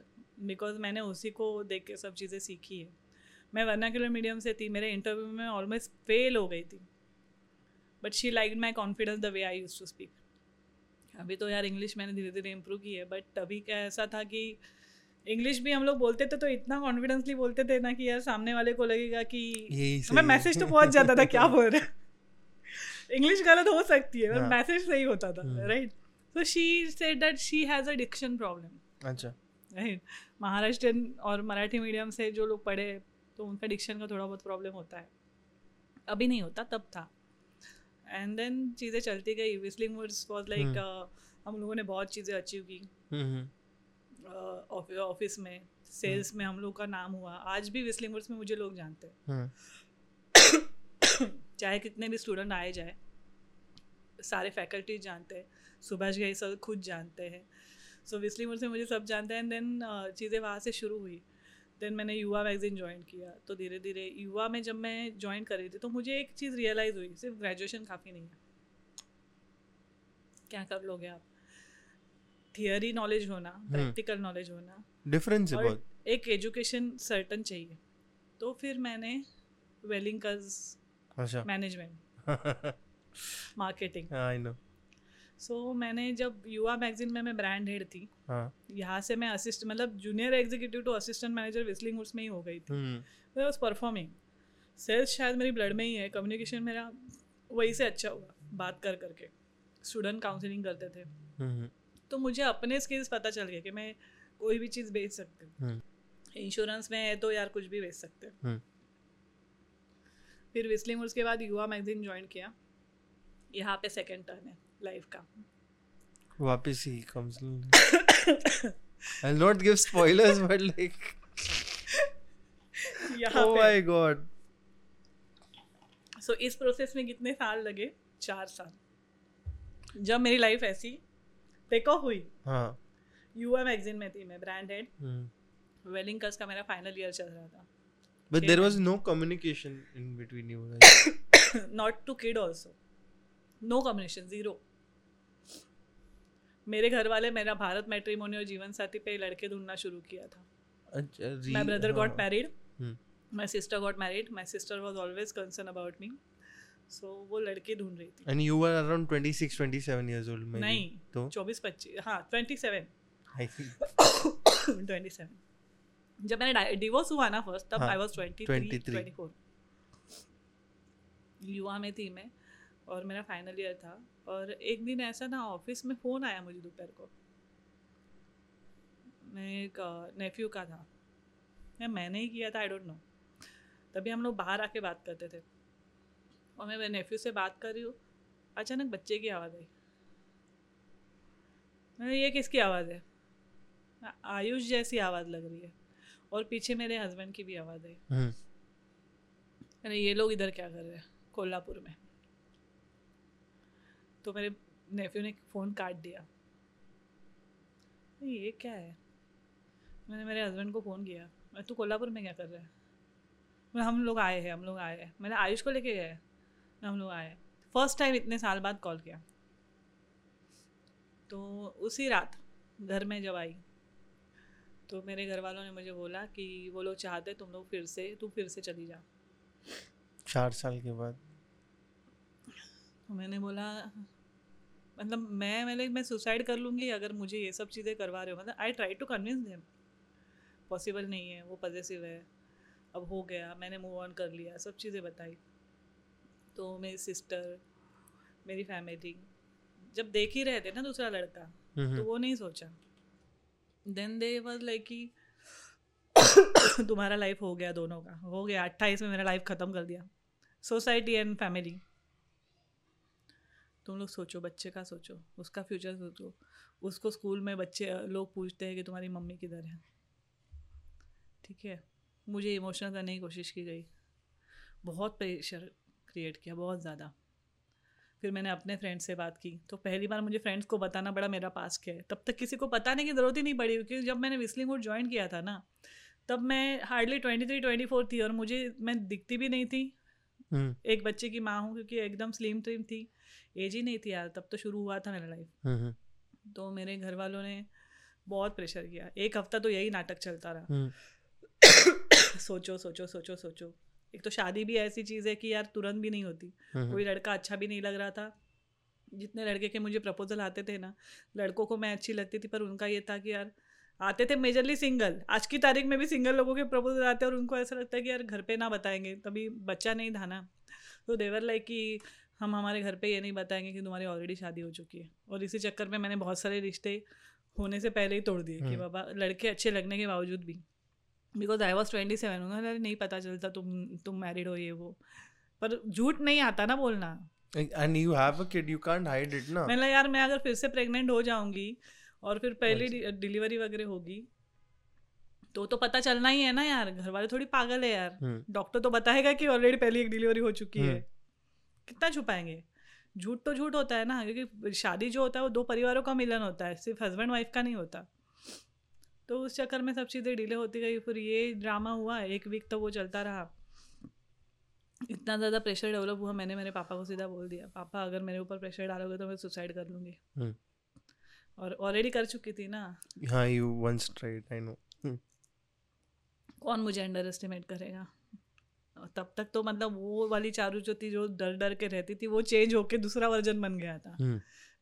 because मैंने उसी को देख के सब चीज़ें सीखी है मैं वर्नाकुलर मीडियम से थी मेरे इंटरव्यू में ऑलमोस्ट फेल हो गई थी। But she like my confidence the way I use to speak अभी तो यार इंग्लिश मैंने धीरे धीरे इम्प्रूव की है बट तभी क्या ऐसा था कि इंग्लिश भी हम लोग बोलते थे तो इतना कॉन्फिडेंसली बोलते थे ना कि यार सामने वाले को लगेगा कि मैं मैसेज तो पहुँच जाता था क्या बोल रहे इंग्लिश गलत हो सकती है पर हाँ। मैसेज सही होता था। Right so she said that she has a diction problem. अच्छा। राइट महाराष्ट्रियन और मराठी मीडियम से जो लोग पढ़े तो उनका डिक्शन का थोड़ा बहुत प्रॉब्लम होता है। अभी नहीं होता तब था। एंड देन चीज़ें चलती गई। विस्लिंग वॉज़ लाइक हम लोगों ने बहुत चीज़ें अचीव की। हम्म ऑफ़िस में सेल्स में हम लोग का नाम हुआ। आज भी विस्लिंग में मुझे लोग जानते हैं। हम्म। चाहे कितने भी स्टूडेंट आए जाए सारे फैकल्टी जानते हैं सुभाष घई सर खुद जानते हैं। सो विस्लिंग वर्ड्स में मुझे सब जानते हैं। एंड देन चीज़ें वहाँ से शुरू हुई। देन मैंने युवा मैगजीन ज्वाइन किया तो धीरे धीरे युवा में जब मैं ज्वाइन कर रही थी तो मुझे एक चीज़ रियलाइज़ हुई सिर्फ़ ग्रेजुएशन काफ़ी नहीं है। क्या कर लोगे आप? थियरी नॉलेज होना प्रैक्टिकल नॉलेज होना डिफरेंस और एक एजुकेशन सर्टन चाहिए। तो फिर मैंने अच्छा। Management marketing I know so so, मैंने जब युवा मैगजीन में मैं ब्रांड हेड थी हाँ। यहाँ से मैं असिस्ट मतलब junior executive to assistant manager Whistling Woods में ही हो गई थी। Hmm. I was performing sales शायद मेरी ब्लड में ही है कम्युनिकेशन मेरा वही से अच्छा हुआ बात कर करके। स्टूडेंट काउंसलिंग करते थे। हम्म। तो मुझे अपने स्किल्स पता चल गए कि मैं कोई भी चीज़ बेच सकती हूँ। हम्म। इंश्योरेंस में है तो यार कुछ भी बेच सकते हैं। हम्म। फिर विस्लिंग वुड्स के बाद युवा मैगजीन ज्वाइन किया। यहाँ पे सेकंड टर्न है। लाइफ का वापस ही comes I'll not give spoilers but like यहाँ oh पे। my god. सो इस प्रोसेस में कितने साल लगे? चार साल। जब मेरी लाइफ ऐसी टेक ऑफ़ हुई। हाँ। यूएम मैगजीन में थी मैं ब्रांड हेड वेलिंग कस का मेरा फाइनल ईयर चल रहा था। There Yeah. was no communication in between you not to kid also no communication zero मेरे घर वाले मेरा भारत मैट्रिमोनी और जीवन साथी पे लड़के ढूंढना शुरू किया था। अच्छा, my brother got. Married. My sister got married my sister was always concern about me so वो लड़के ढूंढ रही थी। And you were around 26, 27 years old, maybe. नहीं तो? चौबीस पच्चीस हाँ twenty seven I think twenty seven जब मैंने डिवोर्स हुआ ना फ़र्स्ट तब I was twenty 23. Twenty four युवा में थी मैं। और मेरा फाइनल ईयर था और एक दिन ऐसा ना ऑफ़िस में फ़ोन आया मुझे दोपहर को। मैं एक नेफ्यू का था। या मैंने ही किया था आई डोंट नो तभी हम लोग बाहर आके बात करते थे। और मैं मेरे नेफ्यू से बात कर रही हूँ। अचानक बच्चे की आवाज़ आई। मैंने ये किसकी आवाज़ है? आयुष जैसी आवाज़ लग रही है। और पीछे मेरे हस्बैंड की भी आवाज़ आई। हम्म, अरे ये लोग इधर क्या कर रहे हैं? कोल्हापुर में। तो मेरे नेफ्यू ने फ़ोन काट दिया। ये क्या है? मैंने मेरे हस्बैंड को फ़ोन किया। मैं, तू कोल्हापुर में क्या कर रहा है? मैं, हम लोग आए हैं, हम लोग आए हैं। मैंने आयुष को लेके गए हम लोग आए फ़र्स्ट टाइम इतने साल बाद कॉल किया। तो उसी रात घर में जब आई तो मेरे घर वालों ने मुझे बोला कि, वो लोग चाहते तुम लोग फिर से, तू फिर से चली जा। चार साल के बाद? तो मैंने बोला मतलब मैं मैंने मैं सुसाइड कर लूँगी अगर मुझे ये सब चीज़ें करवा रहे हो। मतलब I try to convince them possible नहीं है वो पॉजिटिव है। अब हो गया मैंने मूव ऑन कर लिया सब चीज़ें बताई। तो मेरी सिस्टर मेरी फैमिली जब देख ही रहे थे ना दूसरा लड़का तो हम्म, वो नहीं सोचा। देन दे वॉज़ लाइक कि तुम्हारा लाइफ हो गया दोनों का। हो गया अट्ठाईस में मेरा लाइफ ख़त्म कर दिया। सोसाइटी एंड फैमिली तुम लोग सोचो, बच्चे का सोचो, उसका फ्यूचर सोचो। उसको स्कूल में बच्चे लोग पूछते हैं कि तुम्हारी मम्मी किधर है। ठीक है? मुझे इमोशनल करने की कोशिश की गई। बहुत प्रेशर क्रिएट किया, बहुत ज़्यादा। फिर मैंने अपने फ्रेंड्स से बात की। तो पहली बार मुझे फ्रेंड्स को बताना पड़ा मेरा पास क्या है। तब तक किसी को बताने की ज़रूरत ही नहीं पड़ी, क्योंकि जब मैंने विस्लिंग वुड ज्वाइन किया था ना, तब मैं hardly twenty three twenty four थी और मुझे, मैं दिखती भी नहीं थी। एक बच्चे की माँ हूँ क्योंकि एकदम स्लिम ट्रिम थी। एज ही नहीं थी यार तब तो शुरू हुआ था मेरा लाइफ हम्म, हम्म, तो मेरे घर वालों ने बहुत प्रेशर किया। एक हफ़्ता तो यही नाटक चलता रहा। हम्म, सोचो सोचो सोचो सोचो। एक तो शादी भी ऐसी चीज़ है कि यार तुरंत भी नहीं होती। हम्म, कोई लड़का अच्छा भी नहीं लग रहा था। जितने लड़के के मुझे प्रपोजल आते थे ना लड़कों को मैं अच्छी लगती थी पर उनका ये था कि यार आते थे मेजरली सिंगल आज की तारीख में भी सिंगल लोगों के प्रपोजल आते हैं और उनको ऐसा लगता है कि यार घर पे ना बताएँगे। तभी बच्चा नहीं था ना। तो देवर लाइक कि हम हमारे घर पे ये नहीं बताएँगे कि तुम्हारी ऑलरेडी शादी हो चुकी है। और इसी चक्कर में मैंने बहुत सारे रिश्ते होने से पहले ही तोड़ दिए कि हम्म। बाबा लड़के अच्छे लगने के बावजूद भी। Because I was twenty seven उन्होंने नहीं पता चलता तुम तुम मैरिड हो ये वो। पर झूठ नहीं आता ना बोलना। And you have a kid you can't hide it ना। मैंने यार मैं अगर फिर से प्रेग्नेंट हो जाऊँगी और फिर पहली अच्छा। डिलीवरी वगैरह होगी। तो तो पता चलना ही है ना यार घर वाले थोड़ी पागल है यार। हम्म, डॉक्टर तो बताएगा कि ऑलरेडी पहली एक डिलीवरी हो चुकी है। हम्म। कितना छुपाएँगे? झूठ तो झूठ होता है ना क्योंकि शादी जो होता है वो दो परिवारों का मिलन होता है सिर्फ़ हस्बैंड वाइफ का नहीं होता। तो उस चक्कर में सब चीज़ें डिले होती गई फिर ये ड्रामा हुआ एक वीक तो वो चलता रहा। इतना ज़्यादा प्रेशर डेवलप हुआ मैंने मेरे पापा को सीधा बोल दिया पापा अगर मेरे ऊपर प्रेशर डालोगे तो मैं सुसाइड कर लूँगी। हम्म। और ऑलरेडी कर चुकी थी ना। हाँ once tried I know. हम्म, कौन मुझे अंडर एस्टिमेट करेगा तब तक तो मतलब वो वाली चारू जो थी जो डर डर के रहती थी वो चेंज होके दूसरा वर्जन बन गया था।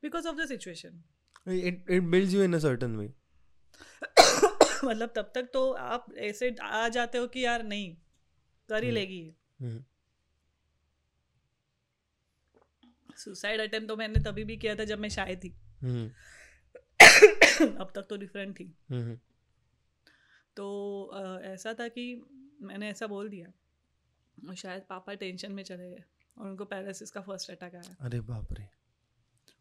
Because of the situation it it builds you in a certain way. मतलब तब तक तो आप ऐसे आ जाते हो कि यार नहीं कर ही हम्म। लेगी। सुसाइड अटेम्प्ट तो मैंने तभी भी किया था जब मैं शायद थी। हम्म, अब तक तो डिफरेंट थी। तो ऐसा था कि मैंने ऐसा बोल दिया। और शायद पापा टेंशन में चले गए और उनको पैरालिसिस का फ़र्स्ट अटैक आया। अरे बाप रे।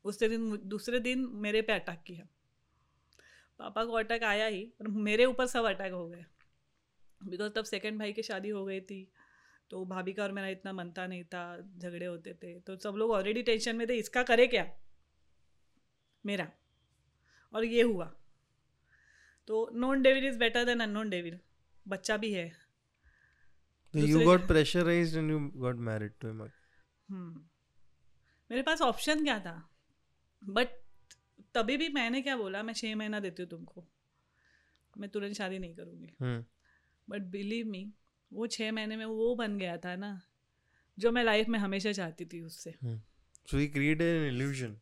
उससे दिन दूसरे दिन मेरे पे अटैक किया। पापा को अटैक आया ही पर मेरे ऊपर सब अटैक हो गए। बिकॉज़ तब सेकंड भाई की शादी हो गई थी तो भाभी का और मेरा इतना मनता नहीं था झगड़े होते थे। तो सब लोग ऑलरेडी टेंशन में थे इसका करे क्या? मेरा। और ये हुआ। तो known devil is better than unknown devil बच्चा भी है। दूसरे- got pressurized and you got married to हम्म। मेरे पास ऑप्शन क्या था? बट तभी भी मैंने क्या बोला मैं छः महीना देती हूँ तुमको। मैं तुरंत शादी नहीं करूँगी. बट बिलीव मी वो छः महीने में वो बन गया था ना जो मैं लाइफ में हमेशा चाहती थी उससे। So he created an illusion.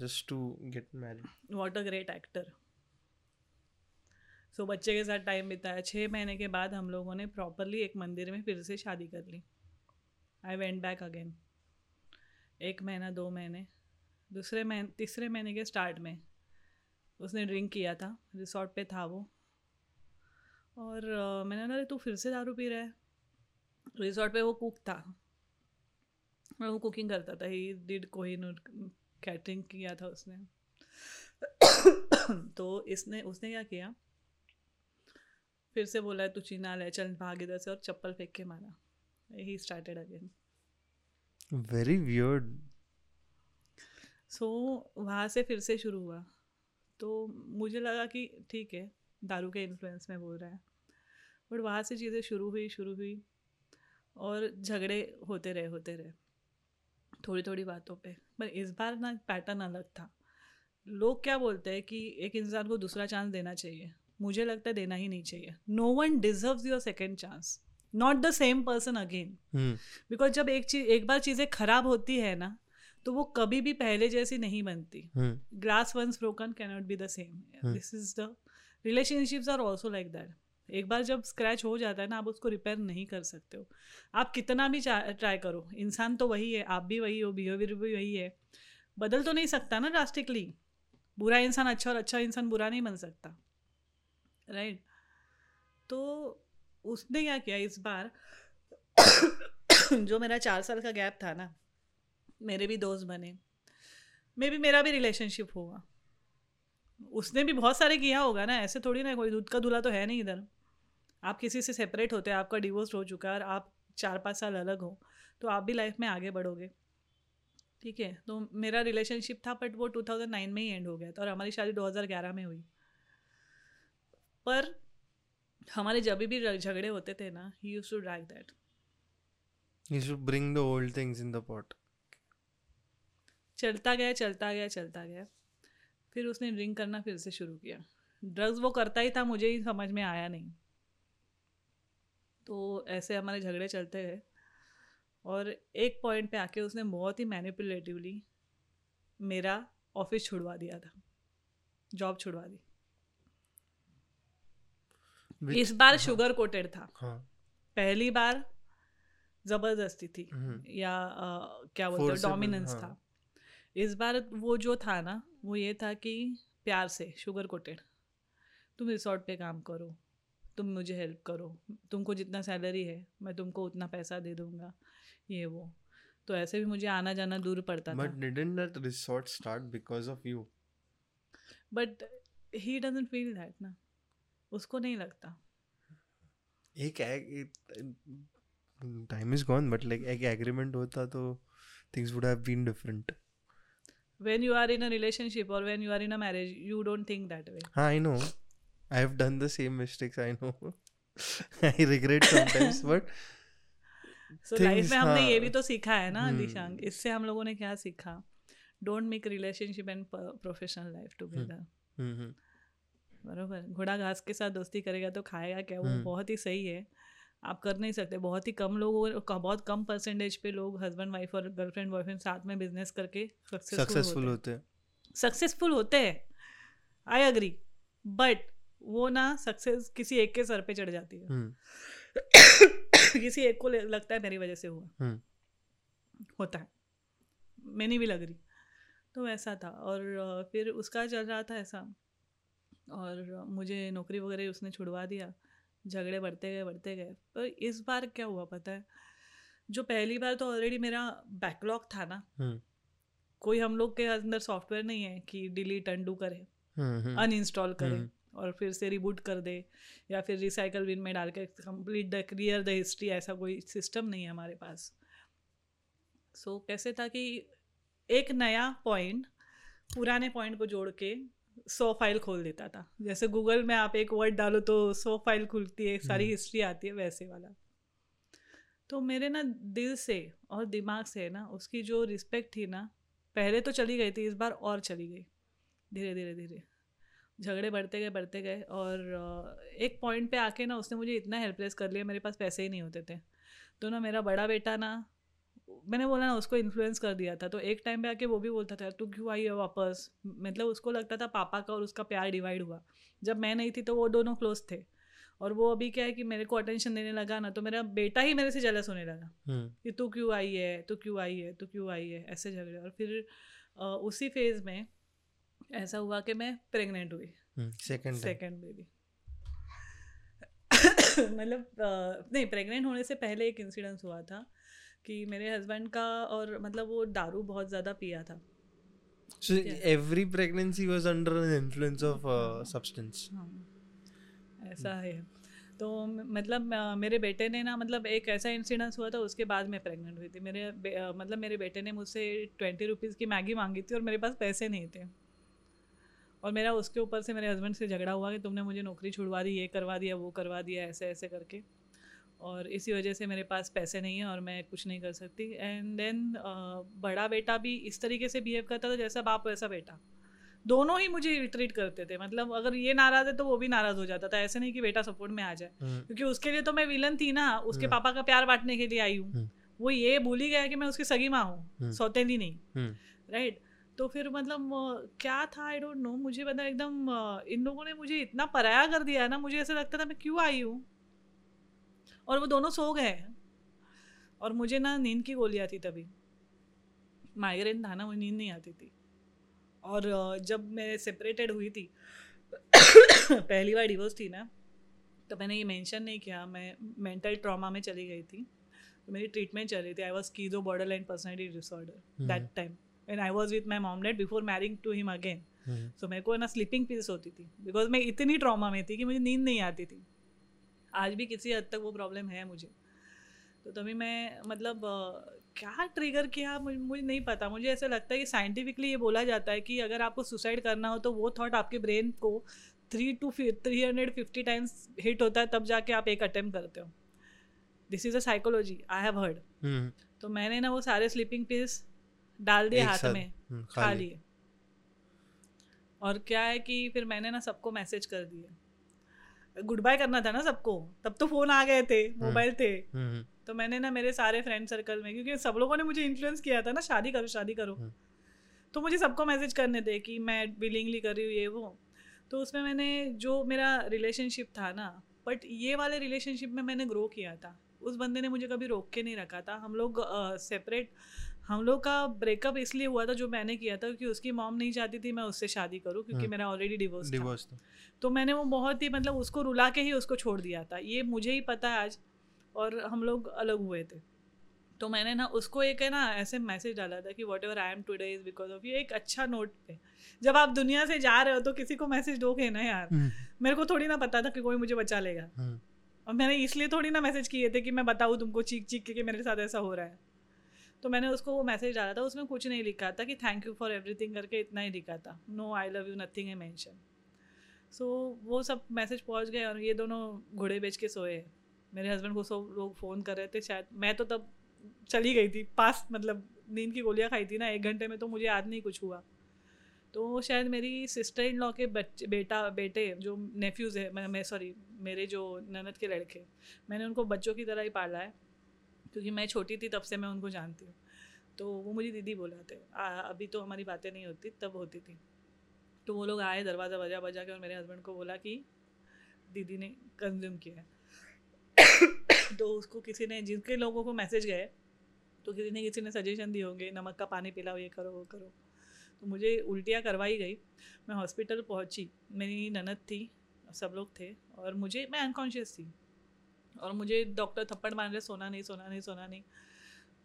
Just to get married. What a great actor so बच्चे के साथ टाइम बिताया। छः महीने के बाद हम लोगों ने प्रॉपरली एक मंदिर में फिर से शादी कर ली। आई वेंट बैक अगेन एक महीना दो महीने। दूसरे महीने तीसरे महीने के स्टार्ट में उसने ड्रिंक किया था। रिसोर्ट पे था वो। और अ, मैंने "अरे तू फिर से दारू पी रहा है? रिसोर्ट पे वो कुक था। वो कुकिंग करता था। ही डिड कोहिनूर कैटरिंग किया था उसने। तो इसने उसने क्या किया? फिर से बोला तू चीना ले चल भाग इधर से और चप्पल फेंक के मारा। He started again Very weird. So वहाँ से फिर से शुरू हुआ। तो मुझे लगा कि ठीक है दारू के इन्फ्लुएंस में बोल रहा है। बट वहाँ से चीज़ें शुरू हुई शुरू हुई और झगड़े होते रहे होते रहे। थोड़ी थोड़ी बातों पे। पर इस बार ना पैटर्न अलग था। लोग क्या बोलते हैं कि एक इंसान को दूसरा चांस देना चाहिए। मुझे लगता है देना ही नहीं चाहिए। No one deserve your second chance not the same person again. Because जब एक चीज़ एक बार चीज़ें खराब होती है ना तो वो कभी भी पहले जैसी नहीं बनती. Glass once broken cannot be the same. This is the relationships are also like that एक बार जब स्क्रैच हो जाता है ना, आप उसको रिपेयर नहीं कर सकते हो। आप कितना भी ट्राई करो, इंसान तो वही है, आप भी वही हो बिहेवियर भी वही है। बदल तो नहीं सकता ना ड्रास्टिकली बुरा इंसान अच्छा और अच्छा इंसान बुरा नहीं बन सकता। राइट तो उसने क्या किया इस बार? जो मेरा चार साल का गैप था ना, मेरे भी दोस्त बने। मे भी मेरा भी रिलेशनशिप होगा। उसने भी बहुत सारे किया होगा ना ऐसे थोड़ी ना कोई दूध का दूल्हा तो है नहीं इधर। आप किसी से सेपरेट होते हैं आपका डिवोर्स हो चुका है और आप चार पाँच साल अलग हो तो आप भी लाइफ में आगे बढ़ोगे। ठीक है तो मेरा रिलेशनशिप था बट वो 2009 में ही एंड हो गया था और हमारी शादी 2011 में हुई। पर हमारे जब भी झगड़े होते थे ना he use to drag that You should bring the old things in the pot. चलता गया चलता गया चलता गया। फिर उसने ड्रिंक करना फिर से शुरू किया। ड्रग्स वो करता ही था मुझे ही समझ में आया नहीं। तो ऐसे हमारे झगड़े चलते गए और एक पॉइंट पे आके उसने बहुत ही मैनिपुलेटिवली मेरा ऑफ़िस छुड़वा दिया था। जॉब छुड़वा दी। Which- इस बार शुगर कोटेड था। हाँ. पहली बार ज़बरदस्ती थी। हम्म. या अ, क्या बोलते हैं डोमिनेंस हाँ. था। इस बार वो जो था ना वो ये था कि प्यार से शुगर कोटेड तुम रिसोर्ट पे काम करो तुम मुझे हेल्प करो तुमको जितना सैलरी है मैं तुमको उतना पैसा दे दूँगा ये वो। तो ऐसे भी मुझे आना जाना दूर पड़ता But था didn't that resort start because of you? But he doesn't feel that ना। उसको नहीं लगता। एक time is gone but like एक एग्रीमेंट होता तो things would have been different when you are in a relationship or when you are in a marriage you don't think that way. हाँ I know I have done the same mistakes I know I regret sometimes so life में हमने ये. भी तो सीखा है ना. दिशांक इससे हम लोगों ने क्या सीखा? Don't make relationship and professional life together बरोबर. घोड़ा घास के साथ दोस्ती करेगा तो खाएगा क्या? वो हम्म. बहुत ही सही है। आप कर नहीं सकते। बहुत ही कम लोग बहुत कम परसेंटेज पे लोग हस्बैंड वाइफ और गर्लफ्रेंड बॉयफ्रेंड साथ में बिज़नेस करके सक्सेसफुल होते हैं। सक्सेसफुल होते हैं। आई अग्री बट वो ना सक्सेस किसी एक के सर पे चढ़ जाती है। हम्म, किसी एक को लगता है मेरी वजह से हुआ। हम्म. होता है। मैंने भी लग रही। तो वैसा था। और फिर उसका चल रहा था ऐसा। और मुझे नौकरी वगैरह उसने छुड़वा दिया। झगड़े बढ़ते गए बढ़ते गए। पर इस बार क्या हुआ पता है? जो पहली बार तो ऑलरेडी मेरा बैकलॉग था ना। हम्म, कोई हम लोग के अंदर सॉफ्टवेयर नहीं है कि डिलीट अंडू करे। हम्म, हम्म, अनइंस्टॉल करे हम्म. और फिर से रिबूट कर दे या फिर रिसाइकल बिन में डाल के complete the clear the history ऐसा कोई सिस्टम नहीं है हमारे पास। सो so, कैसे था कि एक नया पॉइंट पुराने पॉइंट को जोड़ के सौ फ़ाइल खोल देता था। जैसे गूगल में आप एक वर्ड डालो तो सौ फ़ाइल खुलती है सारी हिस्ट्री हम्म। आती है वैसे वाला। तो मेरे ना दिल से और दिमाग से ना उसकी जो रिस्पेक्ट थी ना पहले तो चली गई थी इस बार और चली गई। धीरे धीरे धीरे। झगड़े बढ़ते गए बढ़ते गए और एक पॉइंट पे आके ना उसने मुझे इतना हेल्पलेस कर लिया मेरे पास पैसे ही नहीं होते थे। तो ना मेरा बड़ा बेटा ना मैंने बोला ना उसको इन्फ्लुएंस कर दिया था। तो एक टाइम पे आके वो भी बोलता था तू क्यों आई है वापस? मतलब उसको लगता था पापा का और उसका प्यार डिवाइड हुआ। जब मैं नहीं थी तो वो दोनों क्लोज थे। और वो अभी क्या है कि मेरे को अटेंशन देने लगा ना तो मेरा बेटा ही मेरे से जलस होने लगा हम्म। कि तू क्यों आई है तू क्यों आई है तू क्यों आई है ऐसे झगड़े। और फिर उसी फ़ेज़ में ऐसा हुआ कि मैं प्रेग्नेंट हुई। सेकंड सेकंड बेबी मतलब नहीं प्रेग्नेंट होने से पहले एक इंसिडेंस हुआ था। कि मेरे हस्बैंड का और मतलब वो दारू बहुत ज़्यादा पिया था। So yeah. every pregnancy was under influence of uh, substance. हाँ, ऐसा है। तो मतलब मेरे बेटे ने ना मतलब एक ऐसा इंसिडेंस हुआ था उसके बाद मैं प्रेग्नेंट हुई थी। मेरे मतलब मेरे बेटे ने मुझसे ट्वेंटी रुपीज़ की मैगी मांगी थी और मेरे पास पैसे नहीं थे। और मेरा उसके ऊपर से मेरे हस्बैंड से झगड़ा हुआ कि तुमने मुझे नौकरी छुड़वा दी ये करवा दिया वो करवा दिया ऐसे ऐसे करके। और इसी वजह से मेरे पास पैसे नहीं है और मैं कुछ नहीं कर सकती। एंड देन बड़ा बेटा भी इस तरीके से बिहेव करता था जैसा बाप वैसा बेटा। दोनों ही मुझे ट्रीट करते थे। मतलब अगर ये नाराज़ है तो वो भी नाराज़ हो जाता था। ऐसे नहीं कि बेटा सपोर्ट में आ जाए। हम्म। क्योंकि उसके लिए तो मैं विलन थी ना उसके हम्म। पापा का प्यार बांटने के लिए आई हूँ। हम्म। वो ये भूल ही गया कि मैं उसकी सगी माँ हूँ। सौतेली नहीं। राइट तो फिर मतलब क्या था? आई डोंट नो मुझे मतलब एकदम इन लोगों ने मुझे इतना पराया कर दिया ना। मुझे ऐसा लगता था मैं क्यों आई हूँ? और वो दोनों सो गए। और मुझे ना नींद की गोलियाँ थी तभी। माइग्रेन था ना मुझे नींद नहीं आती थी। और जब मैं सेपरेटेड हुई थी पहली बार डिवोर्स थी ना तो मैंने ये मेंशन नहीं किया। मैं मेंटल ट्रॉमा में चली गई थी। तो मेरी ट्रीटमेंट चल रही थी। I was कीजो borderline personality disorder that time and I was with my mom before marrying to him again so मेरे को ना स्लीपिंग पीस होती थी। बिकॉज़ मैं इतनी ट्रॉमा में थी कि मुझे नींद नहीं आती थी। आज भी किसी हद तक वो प्रॉब्लम है मुझे। तो तभी मैं मतलब क्या ट्रिगर किया मुझे, मुझे नहीं पता। मुझे ऐसा लगता है कि साइंटिफिकली ये बोला जाता है कि अगर आपको सुसाइड करना हो तो वो थॉट आपके ब्रेन को three two three hundred fifty times hit होता है तब जाके आप एक अटेम्प्ट करते हो। This is a psychology I have heard तो मैंने ना वो सारे स्लीपिंग पीस डाल दिए हाथ में हम्म, खा लिए। और क्या है कि फिर मैंने ना सबको मैसेज कर दिए। गुड बाय करना था ना सबको। तब तो फ़ोन आ गए थे मोबाइल हम्म, थे। हम्म, तो मैंने ना मेरे सारे फ्रेंड सर्कल में क्योंकि सब लोगों ने मुझे इन्फ्लुएंस किया था ना शादी करो शादी करो। तो मुझे सबको मैसेज करने थे कि मैं विलिंगली कर रही हूँ ये वो। तो उसमें मैंने जो मेरा रिलेशनशिप था ना बट ये वाले रिलेशनशिप में मैंने ग्रो किया था। उस बंदे ने मुझे कभी रोक के नहीं रखा था। हम लोग सेपरेट हम लोग का ब्रेकअप इसलिए हुआ था जो मैंने किया था क्योंकि उसकी मॉम नहीं चाहती थी मैं उससे शादी करूँ क्योंकि हाँ। मेरा ऑलरेडी डिवोर्स डिवोर्स था। तो मैंने वो बहुत ही मतलब उसको रुला के ही उसको छोड़ दिया था। ये मुझे ही पता है आज और हम लोग अलग हुए थे। तो मैंने ना उसको एक है ना ऐसे मैसेज डाला था कि whatever I am today is because of you एक अच्छा नोट पे। जब आप दुनिया से जा रहे हो तो किसी को मैसेज दोगे ना यार। हम्म। मेरे को थोड़ी ना पता था कि कोई मुझे बचा लेगा। हम्म। और मैंने इसलिए थोड़ी ना मैसेज किए थे कि मैं बताऊँ तुमको चीख चीख के कि मेरे साथ ऐसा हो रहा है। तो मैंने उसको वो मैसेज डाला था उसमें कुछ नहीं लिखा था कि थैंक यू फॉर एवरीथिंग करके इतना ही लिखा था। No I love you nothing है मैंशन सो वो सब मैसेज पहुँच गए और ये दोनों घोड़े बेच के सोए मेरे हस्बैंड को सब लोग फ़ोन कर रहे थे शायद मैं तो तब चली गई थी पास मतलब नींद की गोलियाँ खाई थी ना एक घंटे में तो मुझे याद नहीं कुछ हुआ। तो शायद मेरी सिस्टर इन लॉ के बच्चे बेटा बेटे जो नेफ्यूज़ है मैं, मैं सॉरी मेरे जो ननद के लड़के मैंने उनको बच्चों की तरह ही पाला है। क्योंकि मैं छोटी थी तब से मैं उनको जानती हूँ। तो वो मुझे दीदी बुलाते अभी तो हमारी बातें नहीं होती, तब होती थी। तो वो लोग आए, दरवाज़ा बजा बजा के और मेरे हस्बैंड को बोला कि दीदी ने कंज्यूम किया है। तो उसको किसी ने, जिनके लोगों को मैसेज गए तो किसी ने किसी ने सजेशन दिए होंगे, नमक का पानी पिलाओ, ये करो, वो करो। तो मुझे उल्टियाँ करवाई गई। मैं हॉस्पिटल पहुँची। मेरी ननद थी, सब लोग थे और मुझे, मैं अनकॉन्शियस थी। और मुझे डॉक्टर थप्पड़ मार रहे सोना नहीं सोना नहीं सोना नहीं।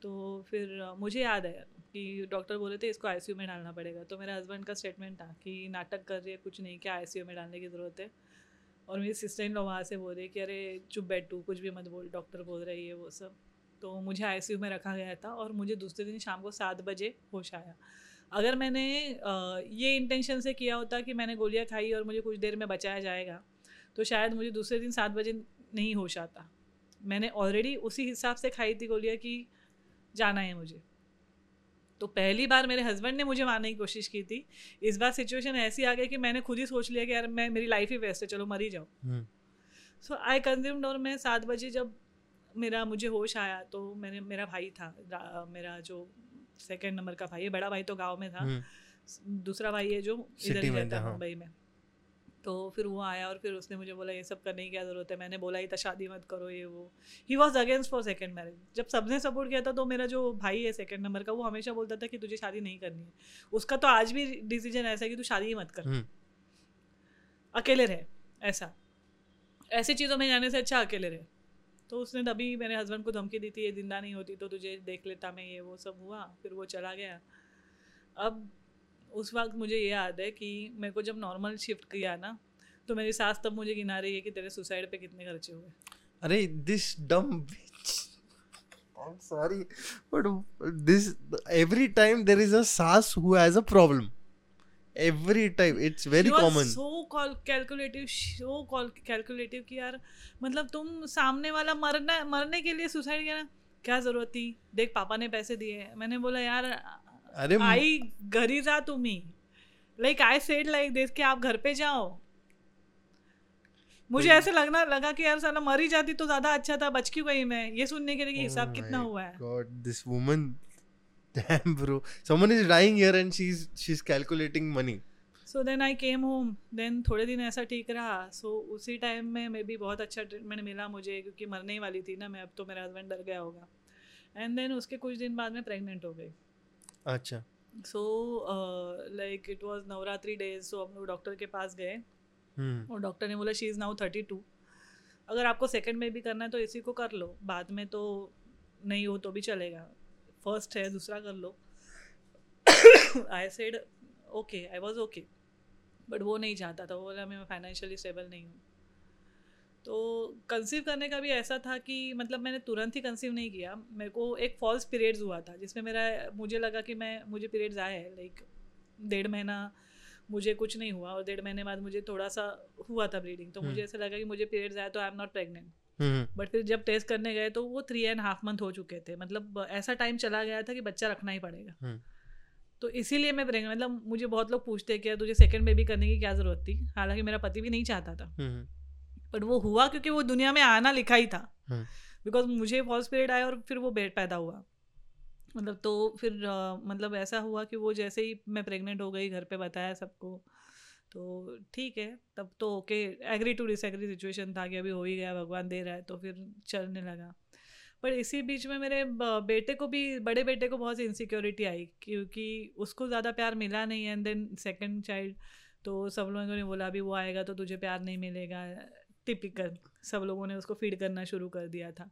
तो फिर मुझे याद है कि डॉक्टर बोले थे इसको आईसीयू में डालना पड़ेगा। तो मेरे हस्बैंड का स्टेटमेंट था कि नाटक कर रही है, कुछ नहीं, क्या आईसीयू में डालने की ज़रूरत है? और मेरी सिस्टर इन लोग वहाँ से बोल रही कि अरे, चुप बैठ तू, कुछ भी मत बोल, डॉक्टर बोल रही है वो सब। तो मुझे आईसीयू में रखा गया था और मुझे दूसरे दिन शाम को सात बजे होश आया। अगर मैंने ये इंटेंशन से किया होता कि मैंने गोलियाँ खाई और मुझे कुछ देर में बचाया जाएगा तो शायद मुझे दूसरे दिन सात बजे नहीं होश आता मैंने ऑलरेडी उसी हिसाब से खाई थी गोलियाँ कि जाना है मुझे। तो पहली बार मेरे हस्बैंड ने मुझे मारने की कोशिश की थी। इस बार सिचुएशन ऐसी आ गई कि मैंने खुद ही सोच लिया कि यार मैं मेरी लाइफ ही वेस्ट है चलो मर ही हम्म, सो आई कंज्यूम्ड और मैं सात बजे जब मेरा मुझे होश आया तो मैंने मेरा भाई था मेरा जो सेकंड नंबर का भाई है बड़ा भाई तो गाँव में था। हम्म, दूसरा भाई है जो इधर ही रहता हाँ। मुंबई में। तो फिर वो आया और फिर उसने मुझे बोला ये सब करने की क्या ज़रूरत है? मैंने बोला ही था शादी मत करो ये वो. He was against for second marriage जब सबने सपोर्ट किया था तो मेरा जो भाई है सेकेंड नंबर का वो हमेशा बोलता था कि तुझे शादी नहीं करनी है। उसका तो आज भी डिसीज़न ऐसा है कि तू शादी ही मत कर। हम्म, अकेले रहे ऐसा। ऐसी चीज़ों में जाने से अच्छा अकेले रहे। तो उसने तभी मेरे हस्बैंड को धमकी दी थी ये ज़िंदा नहीं होती तो तुझे देख लेता मैं ये वो सब हुआ। फिर वो चला गया। अब उस वक्त मुझे ये याद है कि मेरे को जब नॉर्मल शिफ्ट किया ना तो मेरी सास तब मुझे गिना रही है कि तेरे सुसाइड पे कितने खर्चे हुए। अरे दिस डम I'm sorry but this every time there is a sas who has a problem every time it's very She was common so call calculative so call calculative कि यार मतलब तुम सामने वाला मरना मरने के लिए सुसाइड किया ना क्या ज़रूरत थी? देख पापा ने पैसे दिए मैंने बोला यार अरे आई घरी जा तुम्ही. Like I said like this कि आप घर पे जाओ. मुझे ऐसे लगना लगा कि यार साला मर ही जाती तो ज़्यादा अच्छा था बच क्यों गई मैं? ये सुनने के लिए कि हिसाब Oh कितना हुआ है? God, this woman, damn bro. Someone is dying here and she's she's calculating money. So then I came home then थोड़े दिन ऐसा ठीक रहा. सो उसी टाइम में मे भी बहुत अच्छा ट्रीटमेंट मिला मुझे क्योंकि मरने ही वाली थी ना मैं अब तो मेरा हस्बैंड डर गया होगा. एंड देन उसके कुछ दिन बाद में प्रेग्नेंट हो गई. अच्छा। So like it was Navratri days so हम लोग डॉक्टर के पास गए। हम्म। और डॉक्टर ने बोला she is now thirty two अगर आपको सेकंड में भी करना है तो इसी को कर लो। बाद में तो नहीं हो तो भी चलेगा। फ़र्स्ट है दूसरा कर लो। I said okay I was okay but वो नहीं चाहता था। वो बोला मैं फाइनेंशियली स्टेबल नहीं हूँ. तो कंसीव करने का भी ऐसा था कि मतलब मैंने तुरंत ही कंसीव नहीं किया। मेरे को एक फॉल्स पीरियड्स हुआ था जिसमें मेरा मुझे लगा कि मैं मुझे पीरियड्स आए हैं लाइक डेढ़ महीना मुझे कुछ नहीं हुआ और डेढ़ महीने बाद मुझे थोड़ा सा हुआ था ब्लीडिंग तो मुझे हम्म। ऐसा लगा कि मुझे पीरियड्स आया तो I am not pregnant but फिर जब टेस्ट करने गए तो वो थ्री एंड हाफ़ मंथ हो चुके थे। मतलब ऐसा टाइम चला गया था कि बच्चा रखना ही पड़ेगा। हम्म। तो इसीलिए मैं प्रेग्नेंट मतलब मुझे बहुत लोग पूछते हैं कि तुझे सेकंड बेबी करने की क्या ज़रूरत थी? हालाँकि मेरा पति भी नहीं चाहता था। हम्म। बट वो हुआ क्योंकि वो दुनिया में आना लिखा ही था। हम्म। बिकॉज़ मुझे फॉल्स पीरियड आया और फिर वो बेड पैदा हुआ। मतलब तो फिर अ, मतलब ऐसा हुआ कि वो जैसे ही मैं प्रेग्नेंट हो गई घर पे बताया सबको। तो ठीक है तब तो okay agree to disagree situation था कि अभी हो ही गया भगवान दे रहा है तो फिर चलने लगा। पर इसी बीच में मेरे बेटे को भी बड़े बेटे को बहुत सी इनसिक्योरिटी आई क्योंकि उसको ज़्यादा प्यार मिला नहीं। एंड देन सेकेंड चाइल्ड तो सब लोगों ने बोला अभी वो आएगा तो तुझे प्यार नहीं मिलेगा। टिपिकल सब लोगों ने उसको फ़ीड करना शुरू कर दिया था।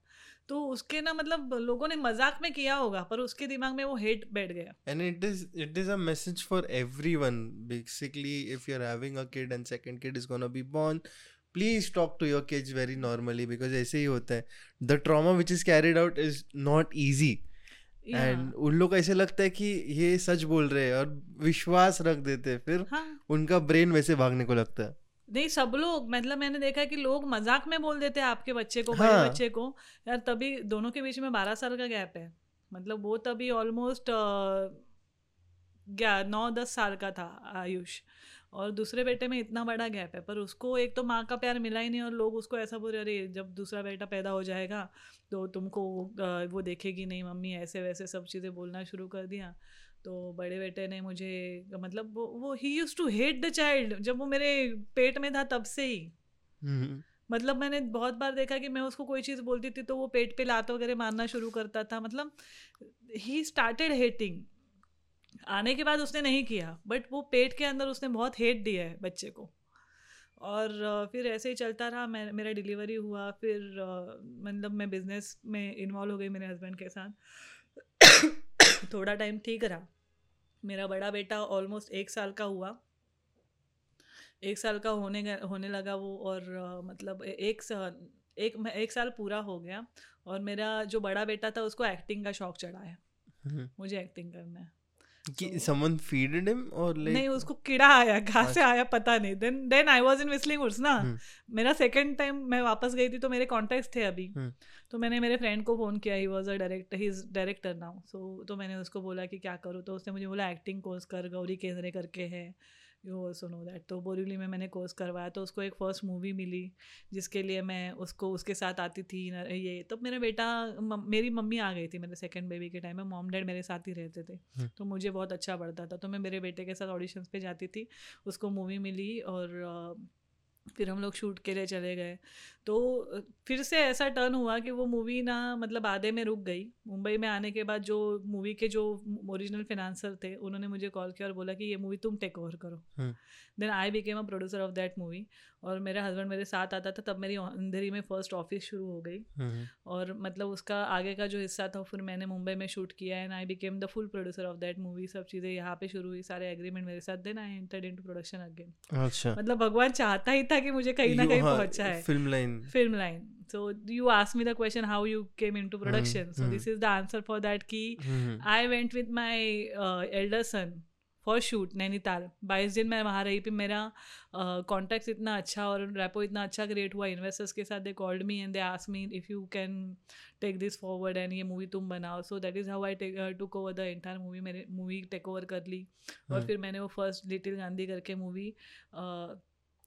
तो उसके ना मतलब लोगों ने मज़ाक में किया होगा पर उसके दिमाग में वो हेट बैठ गया। And it is it is a message for everyone basically if you are having a kid and second kid is gonna be born please talk to your kids very normally because ऐसे ही होता है। The trauma which is carried out is not easy and उन लोग ऐसे लगता है कि ये सच बोल रहे हैं और विश्वास रख देते हैं। फिर हाँ. उनका ब्रेन वैसे भागने को लगता है। नहीं सब लोग मतलब मैंने देखा है कि लोग मज़ाक में बोल देते हैं आपके बच्चे को हाँ. बड़े। बच्चे को यार तभी दोनों के बीच में बारह साल का गैप है मतलब वो तभी ऑलमोस्ट क्या नौ दस साल का था आयुष और दूसरे बेटे में इतना बड़ा गैप है पर उसको एक तो माँ का प्यार मिला ही नहीं और लोग उसको ऐसा बोल रहे अरे जब दूसरा बेटा पैदा हो जाएगा तो तुमको वो देखेगी नहीं मम्मी ऐसे वैसे सब चीज़ें बोलना शुरू कर दिया तो बड़े बेटे ने मुझे मतलब वो वो he use to hate the child जब वो मेरे पेट में था तब से ही। हम्म, मतलब मैंने बहुत बार देखा कि मैं उसको कोई चीज़ बोलती थी तो वो पेट पे लात वगैरह मारना शुरू करता था। मतलब ही स्टार्टेड हेटिंग आने के बाद उसने नहीं किया बट वो पेट के अंदर उसने बहुत हेट दिया है बच्चे को। और फिर ऐसे ही चलता रहा मैं मेरा डिलीवरी हुआ फिर मतलब मैं बिज़नेस में इन्वॉल्व हो गई मेरे हस्बैंड के साथ। थोड़ा टाइम ठीक रहा। मेरा बड़ा बेटा ऑलमोस्ट एक साल का हुआ। एक साल का होने होने लगा वो और आ, मतलब एक एक एक साल पूरा हो गया और मेरा जो बड़ा बेटा था उसको एक्टिंग का शौक चढ़ा है। हम्म। मुझे एक्टिंग करना है। कि समवन फीडेड हिम और लाइक नहीं उसको कीड़ा आया कहाँ से अच्छा। आया पता नहीं then then I was in Whistling Woods ना हम्म। मेरा सेकंड टाइम मैं वापस गई थी तो मेरे कॉन्टैक्ट्स थे अभी हम्म। तो मैंने मेरे फ्रेंड को फ़ोन किया he was a director he is director now so तो मैंने उसको बोला कि क्या करूँ तो उसने मुझे बोला एक्टिंग कोर्स कर गौरी केंद्रे करके है यू ऑल्सो नो दैट। तो बोरीवली में मैंने कोर्स करवाया तो उसको एक फ़र्स्ट मूवी मिली जिसके लिए मैं उसको उसके साथ आती थी ये तो मेरा बेटा म, मेरी मम्मी आ गई थी मेरे सेकेंड बेबी के टाइम में मॉम डैड मेरे साथ ही रहते थे। हम्म। तो मुझे बहुत अच्छा पड़ता था तो मैं मेरे बेटे के साथ ऑडिशन पर जाती थी उसको मूवी मिली और फिर हम लोग शूट के लिए चले गए। तो फिर से ऐसा टर्न हुआ कि वो मूवी ना मतलब आधे में रुक गई। मुंबई में आने के बाद जो मूवी के जो ओरिजिनल फिनांसर थे उन्होंने मुझे कॉल किया और बोला कि ये मूवी तुम टेक ओवर करो। Then I became a producer of that movie और मेरा हस्बैंड मेरे साथ आता था तब मेरी अंधेरी में फ़र्स्ट ऑफ़िस शुरू हो गई। हम्म, और मतलब उसका आगे का जो हिस्सा था फिर मैंने मुंबई में शूट किया and I became the full producer of that movie सब चीज़ें यहाँ पे शुरू हुई सारे एग्रीमेंट मेरे साथ। Then I entered into production again अच्छा। मतलब भगवान चाहता ही था कि मुझे कहीं ना कहीं पहुँचा है। film line film line. So you asked me the question how you came into production. So hmm. this is the answer for that ki hmm, i went with my uh, elder son for shoot Nainital बाईस दिन मैं वहाँ रही फिर मेरा कॉन्टैक्ट इतना अच्छा और रेपो इतना अच्छा क्रिएट हुआ इन्वेस्टर्स के साथ they called me and they us me if you can take this forward and ये मूवी तुम बनाओ so that is how I take took over the entire movie मेरे मूवी टेक ओवर कर ली और। फिर मैंने वो फ़र्स्ट लिटिल गांधी करके मूवी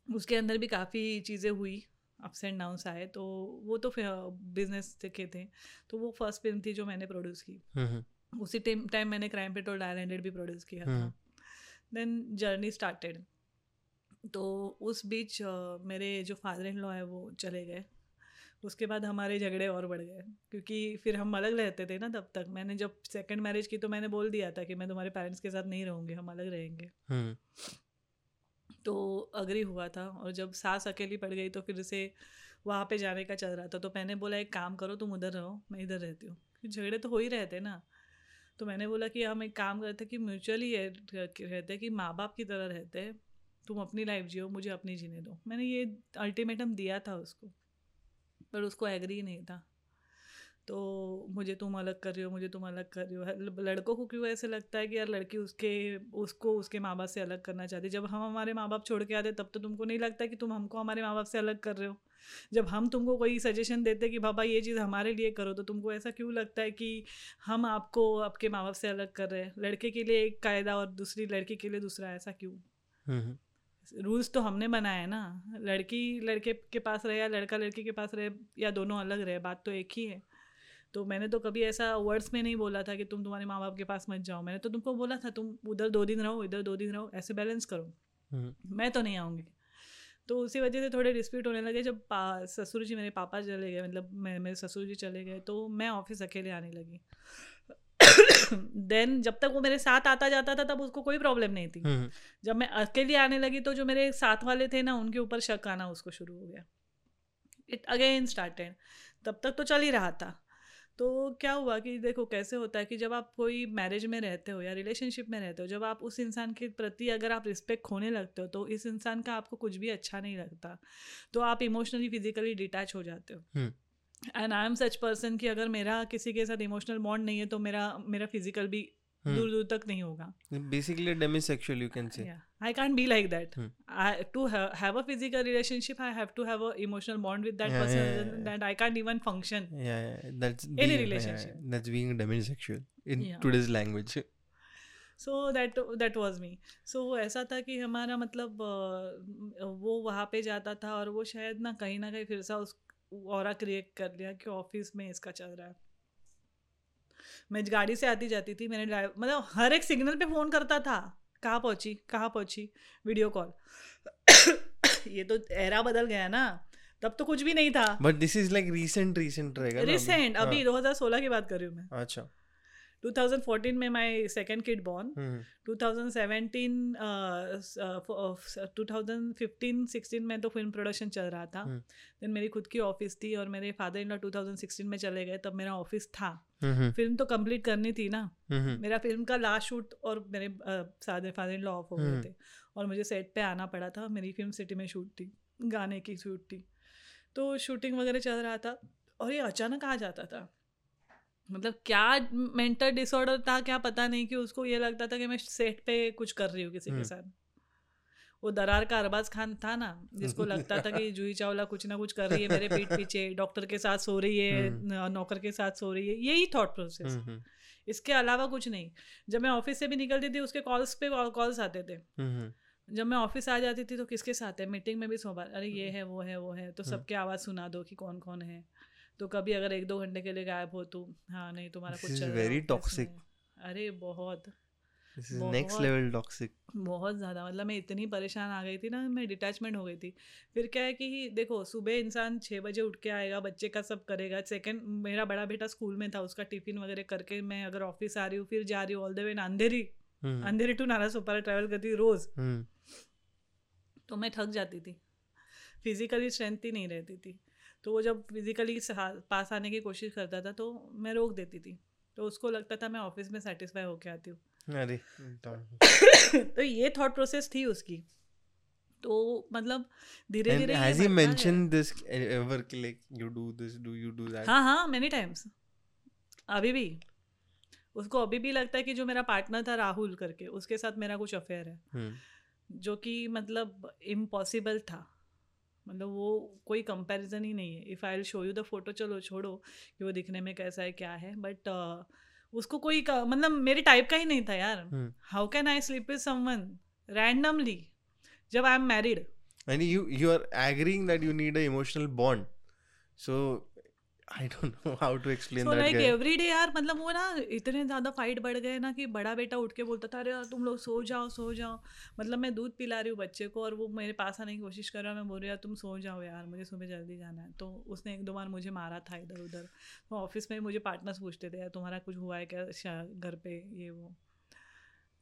उसके अंदर भी काफ़ी चीज़ें हुई अप्स एंड डाउन्स आए तो वो तो बिज़नेस के थे। तो वो फ़र्स्ट फ़िल्म थी जो मैंने प्रोड्यूस की। हम्म, उसी टाइम टाइम मैंने क्राइम पेट्रोल डायल हंड्रेड भी प्रोड्यूस किया था। हम्म। देन जर्नी स्टार्टेड तो उस बीच मेरे जो फादर इन लॉ है वो चले गए। उसके बाद हमारे झगड़े और बढ़ गए। क्योंकि फिर हम अलग रहते थे ना तब तक। मैंने जब सेकंड मैरिज की तो मैंने बोल दिया था कि मैं तुम्हारे पेरेंट्स के साथ नहीं रहूँगी हम अलग रहेंगे। हम्म, तो अग्री हुआ था और जब सास अकेली पड़ गई तो फिर से वहाँ पे जाने का चल रहा था। तो मैंने बोला, एक काम करो, तुम उधर रहो, मैं इधर रहती हूँ। झगड़े तो हो ही रहते ना। तो मैंने बोला कि हम एक काम करते कि म्यूचुअली रहते कि माँ बाप की तरह रहते तुम अपनी लाइफ जियो, मुझे अपनी जीने दो। मैंने ये अल्टीमेटम दिया था उसको, पर उसको एग्री नहीं था। तो मुझे तुम अलग कर रही हो मुझे तुम अलग कर रही हो। लड़कों को क्यों ऐसे लगता है कि यार लड़की उसके उसको उसके माँ बाप से अलग करना चाहती जब हम हमारे माँ बाप छोड़ के आते तब तो तुमको नहीं लगता कि तुम हमको हमारे माँ बाप से अलग कर रहे हो? जब हम तुमको कोई सजेशन देते कि बाबा ये चीज़ हमारे लिए करो तो तुमको ऐसा क्यों लगता है कि हम आपको आपके माँ बाप से अलग कर रहे हैं? लड़के के लिए एक कायदा और दूसरी लड़की के लिए दूसरा ऐसा क्यों? हम्म, रूल्स तो हमने बनाए ना। लड़की लड़के के पास रहे या लड़का लड़की के पास रहे या दोनों अलग रहे बात तो एक ही है। तो मैंने तो कभी ऐसा वर्ड्स में नहीं बोला था कि तुम तुम्हारे माँ बाप के पास मत जाओ। मैंने तो तुमको बोला था तुम उधर दो दिन रहो इधर दो दिन रहो ऐसे बैलेंस करो। हम्म, मैं तो नहीं आऊँगी। तो उसी वजह से थोड़े डिस्प्यूट होने लगे। जब ससुर जी मेरे पापा चले गए मतलब मैं मेरे ससुर जी चले गए तो मैं ऑफ़िस अकेले आने लगी। देन जब तक वो मेरे साथ आता जाता था तब उसको कोई प्रॉब्लम नहीं थी। हम्म, जब मैं अकेले आने लगी तो जो मेरे साथ वाले थे ना उनके ऊपर शक आना उसको शुरू हो गया। इट अगेन स्टार्टेड तब तक तो चल ही रहा था। तो क्या हुआ कि देखो कैसे होता है कि जब आप कोई मैरिज में रहते हो या रिलेशनशिप में रहते हो जब आप उस इंसान के प्रति अगर आप रिस्पेक्ट खोने लगते हो तो इस इंसान का आपको कुछ भी अच्छा नहीं लगता तो आप इमोशनली फिजिकली डिटैच हो जाते हो। And I am such person कि अगर मेरा किसी के साथ इमोशनल बॉन्ड नहीं है तो मेरा मेरा फ़िज़िकल भी। दूर दूर तक नहीं होगा। Basically demisexual you can say I can't be like that I to have a physical relationship I have to have a emotional bond with that person that I can't even function या that's any relationship that's being demisexual in today's language so that that was me so ऐसा था कि हमारा मतलब वो वहाँ पे जाता था और वो शायद ना कहीं ना कहीं फिर सा उस और क्रिएट कर लिया कि ऑफ़िस में इसका चल रहा है। मैं गाड़ी से आती जाती थी मैंने ड्राइव मतलब हर एक सिग्नल पे फ़ोन करता था। कहाँ पहुँची कहाँ पहुँची? Video call. ये तो एरा बदल गया ना। तब तो कुछ भी नहीं था। But this is like recent recent रहेगा रिसेंट अभी? रिसेंट हज़ार अभी 2016 की बात कर रही हूँ मैं। अच्छा। 2014 में माय सेकंड किड बॉर्न हम्म, 2017 2015 16 में तो फ़िल्म प्रोडक्शन चल रहा था। हम्म। देन मेरी खुद की ऑफ़िस थी और मेरे फादर इन लॉ 2016 में चले गए तब मेरा ऑफ़िस था। हम्म, फ़िल्म तो कंप्लीट करनी थी ना। हम्म, मेरा फ़िल्म का लास्ट शूट और मेरे फादर इन लॉ ऑफ़ हो गए हम्म। थे। और मुझे सेट पे आना पड़ा था। मेरी फ़िल्म सिटी में शूट थी गाने की शूट थी। तो शूटिंग वगैरह चल रहा था और ये अचानक आ जाता था। मतलब क्या मेंटल डिसऑर्डर था क्या पता नहीं कि उसको ये लगता था कि मैं सेट पे कुछ कर रही हूँ किसी के हम्म। साथ। वो दरार का अरबाज खान था ना जिसको लगता था कि जूही चावला कुछ ना कुछ कर रही है मेरे पीठ पीछे डॉक्टर के साथ सो रही है हम्म। नौकर के साथ सो रही है यही थॉट प्रोसेस हम्म, इसके अलावा कुछ नहीं। जब मैं ऑफ़िस से भी निकलती थी उसके कॉल्स पे कॉल्स आते थे। जब मैं ऑफ़िस आ जाती थी तो किसके साथ है? मीटिंग में भी सो बार अरे ये है वो है वो है तो। सबके आवाज़ सुना दो कि कौन कौन है। तो कभी अगर एक दो घंटे के लिए गायब हो तू हाँ नहीं तुम्हारा कुछ toxic. में। अरे बहुत। बहुत- level toxic. बहुत ज़्यादा मतलब मैं इतनी परेशान आ गई थी ना मैं डिटैचमेंट हो गई थी। फिर क्या है कि देखो सुबह इंसान छः बजे उठ के आएगा बच्चे का सब करेगा। सेकंड मेरा बड़ा बेटा स्कूल में था उसका टिफ़िन वगैरह करके मैं अगर ऑफ़िस आ रही हूँ फिर जा रही हूँ ऑल द वे अंधेरी। हम्म, अंधेरी टू नारा सोपारा ट्रैवल करती रोज़। हम्म, तो मैं थक जाती थी। फिजिकली स्ट्रेंथ ही नहीं रहती थी। तो वो जब फिजिकली पास आने की कोशिश करता था तो मैं रोक देती थी। तो उसको लगता था मैं ऑफ़िस में सेटिस्फाई होके आती हूँ। तो- ये थॉट प्रोसेस थी उसकी। तो मतलब धीरे धीरे has he mentioned this ever like you do this do you do that? हाँ हाँ मैनी टाइम्स अभी भी। उसको अभी भी लगता है कि जो मेरा पार्टनर था राहुल करके उसके साथ मेरा कुछ अफेयर है। हम्म, जो कि मतलब इम्पॉसिबल था। मतलब वो कोई कंपैरिजन ही नहीं है। If I show you the photo चलो छोड़ो कि वो दिखने में कैसा है क्या है। बट uh, उसको कोई मतलब मेरे टाइप का ही नहीं था यार। How can I sleep with someone randomly जब I am married and you you are agreeing that you need a emotional bond so i don't know how to explain so that like guy. Every day यार मतलब वो ना इतने ज़्यादा फाइट बढ़ गए ना कि बड़ा बेटा उठ के बोलता था अरे यार तुम लोग सो जाओ सो जाओ। मतलब मैं दूध पिला रही हूँ बच्चे को और वो मेरे पास आने की कोशिश कर रहा है मैं बोल रही यार तुम सो जाओ यार मुझे सुबह जल्दी जाना है। तो उसने एक दो बार मुझे मारा था इधर उधर। तो ऑफ़िस में मुझे पार्टनर्स पूछते थे यार तुम्हारा कुछ हुआ है क्या घर पे ये वो?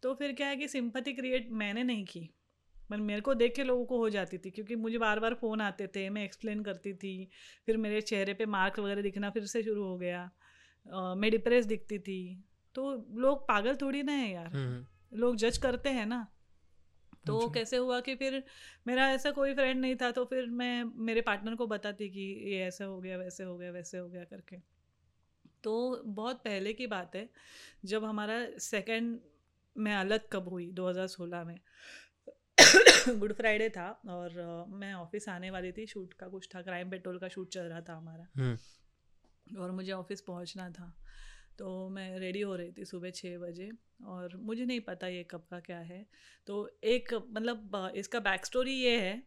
तो फिर क्या है कि सिंपथी क्रिएट मैंने नहीं की। पर मेरे को देख के लोगों को हो जाती थी क्योंकि मुझे बार बार फ़ोन आते थे मैं एक्सप्लेन करती थी फिर मेरे चेहरे पे मार्क वगैरह दिखना फिर से शुरू हो गया मैं डिप्रेस दिखती थी। तो लोग पागल थोड़ी ना है यार। हम्म, लोग जज करते हैं ना। तो अच्छा। कैसे हुआ कि फिर मेरा ऐसा कोई फ्रेंड नहीं था तो फिर मैं मेरे पार्टनर को बताती कि ये ऐसा हो गया वैसे हो गया वैसे हो गया करके। तो बहुत पहले की बात है जब हमारा सेकंड मैं अलग कब हुई 2016 में। गुड फ्राइडे था और मैं ऑफ़िस आने वाली थी। शूट का कुछ था क्राइम पेट्रोल का शूट चल रहा था हमारा। हम्म, और मुझे ऑफ़िस पहुँचना था। तो मैं रेडी हो रही थी सुबह छः बजे और मुझे नहीं पता ये कब का क्या है। तो एक मतलब इसका बैक स्टोरी ये है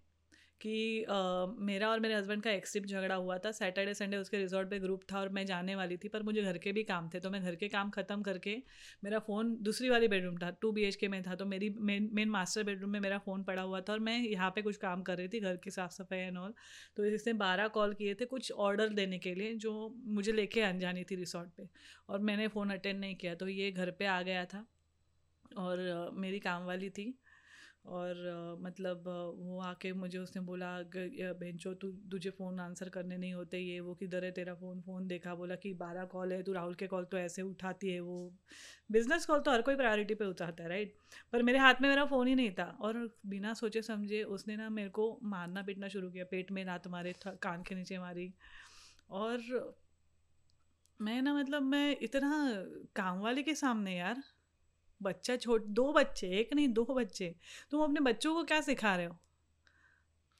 कि अ, मेरा और मेरे हस्बैंड का एक्सिप झगड़ा हुआ था। सैटरडे संडे उसके रिजॉर्ट पे ग्रुप था और मैं जाने वाली थी पर मुझे घर के भी काम थे तो मैं घर के काम ख़त्म करके मेरा फ़ोन दूसरी वाली बेडरूम था टू बी के में था तो मेरी मेन मेन मास्टर बेडरूम में मेरा फ़ोन पड़ा हुआ था और मैं यहाँ पे कुछ काम कर रही थी घर की साफ़ सफ़ाई एंड ऑल तो इसने बारह कॉल किए थे कुछ ऑर्डर देने के लिए जो मुझे लेके आनी थी रिसोर्ट पर और मैंने फ़ोन अटेंड नहीं किया तो ये घर पर आ गया था और मेरी काम वाली थी। और अ, मतलब वो आके मुझे उसने बोला बेंचो तू तुझे फ़ोन आंसर करने नहीं होते ये वो किधर है तेरा फ़ोन फ़ोन देखा बोला कि बारह कॉल है तू राहुल के कॉल तो ऐसे उठाती है वो बिज़नेस कॉल तो हर कोई प्रायोरिटी पे उठाता है राइट पर मेरे हाथ में मेरा फ़ोन ही नहीं था और बिना सोचे समझे उसने ना मेरे को मारना पीटना शुरू किया पेट में लात मारे कान के नीचे मारी। और मैं ना मतलब मैं इतना काम वाले के सामने यार बच्चा छोट दो बच्चे एक नहीं दो बच्चे। तुम अपने बच्चों को क्या सिखा रहे हो?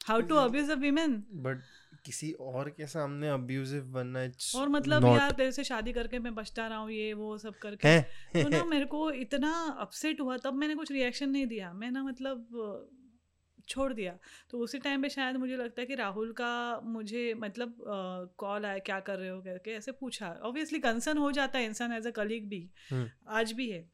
How to. Abuse a women but किसी और के सामने अब्यूजिव बनना इट्स और मतलब not- यार तेरे से शादी करके मैं बचता रहा हूँ ये वो सब करके। तो ना मेरे को इतना अपसेट हुआ तब मैंने कुछ रिएक्शन नहीं दिया। मैं ना मतलब छोड़ दिया। तो उसी टाइम पे शायद मुझे लगता है कि राहुल का मुझे मतलब कॉल आया क्या कर रहे हो करके ऐसे पूछा। ऑब्वियसली कंसर्न हो जाता है इंसान एज अ कलीग भी। हम्म। आज भी है।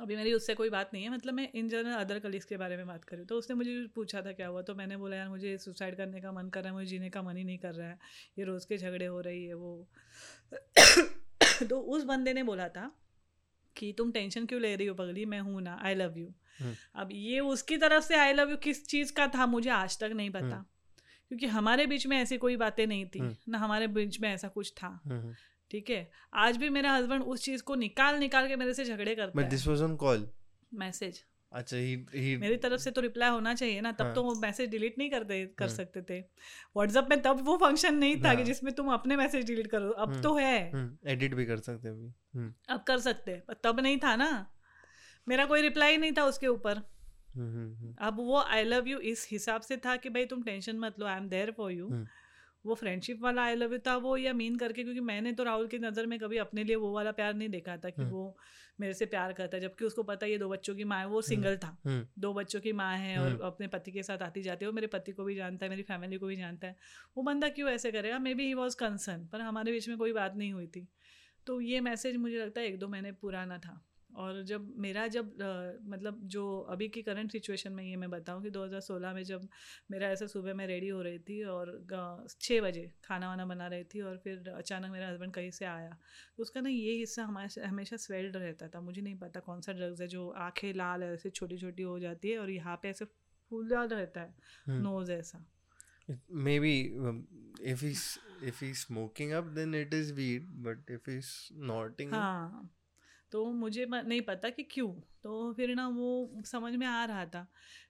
अभी मेरी उससे कोई बात नहीं है मतलब मैं इन जनरल अदर कलीग्स के बारे में बात करूँ तो उसने मुझे पूछा था क्या हुआ तो मैंने बोला यार मुझे सुसाइड करने का मन कर रहा है मुझे जीने का मन ही नहीं कर रहा है। ये रोज़ के झगड़े हो रही है वो। तो उस बंदे ने बोला था कि तुम टेंशन क्यों ले रही हो पगली? मैं हूँ ना आई लव यू। अब ये उसकी तरफ़ से आई लव यू किस चीज़ का था मुझे आज तक नहीं पता। हम्म। क्योंकि हमारे बीच में ऐसी कोई बातें नहीं थी हम्म। ना हमारे बीच में ऐसा कुछ था। हम्म। ठीक है? आज भी मेरा हस्बैंड उस चीज़ को निकाल निकाल के मेरे से झगड़े करता बट है। This was on call message अच्छा ही ही मेरी तरफ़ से तो रिप्लाई होना चाहिए ना तब हाँ। तो वो मैसेज डिलीट नहीं करते कर हम्म। सकते थे। व्हाट्सएप में तब वो फ़ंक्शन नहीं था कि हाँ। जिसमें तुम अपने मैसेज डिलीट करो। अब हम्म। तो है। एडिट भी कर सकते हैं अभी। हम्म। अब कर सकते हैं तब नहीं था ना। मेरा कोई रिप्लाई नहीं था उसके ऊपर। हम्म हम्म, हम्म। अब वो आई लव यू इस हिसाब से था कि भाई तुम टेंशन मत लो I am there for you hmm. वो फ्रेंडशिप वाला आई लव यू था वो या मीन करके क्योंकि मैंने तो राहुल की नज़र में कभी अपने लिए वो वाला प्यार नहीं देखा था कि हम्म। वो मेरे से प्यार करता है जबकि उसको पता है ये दो बच्चों की माँ है वो सिंगल था। हम्म। दो बच्चों की माँ है और हम्म। अपने पति के साथ आती जाती है वो मेरे पति को भी जानता है मेरी फैमिली को भी जानता है। वो बंदा क्यों ऐसे करेगा? Maybe he was concern पर हमारे बीच में कोई बात नहीं हुई थी। तो ये मैसेज मुझे लगता है एक दो महीने पुराना था। और जब मेरा जब अ, मतलब जो अभी की करंट सिचुएशन में ये मैं बताऊँ कि 2016 में जब मेरा ऐसा सुबह मैं रेडी हो रही थी और छः बजे खाना वाना बना रही थी और फिर अचानक मेरा हस्बैंड कहीं से आया तो उसका ना ये हिस्सा हमारे हमेशा स्वेल्ड रहता था। मुझे नहीं पता कौन सा ड्रग्स है जो आँखें लाल ऐसे छोटी छोटी हो जाती है और यहाँ पे ऐसे फूला रहता है हम्म। नोज़ ऐसा। Maybe um, if he's if he's smoking up then it is weed but if he's snorting हाँ। तो मुझे नहीं पता कि क्यों। तो फिर ना वो समझ में आ रहा था।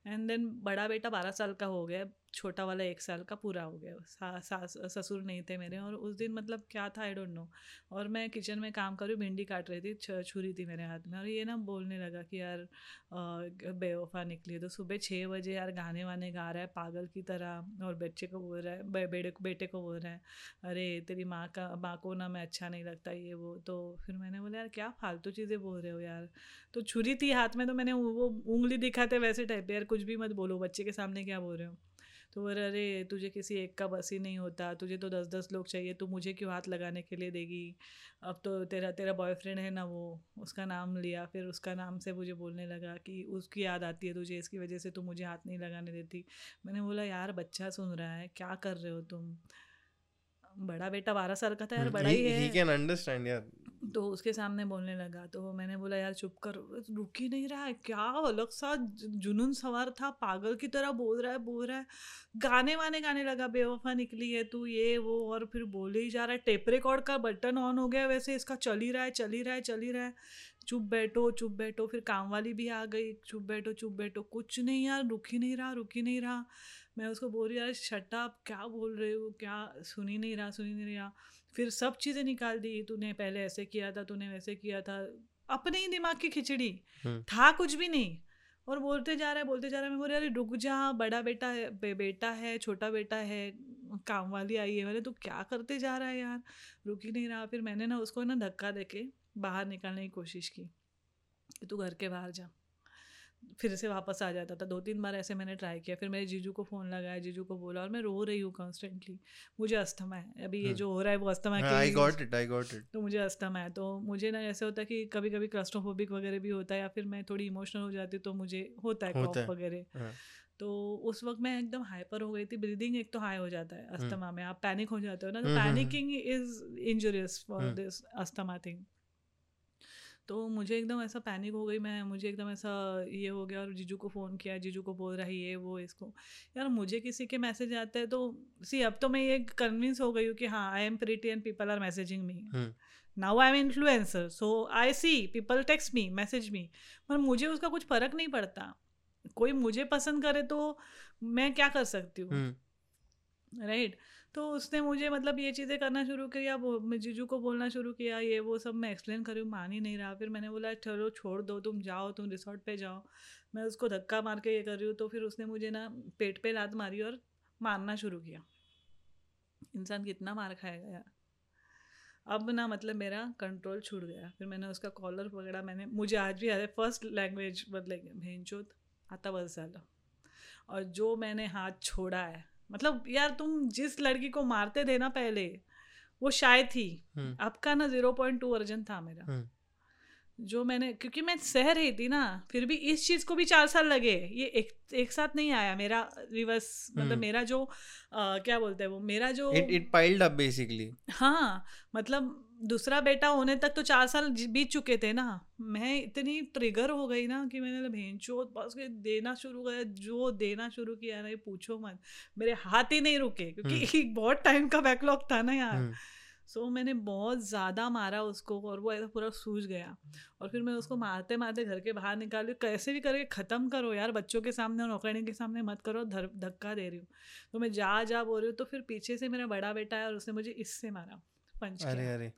एंड देन बड़ा बेटा बारह साल का हो गया छोटा वाला एक साल का पूरा हो गया। सा, सास ससुर नहीं थे मेरे और उस दिन मतलब क्या था आई डोंट नो और मैं किचन में काम कर रही भिंडी काट रही थी छुरी थी मेरे हाथ में और ये ना बोलने लगा कि यार बेवफा निकली तो सुबह छः बजे यार गाने वाने गा रहा है पागल की तरह और बच्चे को बोल रहा है बे- बेटे बेटे को बोल रहा है अरे तेरी माँ का माँ को ना मैं अच्छा नहीं लगता ये वो। तो फिर मैंने बोला यार क्या फालतू चीज़ें बोल रहे हो यार? तो छुरी थी हाथ में तो मैंने वो वो उंगली दिखाते वैसे टाइप यार कुछ भी मत बोलो बच्चे के सामने क्या बोल रहे हो? तो बोल अरे तुझे किसी एक का बस ही नहीं होता तुझे तो दस दस लोग चाहिए तू मुझे क्यों हाथ लगाने के लिए देगी? अब तो तेरा तेरा बॉयफ्रेंड है ना वो उसका नाम लिया फिर उसका नाम से मुझे बोलने लगा कि उसकी याद आती है तुझे इसकी वजह से तू मुझे हाथ नहीं लगाने देती। मैंने बोला यार बच्चा सुन रहा है क्या कर रहे हो तुम? बड़ा बेटा बारह साल का था यार हम्म, बड़ा ही है। तो उसके सामने बोलने लगा तो वो मैंने बोला, यार, चुप कर रुक ही नहीं रहा है, क्या अलग सा जुनून सवार था, पागल की तरह बोल रहा है, बोल रहा है, गाने वाने गाने लगा, बेवफा निकली है तू, ये, वो, और फिर बोले ही जा रहा है, टेप रिकॉर्ड का बटन ऑन हो गया वैसे इसका चल ही रहा है, चल ही रहा है, चल ही रहा है, चुप बैठो चुप बैठो, फिर काम वाली भी आ गई, चुप बैठो चुप बैठो, कुछ नहीं यार, रुक ही नहीं रहा, रुक ही नहीं रहा मैं उसको बोल रही यार शट अप क्या बोल रहे हो? क्या सुन ही नहीं रहा सुन ही नहीं रहा? फिर सब चीज़ें निकाल दी तूने पहले ऐसे किया था तूने वैसे किया था। अपने ही दिमाग की खिचड़ी। हम्म। था कुछ भी नहीं। और बोलते जा रहा है बोलते जा रहा है मैं बोल रही रुक जा बड़ा बेटा है बे, बेटा है छोटा बेटा है काम वाली आई है। मैंने तू क्या करते जा रहा है यार? रुक ही नहीं रहा। फिर मैंने ना उसको ना धक्का दे के बाहर निकालने की कोशिश की कि तू घर के बाहर जा। फिर से वापस आ जाता था। दो तीन बार ऐसे मैंने ट्राई किया फिर मेरे जीजू को फ़ोन लगाया जीजू को बोला और मैं रो रही हूँ कॉन्स्टेंटली मुझे अस्थमा है। अभी ये हम्म। जो हो रहा है वो अस्थमा के I got it I got it तो मुझे अस्थमा है। तो मुझे ना ऐसे होता है कि कभी कभी क्लस्ट्रोफोबिक वगैरह भी होता है या फिर मैं थोड़ी इमोशनल हो जाती हूँ तो मुझे होता है कॉफ वगैरह। हाँ। तो उस वक्त मैं एकदम हाइपर हो गई थी। ब्रीदिंग एक तो हाई हो जाता है अस्थमा में। आप पैनिक हो जाते हो ना तो हम्म, हम्म, हम्म। Panicking is injurious for hmm. This asthma thing तो मुझे एकदम ऐसा पैनिक हो गई मैं मुझे एकदम ऐसा ये हो गया और जीजू को फ़ोन किया जीजू को बोल रहा है ये वो इसको। यार मुझे किसी के मैसेज आते हैं तो सी अब तो मैं ये कन्विंस हो गई हूँ कि हाँ I am pretty and people are messaging me. Now I am influencer so I see people text me message me पर मुझे उसका कुछ फ़र्क नहीं पड़ता। कोई मुझे पसंद करे तो मैं क्या कर सकती हूँ? हम्म। राइट तो उसने मुझे मतलब ये चीज़ें करना शुरू किया जीजू को बोलना शुरू किया, ये वो सब मैं एक्सप्लेन कर रही हूँ, मान ही नहीं रहा। फिर मैंने बोला, चलो छोड़ दो, तुम जाओ, तुम रिसोर्ट पे जाओ। मैं उसको धक्का मार के ये कर रही हूँ तो फिर उसने मुझे ना पेट पे लात मारी और मारना शुरू किया। इंसान कितना मार खाएगा यार। अब ना मतलब मेरा कंट्रोल छूट गया। फिर मैंने उसका कॉलर पकड़ा, मैंने, मुझे आज भी है फ़र्स्ट लैंग्वेज बदले भेंचोत आता बस और जो मैंने हाथ छोड़ा है मतलब यार तुम जिस लड़की को मारते थे ना पहले वो शायद थी हम्म। आपका ना ज़ीरो पॉइंट टू वर्जन था मेरा। हम्म। जो मैंने क्योंकि मैं सह रही थी ना फिर भी इस चीज़ को भी चार साल लगे। ये एक एक साथ नहीं आया मेरा रिवर्स मतलब हम्म। मेरा जो आ, क्या बोलते हैं वो मेरा जो it it piled up basically हाँ मतलब दूसरा बेटा होने तक तो चार साल बीत चुके थे ना। मैं इतनी ट्रिगर हो गई ना कि मैंने भेज चोत बस देना शुरू किया जो देना शुरू किया ना ये पूछो मत। मेरे हाथ ही नहीं रुके क्योंकि एक बहुत टाइम का बैकलॉग था ना यार। हम्म, सो मैंने बहुत ज़्यादा मारा उसको और वो ऐसा पूरा सूझ गया। और फिर मैं उसको मारते मारते घर के बाहर निकाल। निकाली कैसे भी करके ख़त्म करो यार बच्चों के सामने और नौकरानी के सामने मत करो धर धक्का दे रही हूँ। तो मैं जा जा बोल रही हूँ। तो फिर पीछे से मेरा बड़ा बेटा है और उसने मुझे इससे मारा। पंच अरे अरे।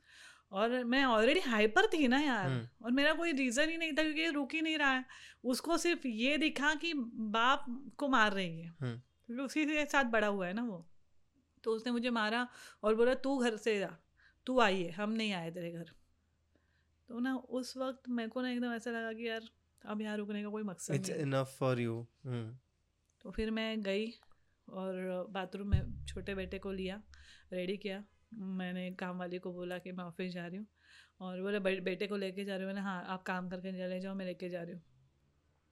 और मैं ऑलरेडी हाइपर थी ना यार हम्म। और मेरा कोई रीज़न ही नहीं था क्योंकि ये रुक ही नहीं रहा है। उसको सिर्फ़ ये दिखा कि बाप को मार रही है। हम्म। क्योंकि उसी के साथ बड़ा हुआ है ना वो। तो उसने मुझे मारा और बोला तू घर से जा तू आई है हम नहीं आए तेरे घर। तो ना उस वक्त मेरे को ना एकदम ऐसा लगा कि यार अब यहाँ रुकने का कोई मकसद इट्स नहीं। इनफ फॉर यू तो फिर मैं गई और बाथरूम में छोटे बेटे को लिया रेडी किया। मैंने काम वाली को बोला कि मैं ऑफ़िस जा रही हूँ। और बोले "बे- बेटे को लेके जा रही हूँ? मैंने हाँ आप काम करके चले जाओ मैं लेके जा रही हूँ।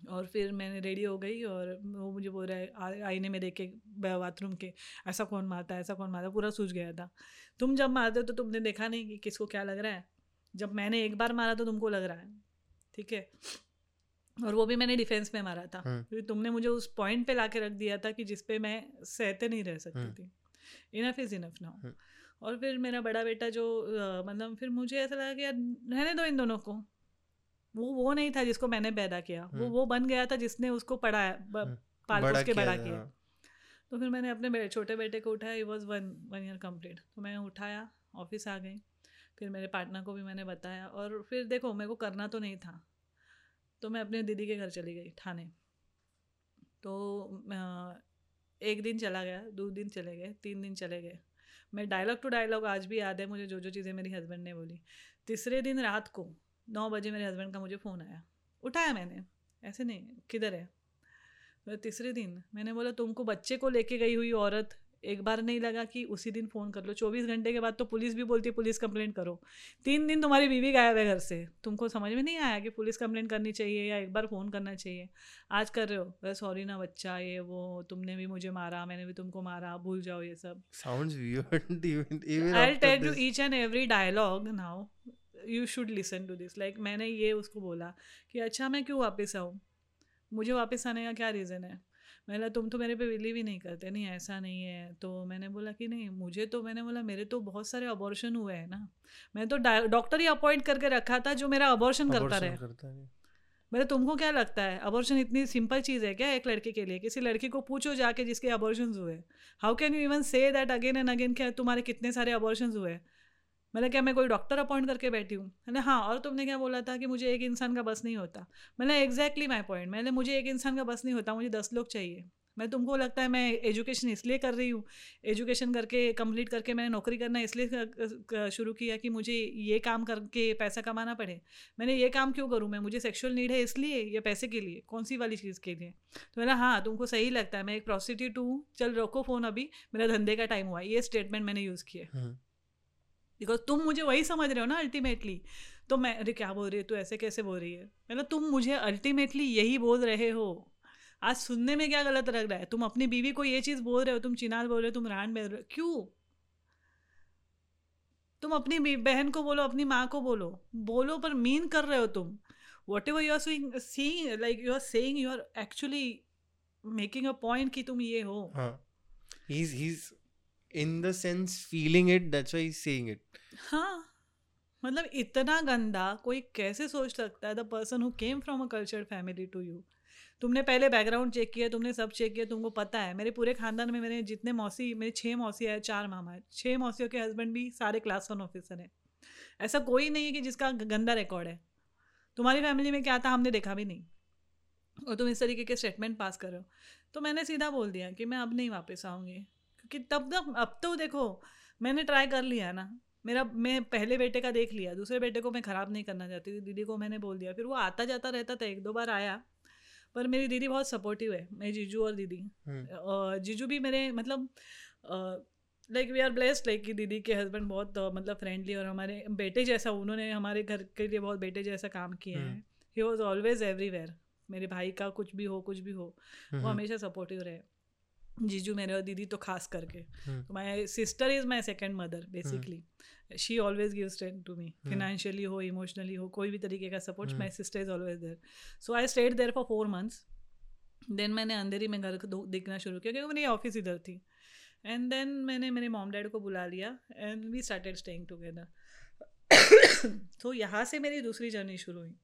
और फिर मैंने रेडी हो गई और वो मुझे बोल रहा है आईने में देख के बाथरूम के ऐसा कौन मारता है ऐसा कौन मारता पूरा सूझ गया था। तुम जब मारते हो तो तुमने देखा नहीं कि किसको क्या लग रहा है। जब मैंने एक बार मारा तो तुमको लग रहा है ठीक है? और वो भी मैंने डिफेंस में मारा था। क्योंकि तुमने मुझे उस पॉइंट पे लाके रख दिया था कि जिसपे मैं सहते नहीं रह सकती हम्म। थी। Enough is enough now. और फिर मेरा बड़ा बेटा जो मतलब फिर मुझे ऐसा लगा कि यार रहने दो इन दोनों को। वो वो नहीं था जिसको मैंने पैदा किया। वो हम्म। वो बन गया था जिसने उसको पढ़ाया हम्म। पाल पोस के बड़ा किया हाँ। तो फिर मैंने अपने बे- छोटे बेटे को उठाया। Was one one year complete तो मैं उठाया ऑफ़िस आ गई। फिर मेरे पार्टनर को भी मैंने बताया। और फिर देखो मेरे को करना तो नहीं था। तो मैं अपने दीदी के घर चली गई ठाणे तो एक दिन चला गया दो दिन चले गए तीन दिन चले गए। मैं डायलॉग टू डायलॉग आज भी याद है, मुझे जो जो चीज़ें मेरी हस्बैंड ने बोली। तीसरे दिन रात को नौ बजे मेरे हस्बैंड का मुझे फ़ोन आया। उठाया मैंने, ऐसे नहीं, किधर है? तीसरे दिन मैंने बोला, तुमको बच्चे को लेके गई हुई औरत एक बार नहीं लगा कि उसी दिन फ़ोन कर लो। चौबीस घंटे के बाद तो पुलिस भी बोलती है पुलिस कंप्लेंट करो। तीन दिन तुम्हारी बीवी गायब है घर से। तुमको समझ में नहीं आया कि पुलिस कंप्लेंट करनी चाहिए या एक बार फ़ोन करना चाहिए? आज कर रहे हो? अरे सॉरी ना बच्चा ये वो तुमने भी मुझे मारा मैंने भी तुमको मारा भूल जाओ ये सब। I tell you each and every dialogue now you should listen to this like मैंने ये उसको बोला कि अच्छा मैं क्यों वापस आऊँ? मुझे वापस आने का क्या रीज़न है? बोला, तुम तो मेरे पे बिलीव ही नहीं करते नहीं ऐसा नहीं है। तो मैंने बोला कि नहीं मुझे तो मैंने बोला मेरे तो बहुत सारे अबॉर्शन हुए हैं ना। मैंने तो डॉक्टर ही अपॉइंट करके रखा था जो मेरा अबॉर्शन करता रहे। करता. मेरे तुमको क्या लगता है? अबॉर्शन इतनी सिंपल चीज़ है क्या एक लड़के के लिए? किसी लड़की को पूछो जाके जिसके अबॉर्शन हुए। How can you even say that again and again क्या तुम्हारे कितने सारे अबॉर्शन हुए? मैंने क्या मैं कोई डॉक्टर अपॉइंट करके बैठी हूँ। मैंने हाँ और तुमने क्या बोला था कि मुझे एक इंसान का बस नहीं होता। मैंने एग्जैक्टली माई पॉइंट मैंने, मुझे एक इंसान का बस नहीं होता, मुझे दस लोग चाहिए। मैं तुमको लगता है मैं एजुकेशन इसलिए कर रही हूँ। एजुकेशन करके कंप्लीट करके मैंने नौकरी करना इसलिए शुरू किया कि मुझे ये काम करके पैसा कमाना पड़े। मैंने ये काम क्यों करूँ? मैं, मुझे सेक्सुअल नीड है इसलिए या पैसे के लिए? कौन सी वाली चीज़ के लिए? तो मैंने हाँ तुमको सही लगता है। मैं एक प्रोस्टिट्यूट हूँ। चल, रोको फ़ोन अभी। मेरा धंधे का टाइम हुआ। ये स्टेटमेंट मैंने यूज़ किया. बिकॉज़ तुम मुझे वही समझ रहे हो ना अल्टीमेटली तो मैं, अरे क्या बोल रही है? तू ऐसे कैसे बोल रही है? मतलब तुम मुझे अल्टीमेटली यही बोल रहे हो। आज सुनने में क्या गलत लग रहा है? तुम अपनी बीवी को ये चीज़ बोल रहे हो, तुम चिनाल बोल रहे हो, तुम रान बोल रहे हो। क्यों? तुम अपनी बहन को बोलो, अपनी माँ को बोलो। बोलो पर मीन कर रहे हो तुम। Whatever you are seeing like you are saying you are actually making a point कि तुम ये हो। हाँ. He's he's in the sense feeling it. That's why he's saying it. हाँ मतलब इतना गंदा कोई कैसे सोच सकता है the person who came from a cultured family to you तुमने पहले बैकग्राउंड चेक किया, तुमने सब चेक किया, तुमको पता है, मेरे पूरे खानदान में मेरे जितने मौसी, मेरे छः मौसी है, चार मामा है छः मौसियों के हस्बैंड भी सारे क्लास वन ऑफिसर हैं। ऐसा कोई नहीं है कि जिसका गंदा रिकॉर्ड है। तुम्हारी फैमिली में क्या था, हमने देखा भी नहीं। और तुम इस तरीके के स्टेटमेंट पास कर रहे हो। तो मैंने सीधा बोल दिया कि मैं अब नहीं वापस आऊँगी। क्योंकि तब तक अब तो देखो मैंने ट्राई कर लिया ना मेरा मैं पहले बेटे का देख लिया दूसरे बेटे को मैं ख़राब नहीं करना चाहती थी दीदी को मैंने बोल दिया फिर वो आता जाता रहता था एक दो बार आया पर मेरी दीदी बहुत सपोर्टिव है मेरी जीजू और दीदी हम्म. जीजू भी मेरे मतलब like we are blessed like कि दीदी के हस्बैंड बहुत मतलब फ्रेंडली और हमारे बेटे जैसा उन्होंने हमारे घर के लिए बहुत बेटे जैसा काम किया है। ही वॉज़ ऑलवेज एवरीवेयर मेरे भाई का कुछ भी हो कुछ भी हो वो हम्म. हमेशा सपोर्टिव रहे जीजू मेरे और दीदी तो खास करके। My sister is my second mother basically she always give strength to me financially हो इमोशनली हो कोई भी तरीके का support my sister is always there so I stayed there for four months then मैंने अंधेरी में घर को देखना शुरू किया क्योंकि मेरी ऑफ़िस इधर थी। एंड देन मैंने मेरे मॉम डैड को बुला लिया and we started staying together तो यहाँ से मेरी दूसरी जर्नी शुरू हुई।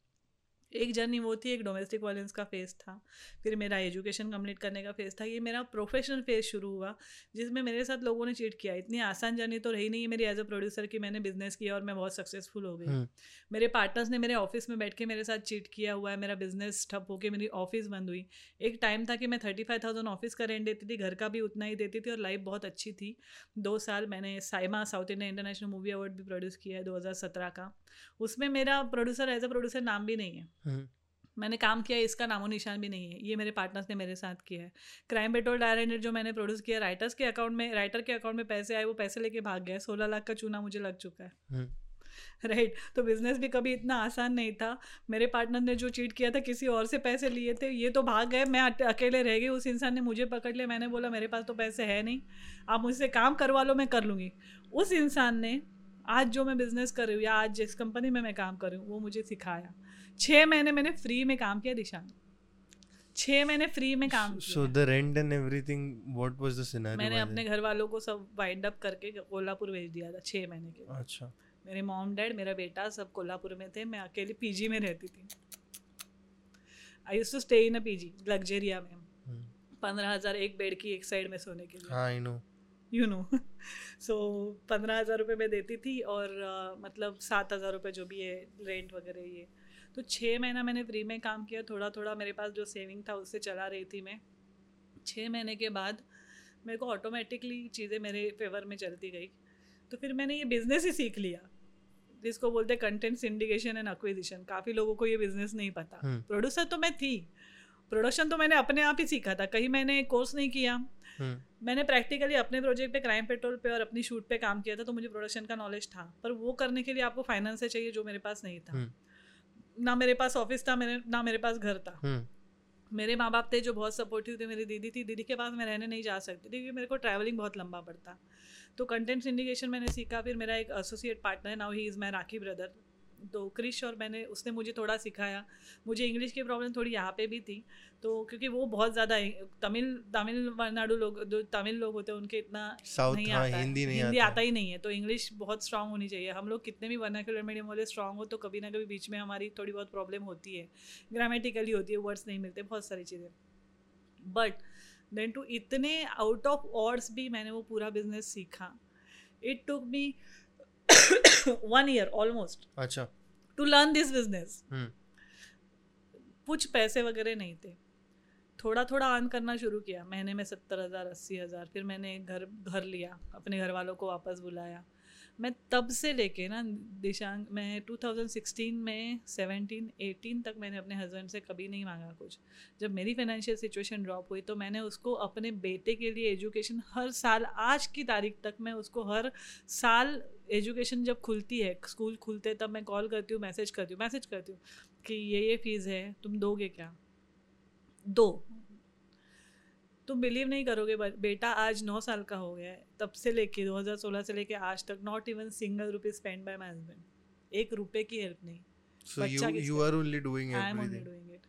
एक जर्नी वो थी एक डोमेस्टिक वायलेंस का फेस था। फिर मेरा एजुकेशन कंप्लीट करने का फेस था। ये मेरा प्रोफेशनल फेस शुरू हुआ जिसमें मेरे साथ लोगों ने चीट किया। इतनी आसान जर्नी तो रही नहीं है मेरी एज अ प्रोड्यूसर की मैंने बिज़नेस किया और मैं बहुत सक्सेसफुल हो गई। हम्म, मेरे पार्टनर्स ने मेरे ऑफ़िस में बैठ के मेरे साथ चीट किया हुआ है। मेरा बिज़नेस ठप होकर मेरी ऑफ़िस बंद हुई। एक टाइम था कि मैं थर्टी फाइव थाउज़ेंड ऑफ़िस का रेंट देती थी घर का भी उतना ही देती थी और लाइफ बहुत अच्छी थी। दो साल मैंने SIIMA south India international movie award भी प्रोड्यूस किया है दो हज़ार सत्रह का। उसमें मेरा प्रोड्यूसर एज अ प्रोड्यूसर नाम भी नहीं है। मैंने काम किया इसका नामो निशान भी नहीं है। ये मेरे पार्टनर्स ने मेरे साथ किया है। क्राइम पेट्रोल डायरेक्टर जो मैंने प्रोड्यूस किया राइटर्स के अकाउंट में राइटर के अकाउंट में पैसे आए वो पैसे लेके भाग गए सोलह लाख का चूना मुझे लग चुका है। हम्म, राइट तो बिज़नेस भी कभी इतना आसान नहीं था। मेरे पार्टनर ने जो चीट किया था किसी और से पैसे लिए थे ये तो भाग गए। मैं अकेले रह गई उस इंसान ने मुझे पकड़ लिया। मैंने बोला मेरे पास तो पैसे है नहीं। आप मुझसे काम करवा लो मैं कर लूँगी। उस इंसान ने आज जो मैं बिज़नेस कर रही हूँ या आज जिस कंपनी में मैं काम कर रही हूँ वो मुझे सिखाया। छः महीने मैंने फ्री में काम किया दिशान छः महीने फ्री में काम so किया। the rent and everything what was the scenario? मैंने अपने घर वालों को सब वाइंड अप करके कोल्हापुर भेज दिया था छः महीने के अच्छा। मेरे मॉम डैड मेरा बेटा सब कोल्हापुर में थे मैं अकेली पीजी में रहती थी। I used to stay in a PG Luxuria में। हम्म, पंद्रह हज़ार एक बेड की एक साइड में सोने के लिए। हाँ I know you know so पंद्रह हज़ार रुपये मैं देती थी और अ, मतलब सात हज़ार रुपये जो भी है रेंट वगैरह ये। तो छः महीना मैंने फ्री में काम किया थोड़ा थोड़ा मेरे पास जो सेविंग था उससे चला रही थी मैं। छः महीने के बाद मेरे को ऑटोमेटिकली चीज़ें मेरे फेवर में चलती गई। तो फिर मैंने ये बिज़नेस ही सीख लिया। जिसको बोलते हैं कंटेंट सिंडिकेशन एंड अक्विजिशन काफ़ी लोगों को ये बिज़नेस नहीं पता। हम्म। प्रोड्यूसर तो मैं थी। प्रोडक्शन तो मैंने अपने आप ही सीखा था। कहीं मैंने कोर्स नहीं किया। हम्म, मैंने प्रैक्टिकली अपने प्रोजेक्ट पे क्राइम पेट्रोल पे और अपनी शूट पे काम किया था तो मुझे प्रोडक्शन का नॉलेज था। पर वो करने के लिए आपको फाइनेंस चाहिए जो मेरे पास नहीं था। हम्म, ना मेरे पास ऑफ़िस था मेरे ना मेरे पास घर था। हम्म, मेरे माँ बाप थे जो बहुत सपोर्टिव थे मेरी दीदी थी। दीदी के पास मैं रहने नहीं जा सकती थी क्योंकि मेरे को ट्रैवलिंग बहुत लंबा पड़ता। तो कंटेंट सिंडिकेशन मैंने सीखा फिर मेरा एक एसोसिएट पार्टनर है now he is my Rakhi brother तो क्रिश और मैंने उसने मुझे थोड़ा सिखाया। मुझे इंग्लिश की प्रॉब्लम थोड़ी यहाँ पे भी थी तो क्योंकि वो बहुत ज़्यादा तमिल तमिल तमिलनाडु लोग जो तमिल लोग होते हैं उनके इतना South, नहीं हाँ, आता हिंदी नहीं हिंदी आता आता ही। नहीं है तो इंग्लिश बहुत स्ट्रांग होनी चाहिए। हम लोग कितने भी वर्नाकुलर मीडियम वाले स्ट्रांग हो तो कभी ना कभी बीच में हमारी थोड़ी बहुत प्रॉब्लम होती है। ग्रामेटिकली होती है वर्ड्स नहीं मिलते बहुत सारी चीज़ें। बट देन टू इतने आउट ऑफ़ ऑर्ड्स भी मैंने वो पूरा बिज़नेस सीखा। It took me one year almost अच्छा। टू लर्न दिस बिज़नेस कुछ पैसे वगैरह नहीं थे। थोड़ा थोड़ा अर्न करना शुरू किया। महीने में सत्तर हज़ार अस्सी हज़ार फिर मैंने घर घर लिया। अपने घर वालों को वापस बुलाया। मैं तब से लेके ना दिशांग मैं 2016 में 17 18 तक मैंने अपने हस्बैंड से कभी नहीं मांगा कुछ। जब मेरी फाइनेंशियल सिचुएशन ड्रॉप हुई तो मैंने उसको अपने बेटे के लिए एजुकेशन हर साल, आज की तारीख तक मैं उसको हर साल एजुकेशन जब खुलती है स्कूल खुलते तब मैं कॉल करती हूँ मैसेज करती हूँ मैसेज करती हूँ कि ये ये फ़ीस है, तुम दोगे क्या? दो। तुम बिलीव नहीं करोगे बेटा आज नौ साल का हो गया है तब से लेके 2016 से लेके आज तक not even single rupee spend by my husband एक रुपए की हेल्प नहीं। So बच्चा you are only doing I am only everything. Doing it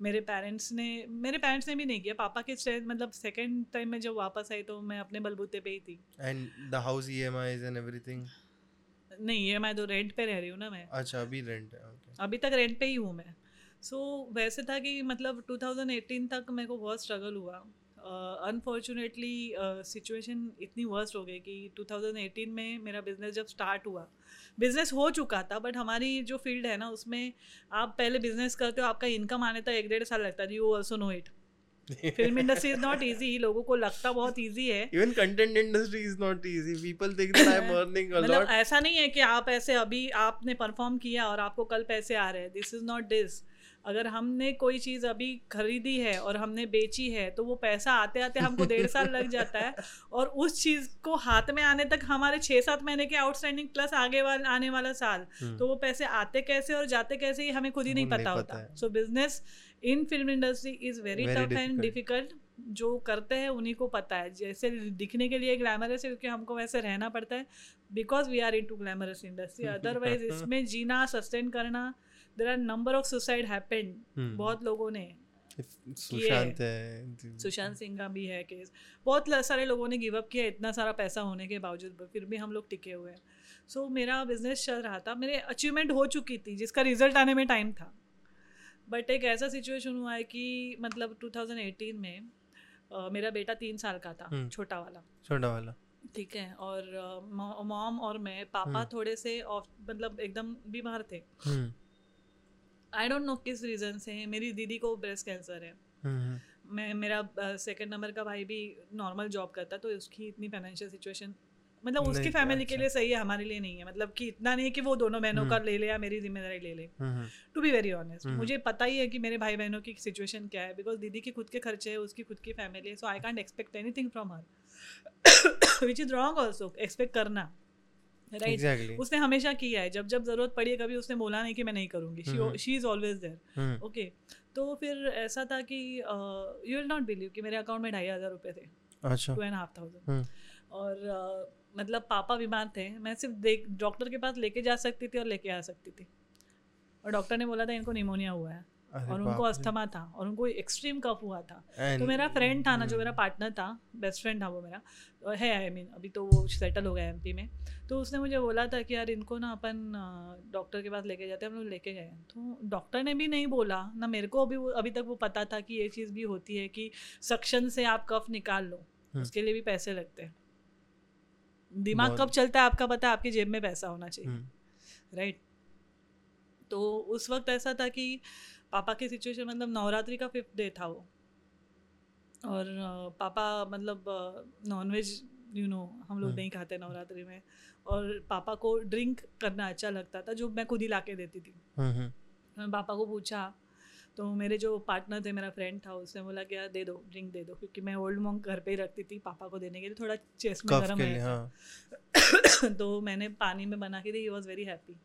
मेरे पेरेंट्स ने मेरे पेरेंट्स ने भी नहीं किया। पापा के स्ट्रेंथ मतलब सेकंड टाइम में जब वापस आई तो मैं अपने बलबूते पे ही थी। And the house EMIs and everything? नहीं ये मैं तो रेंट पे रह रही हूँ ना मैं। अच्छा अभी रेंट है okay. अभी तक रेंट पे ही हूँ मैं। सो so, वैसे था कि मतलब 2018 तक मेरे को बहुत स्ट्रगल हुआ। अनफॉर्चुनेटली सिचुएशन इतनी वर्स्ट हो गई कि 2018 में मेरा बिज़नेस जब स्टार्ट हुआ बिज़नेस हो चुका था बट हमारी जो फ़ील्ड है ना उसमें आप पहले बिज़नेस करते हो आपका इनकम आने तक एक डेढ़ साल लगता है। You also know it film industry is not easy लोगों को लगता बहुत ईजी है। Even content industry is not easy. People think that i'm earning a मतलब lot. ऐसा नहीं है कि आप ऐसे अभी आपने परफॉर्म किया और आपको कल पैसे आ रहे हैं। दिस इज़ नॉट दिस अगर हमने कोई चीज़ अभी खरीदी है और हमने बेची है तो वो पैसा आते आते हमको डेढ़ साल लग जाता है और उस चीज़ को हाथ में आने तक हमारे छः सात महीने के आउटस्टैंडिंग प्लस आगे वाला आने वाला साल तो वो पैसे आते कैसे और जाते कैसे ये हमें खुद ही नहीं पता होता। So business in film industry is very tough and difficult जो करते हैं उन्हीं को पता है। जैसे दिखने के लिए ग्लैमरस है क्योंकि हमको वैसे रहना पड़ता है। Because we are in to glamorous industry otherwise इसमें जीना सस्टेन करना there are number of suicide happened बहुत लोगों ने सुशांत है सुशांत सिंह का भी है केस बहुत सारे लोगों ने गिव अप किया इतना सारा पैसा होने के बावजूद फिर भी हम लोग टिके हुए हैं। सो so, मेरा बिज़नेस चल रहा था। मेरे अचीवमेंट हो चुकी थी जिसका रिज़ल्ट आने में टाइम था। बट एक ऐसा सिचुएशन हुआ है कि मतलब 2018 में uh, मेरा बेटा तीन साल का था हम्म। छोटा वाला। छोटा वाला। ठीक है और मॉम और मैं पापा हम्म। थोड़े से ऑफ़ मतलब एकदम बीमार थे। हम्म। आई डोंट नो किस रीज़न से है मेरी दीदी को ब्रेस्ट कैंसर है। हम्म। मैं मेरा सेकंड नंबर का भाई भी नॉर्मल जॉब करता तो उसकी इतनी फाइनेंशियल सिचुएशन मतलब उसकी फैमिली के अच्छा। लिए सही है हमारे लिए नहीं है। मतलब कि इतना नहीं है कि वो दोनों बहनों का ले ले या मेरी ज़िम्मेदारी ले ले। हम्म। To be very honest hmm. मुझे पता ही है कि मेरे भाई बहनों की सिचुएशन क्या है बिकॉज़ दीदी के खुद के खर्चे है उसकी खुद की फैमिली है so I can't expect anything from her which is wrong also expect करना। राइट एग्जैक्टली उसने हमेशा किया है। जब जब ज़रूरत पड़ी है कभी उसने बोला नहीं कि मैं नहीं करूँगी। She is always there okay तो फिर ऐसा था कि यू विल नॉट बिलीव कि मेरे अकाउंट में ढाई हज़ार रुपये थे। अच्छा। टू एंड हाफ़ थाउज़ेंड और uh, मतलब पापा बीमार थे। मैं सिर्फ़ देख डॉक्टर के पास लेके जा सकती थी और लेके आ सकती थी। और डॉक्टर ने बोला था इनको निमोनिया हुआ है। और उनको अस्थमा था और उनको एक्सट्रीम कफ हुआ था। And- तो मेरा फ्रेंड था ना जो मेरा हम्म, पार्टनर था बेस्ट फ्रेंड था वो मेरा है आई मीन अभी तो वो सेटल हो गया एमपी में। तो उसने मुझे बोला था कि यार इनको ना अपन डॉक्टर के पास लेके जाते हैं हम लोग लेके गए। तो डॉक्टर ने भी नहीं बोला ना मेरे को अभी अभी तक वो पता था कि ये चीज़ भी होती है कि सक्शन से आप कफ निकाल लो हम्म। उसके लिए भी पैसे लगते हैं। दिमाग कब चलता है आपका पता है? आपकी जेब में पैसा होना चाहिए। हम्म। राइट तो उस वक्त ऐसा था कि पापा की सिचुएशन मतलब नवरात्रि का फिफ्थ डे था वो। और पापा मतलब नॉनवेज यू नो हम लोग हम्म। नहीं खाते नवरात्रि में। और पापा को ड्रिंक करना अच्छा लगता था जो मैं खुद ही ला के देती थी। हम्म हम्म मैं पापा को पूछा तो मेरे जो पार्टनर थे मेरा फ्रेंड था उसने बोला कि यार दे दो ड्रिंक दे दो। क्योंकि मैं ओल्ड मॉन्ग घर पे ही रखती थी पापा को देने के लिए। थोड़ा चेस्ट में गर्म है। हाँ। तो मैंने पानी में बना के दी ही वॉज़ वेरी हैप्पी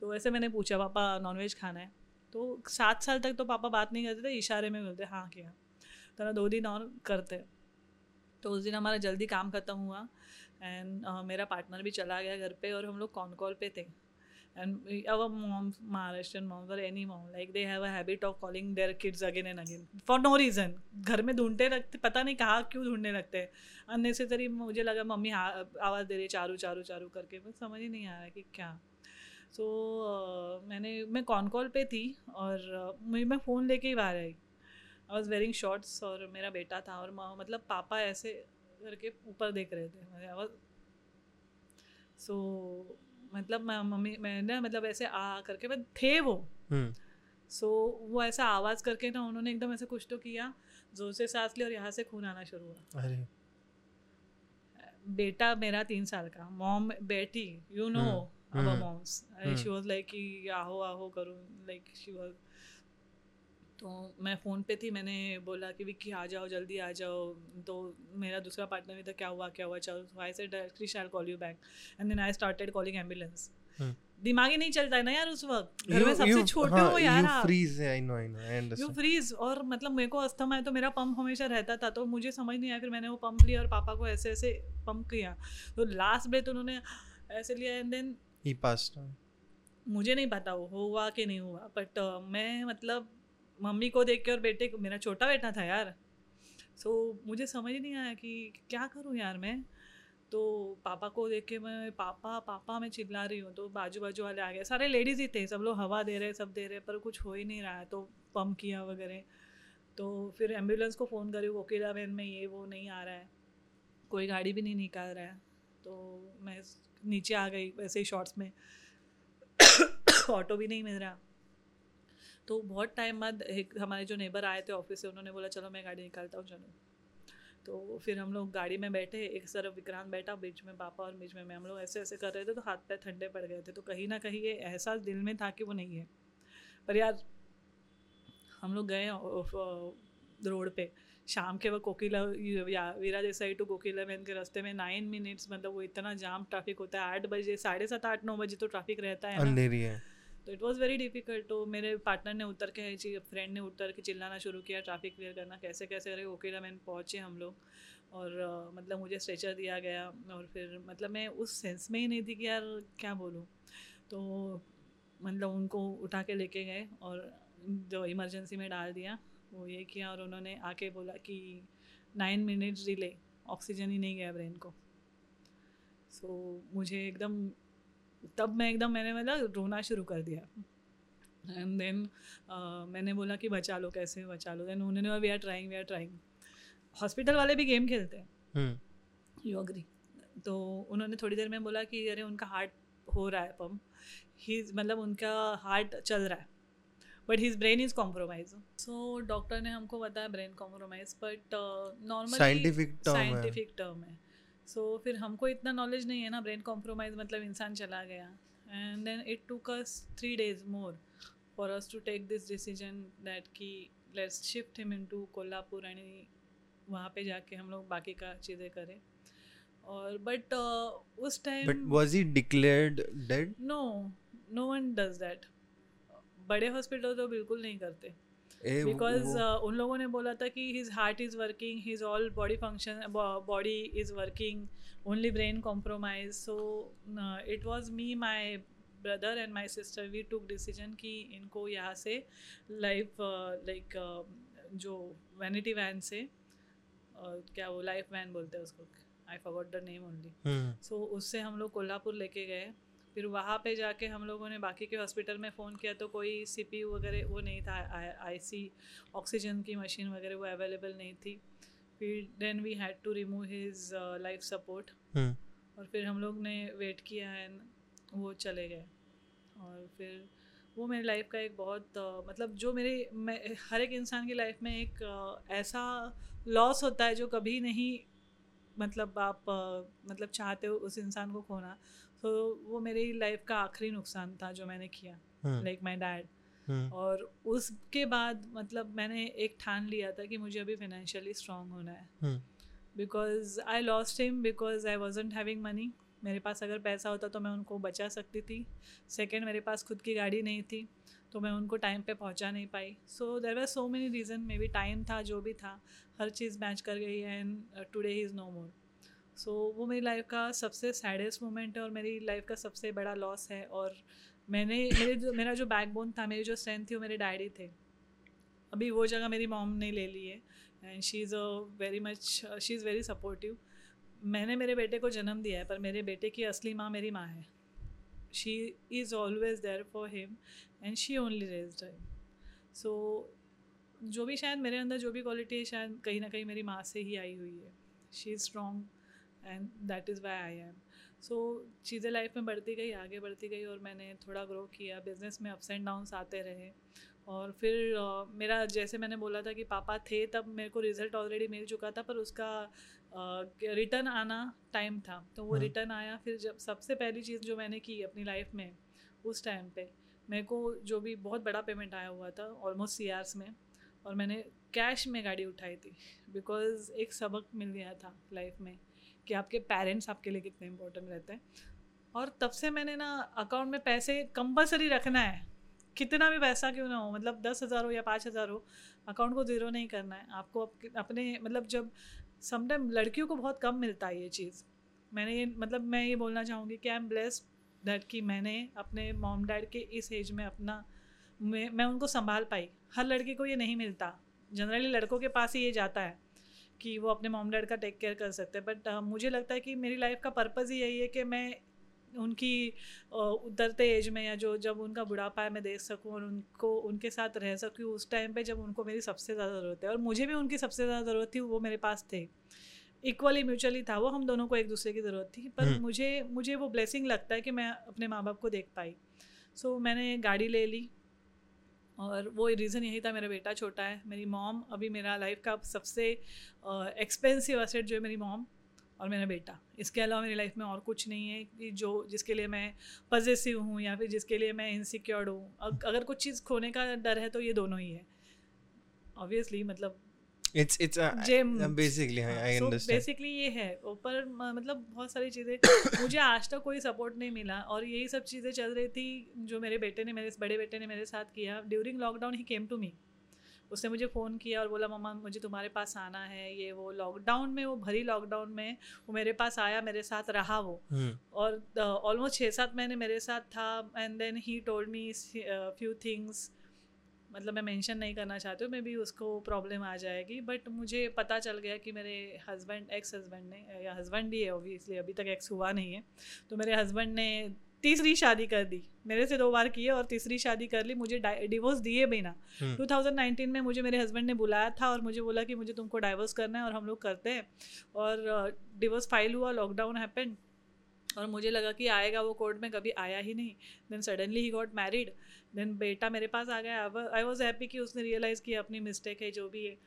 तो वैसे मैंने पूछा पापा नॉनवेज खाना है? तो सात साल तक तो पापा बात नहीं करते थे इशारे में बोलते हाँ किया। तो ना दो दिन और करते। तो उस दिन हमारा जल्दी काम ख़त्म हुआ एंड uh, मेरा पार्टनर भी चला गया घर पे और हम लोग कॉन कॉल पे थे। And our moms Maharashtrian moms और any mom like they have a habit of calling their kids again and again for no reason घर में ढूंढते लगते पता नहीं कहाँ क्यों ढूँढने लगते हैं। अननेसेसरी मुझे लगा मम्मी आवाज़ दे रही चारू चारू चारू करके। मुझे समझ ही नहीं आ रहा कि क्या। सो so, uh, मैंने मैं कॉन कॉल पे थी और uh, मुझे मैं फ़ोन लेके ही बाहर आई। आई वॉज़ वेयरिंग शॉर्ट्स और मेरा बेटा था और माँ मतलब पापा ऐसे करके ऊपर देख रहे थे। आई सो मतलब मैं मम्मी मैं ना मतलब ऐसे आ करके मैं थे वो। हम्म। सो वो ऐसा आवाज़ करके ना उन्होंने एकदम ऐसे कुछ तो किया ज़ोर से सांस ली और यहाँ से खून आना शुरू हुआ। अरे। बेटा मेरा तीन साल का मॉम बेटी you know hmm, moms hmm. She was like कि आहो आहो करूँ. लाइक शी वाज तो मैं फ़ोन पे थी मैंने बोला कि विक्की आ जाओ जल्दी आ जाओ. तो मेरा दूसरा पार्टनर भी था क्या हुआ क्या हुआ? चलो I say directly shall call you back and then I started calling ambulance. दिमाग ही नहीं चलता है ना यार उस वक्त। घर में सबसे छोटे हाँ, हो यार आप। freeze है, I know, I know, you freeze और मतलब मेरे को अस्थमा है तो मेरा पंप हमेशा रहता था तो मुझे समझ नहीं आया फिर मैंने वो पंप लिया और पापा को ऐसे ऐसे पंप किया। तो लास्ट ब्रेथ उन्होंने ऐसे लिया एंड देन Passed on. मुझे नहीं पता वो हुआ कि नहीं हुआ बट uh, मैं मतलब मम्मी को देख के और बेटे को मेरा छोटा बेटा था यार। सो so, मुझे समझ नहीं आया कि क्या करूँ यार मैं। तो पापा को देख के मैं पापा पापा मैं चिल्ला रही हूँ तो बाजू बाजू वाले आ गए। सारे लेडीज़ ही थे सब लोग हवा दे रहे सब दे रहे पर कुछ हो ही नहीं रहा है तो पम्प किया वगैरह। तो फिर एंबुलेंस को फ़ोन करी वकीला वैन में ये वो नहीं आ रहा है। कोई गाड़ी भी नहीं निकाल रहा है। तो मैं नीचे आ गई वैसे ही शॉर्ट्स में। ऑटो भी नहीं मिल रहा। तो बहुत टाइम बाद एक हमारे जो नेबर आए थे ऑफ़िस से, उन्होंने बोला, चलो मैं गाड़ी निकालता हूँ, चलो। तो फिर हम लोग गाड़ी में बैठे, एक तरफ़ विक्रांत बैठा, बीच में पापा और बीच में मैं, हम लोग ऐसे ऐसे कर रहे थे तो हाथ पैर ठंडे पड़ गए थे। तो कहीं ना कहीं ये एहसास दिल में था कि वो नहीं है। पर यार, हम लोग गए रोड पे। शाम के वक्त कोकिला या वीरा देसाई टू कोकिला मैन के रास्ते में नाइन मिनट्स मतलब वो इतना जाम ट्रैफ़िक होता है आठ बजे साढ़े सात आठ नौ बजे तो ट्रैफ़िक रहता है अंधेरी है। तो इट वॉज़ वेरी डिफ़िकल्ट तो मेरे पार्टनर ने उतर के फ्रेंड ने उतर के चिल्लाना शुरू किया ट्रैफ़िक क्लियर करना कैसे कैसे करे ओके मैन पहुँचे हम लोग। और uh, मतलब मुझे स्ट्रेचर दिया गया और फिर मतलब मैं उस सेंस में ही नहीं थी कि यार क्या बोलूँ। तो मतलब उनको उठा के लेके गए और जो इमरजेंसी में डाल दिया। वो ये किया और उन्होंने आके बोला कि नाइन मिनट्स डिले ऑक्सीजन ही नहीं गया ब्रेन को। सो so, मुझे एकदम तब मैं एकदम मैंने मतलब रोना शुरू कर दिया। एंड देन uh, मैंने बोला कि बचा लो कैसे बचा लो। देन उन्होंने we are trying we are trying hospital वाले भी गेम खेलते हैं। यू अग्री तो उन्होंने थोड़ी देर में बोला कि अरे उनका हार्ट हो रहा है पम्प ही मतलब उनका हार्ट चल रहा है। But his brain is compromise so doctor ने हमको बताया brain compromise but normal scientific scientific term है। सो so, फिर हमको इतना नॉलेज नहीं है ना ब्रेन कॉम्प्रोमाइज मतलब इंसान चला गया। And then it took us three days more for us to take this decision that कि let's shift him in to Kolhapur and वहाँ पे जाके हम लोग बाकी का चीज़ें करें। और बट uh, उस time but was he declared dead no no one does that बड़े हॉस्पिटल तो बिल्कुल नहीं करते। बिकॉज़ uh, उन लोगों ने बोला था कि his heart is working his all body function body is working only brain compromise so it was me my brother and my sister we took decision कि इनको यहाँ से लाइफ लाइक uh, जो वैनिटी वैन से uh, क्या वो लाइफ वैन बोलते हैं उसको? I forgot the name only so उससे हम लोग कोल्हापुर लेके गए। फिर वहाँ पे जाके हम लोगों ने बाकी के हॉस्पिटल में फ़ोन किया तो कोई सी वगैरह वो नहीं था आई सी ऑक्सीजन की मशीन वगैरह वो अवेलेबल नहीं थी। फिर then we had to remove his life support और फिर हम लोग ने वेट किया एंड वो चले गए। और फिर वो मेरी लाइफ का एक बहुत uh, मतलब जो मेरे मैं हर एक इंसान की लाइफ में एक uh, ऐसा लॉस होता है जो कभी नहीं मतलब आप uh, मतलब चाहते हो उस इंसान को खोना। तो वो मेरी लाइफ का आखिरी नुकसान था जो मैंने किया लाइक माई डैड और उसके बाद मतलब मैंने एक ठान लिया था कि मुझे अभी फाइनेंशियली स्ट्रांग होना है। Because I lost him because I wasn't having money मेरे पास अगर पैसा होता तो मैं उनको बचा सकती थी। सेकेंड मेरे पास खुद की गाड़ी नहीं थी तो मैं उनको टाइम पे पहुँचा नहीं पाई। So there were so many reason maybe time था जो भी था हर चीज़ मैच कर गई है and today he is no more so so, वो मेरी लाइफ का सबसे सैडेस्ट मोमेंट है और मेरी लाइफ का सबसे बड़ा लॉस है और मैंने मेरे जो मेरा जो बैकबोन था मेरी जो स्ट्रेंथ थी वो मेरे डैडी थे। अभी वो जगह मेरी मॉम ने ले ली है and she is a very much she is very supportive मैंने मेरे बेटे को जन्म दिया है पर मेरे बेटे की असली माँ मेरी माँ है। She is always there for him and she only raise him so जो भी शायद मेरे अंदर जो भी क्वालिटी है शायद कहीं ना कहीं मेरी माँ से ही आई हुई है। She is strong and that is why I am so चीज़ें लाइफ में बढ़ती गई आगे बढ़ती गई और मैंने थोड़ा ग्रो किया बिज़नेस में अप्स एंड डाउन्स आते रहे। और फिर uh, मेरा जैसे मैंने बोला था कि पापा थे तब मेरे को रिज़ल्ट ऑलरेडी मिल चुका था पर उसका रिटर्न uh, आना टाइम था। तो वो रिटर्न आया फिर जब सबसे पहली चीज़ जो मैंने की अपनी लाइफ में उस टाइम पे मेरे को जो भी बहुत बड़ा पेमेंट आया हुआ था ऑलमोस्ट सी आर्स में और मैंने कैश में गाड़ी उठाई थी बिकॉज़ एक सबक मिल गया था लाइफ में। कि आपके पेरेंट्स आपके लिए कितने इंपॉर्टेंट रहते हैं। और तब से मैंने ना अकाउंट में पैसे कंपलसरी रखना है। कितना भी पैसा क्यों ना हो मतलब दस हज़ार हो या पाँच हज़ार हो अकाउंट को ज़ीरो नहीं करना है। आपको अपने मतलब जब समटाइम लड़कियों को बहुत कम मिलता है ये चीज़। मैंने ये मतलब मैं ये बोलना चाहूँगी कि आई एम ब्लेस्ड दैट कि मैंने अपने मॉम डैड के इस एज में अपना, मैं मैं उनको संभाल पाई। हर लड़की को ये नहीं मिलता। जनरली लड़कों के पास ही ये जाता है। कि वो अपने मॉम डैड का टेक केयर कर सकते हैं बट uh, मुझे लगता है कि मेरी लाइफ का पर्पज़ ही यही है कि मैं उनकी उतरते एज में या जो जब उनका बुढ़ापा है मैं देख सकूँ और उनको उनके साथ रह सकूँ उस टाइम पे जब उनको मेरी सबसे ज़्यादा ज़रूरत है। और मुझे भी उनकी सबसे ज़्यादा ज़रूरत थी वो मेरे पास थे। इक्वली म्यूचुअली था वो हम दोनों को एक दूसरे की ज़रूरत थी पर हम्म। मुझे मुझे वो ब्लेसिंग लगता है कि मैं अपने माँ बाप को देख पाई। सो so, मैंने गाड़ी ले ली और वो रीज़न यही था, मेरा बेटा छोटा है, मेरी मॉम अभी मेरा लाइफ का सबसे एक्सपेंसिव असेट जो है मेरी मॉम और मेरा बेटा। इसके अलावा मेरी लाइफ में और कुछ नहीं है कि जो, जिसके लिए मैं पॉजिटिव हूँ या फिर जिसके लिए मैं इनसिक्योर्ड हूँ। अगर कुछ चीज़ खोने का डर है तो ये दोनों ही है। ऑब्वियसली मतलब it's it's uh, Gym. uh, basically I, I so understand. Basically ये है ऊपर मतलब बहुत सारी चीज़ें। मुझे आज तक कोई सपोर्ट नहीं मिला और यही सब चीज़ें चल रही थी जो मेरे बेटे ने मेरे बड़े बेटे ने मेरे साथ किया। During lockdown he came to me उसने मुझे फ़ोन किया और बोला मम्मा मुझे तुम्हारे पास आना है। ये वो लॉकडाउन में वो भरी लॉकडाउन में वो मेरे पास आया मेरे साथ रहा वो। Hmm. और ऑलमोस्ट छः सात महीने मेरे साथ था। And then he told me few things मतलब मैं मेंशन नहीं करना चाहती हूँ मे बी उसको प्रॉब्लम आ जाएगी बट मुझे पता चल गया कि मेरे हस्बैंड एक्स हस्बैंड ने या हस्बैंड ही है ओबियसली अभी तक एक्स हुआ नहीं है तो मेरे हस्बैंड ने तीसरी शादी कर दी। मेरे से दो बार की है और तीसरी शादी कर ली मुझे डिवोर्स दिए बिना। Hmm. 2019 में मुझे मेरे हस्बैंड ने बुलाया था और मुझे बोला कि मुझे तुमको डाइवोर्स करना है और हम लोग करते हैं। और डिवोर्स फ़ाइल हुआ लॉकडाउन हैपन और मुझे लगा कि आएगा वो कोर्ट में कभी आया ही नहीं। Then suddenly he got married then बेटा मेरे पास आ गया। आई वॉज़ हैप्पी कि उसने रियलाइज़ किया अपनी मिस्टेक है जो भी है।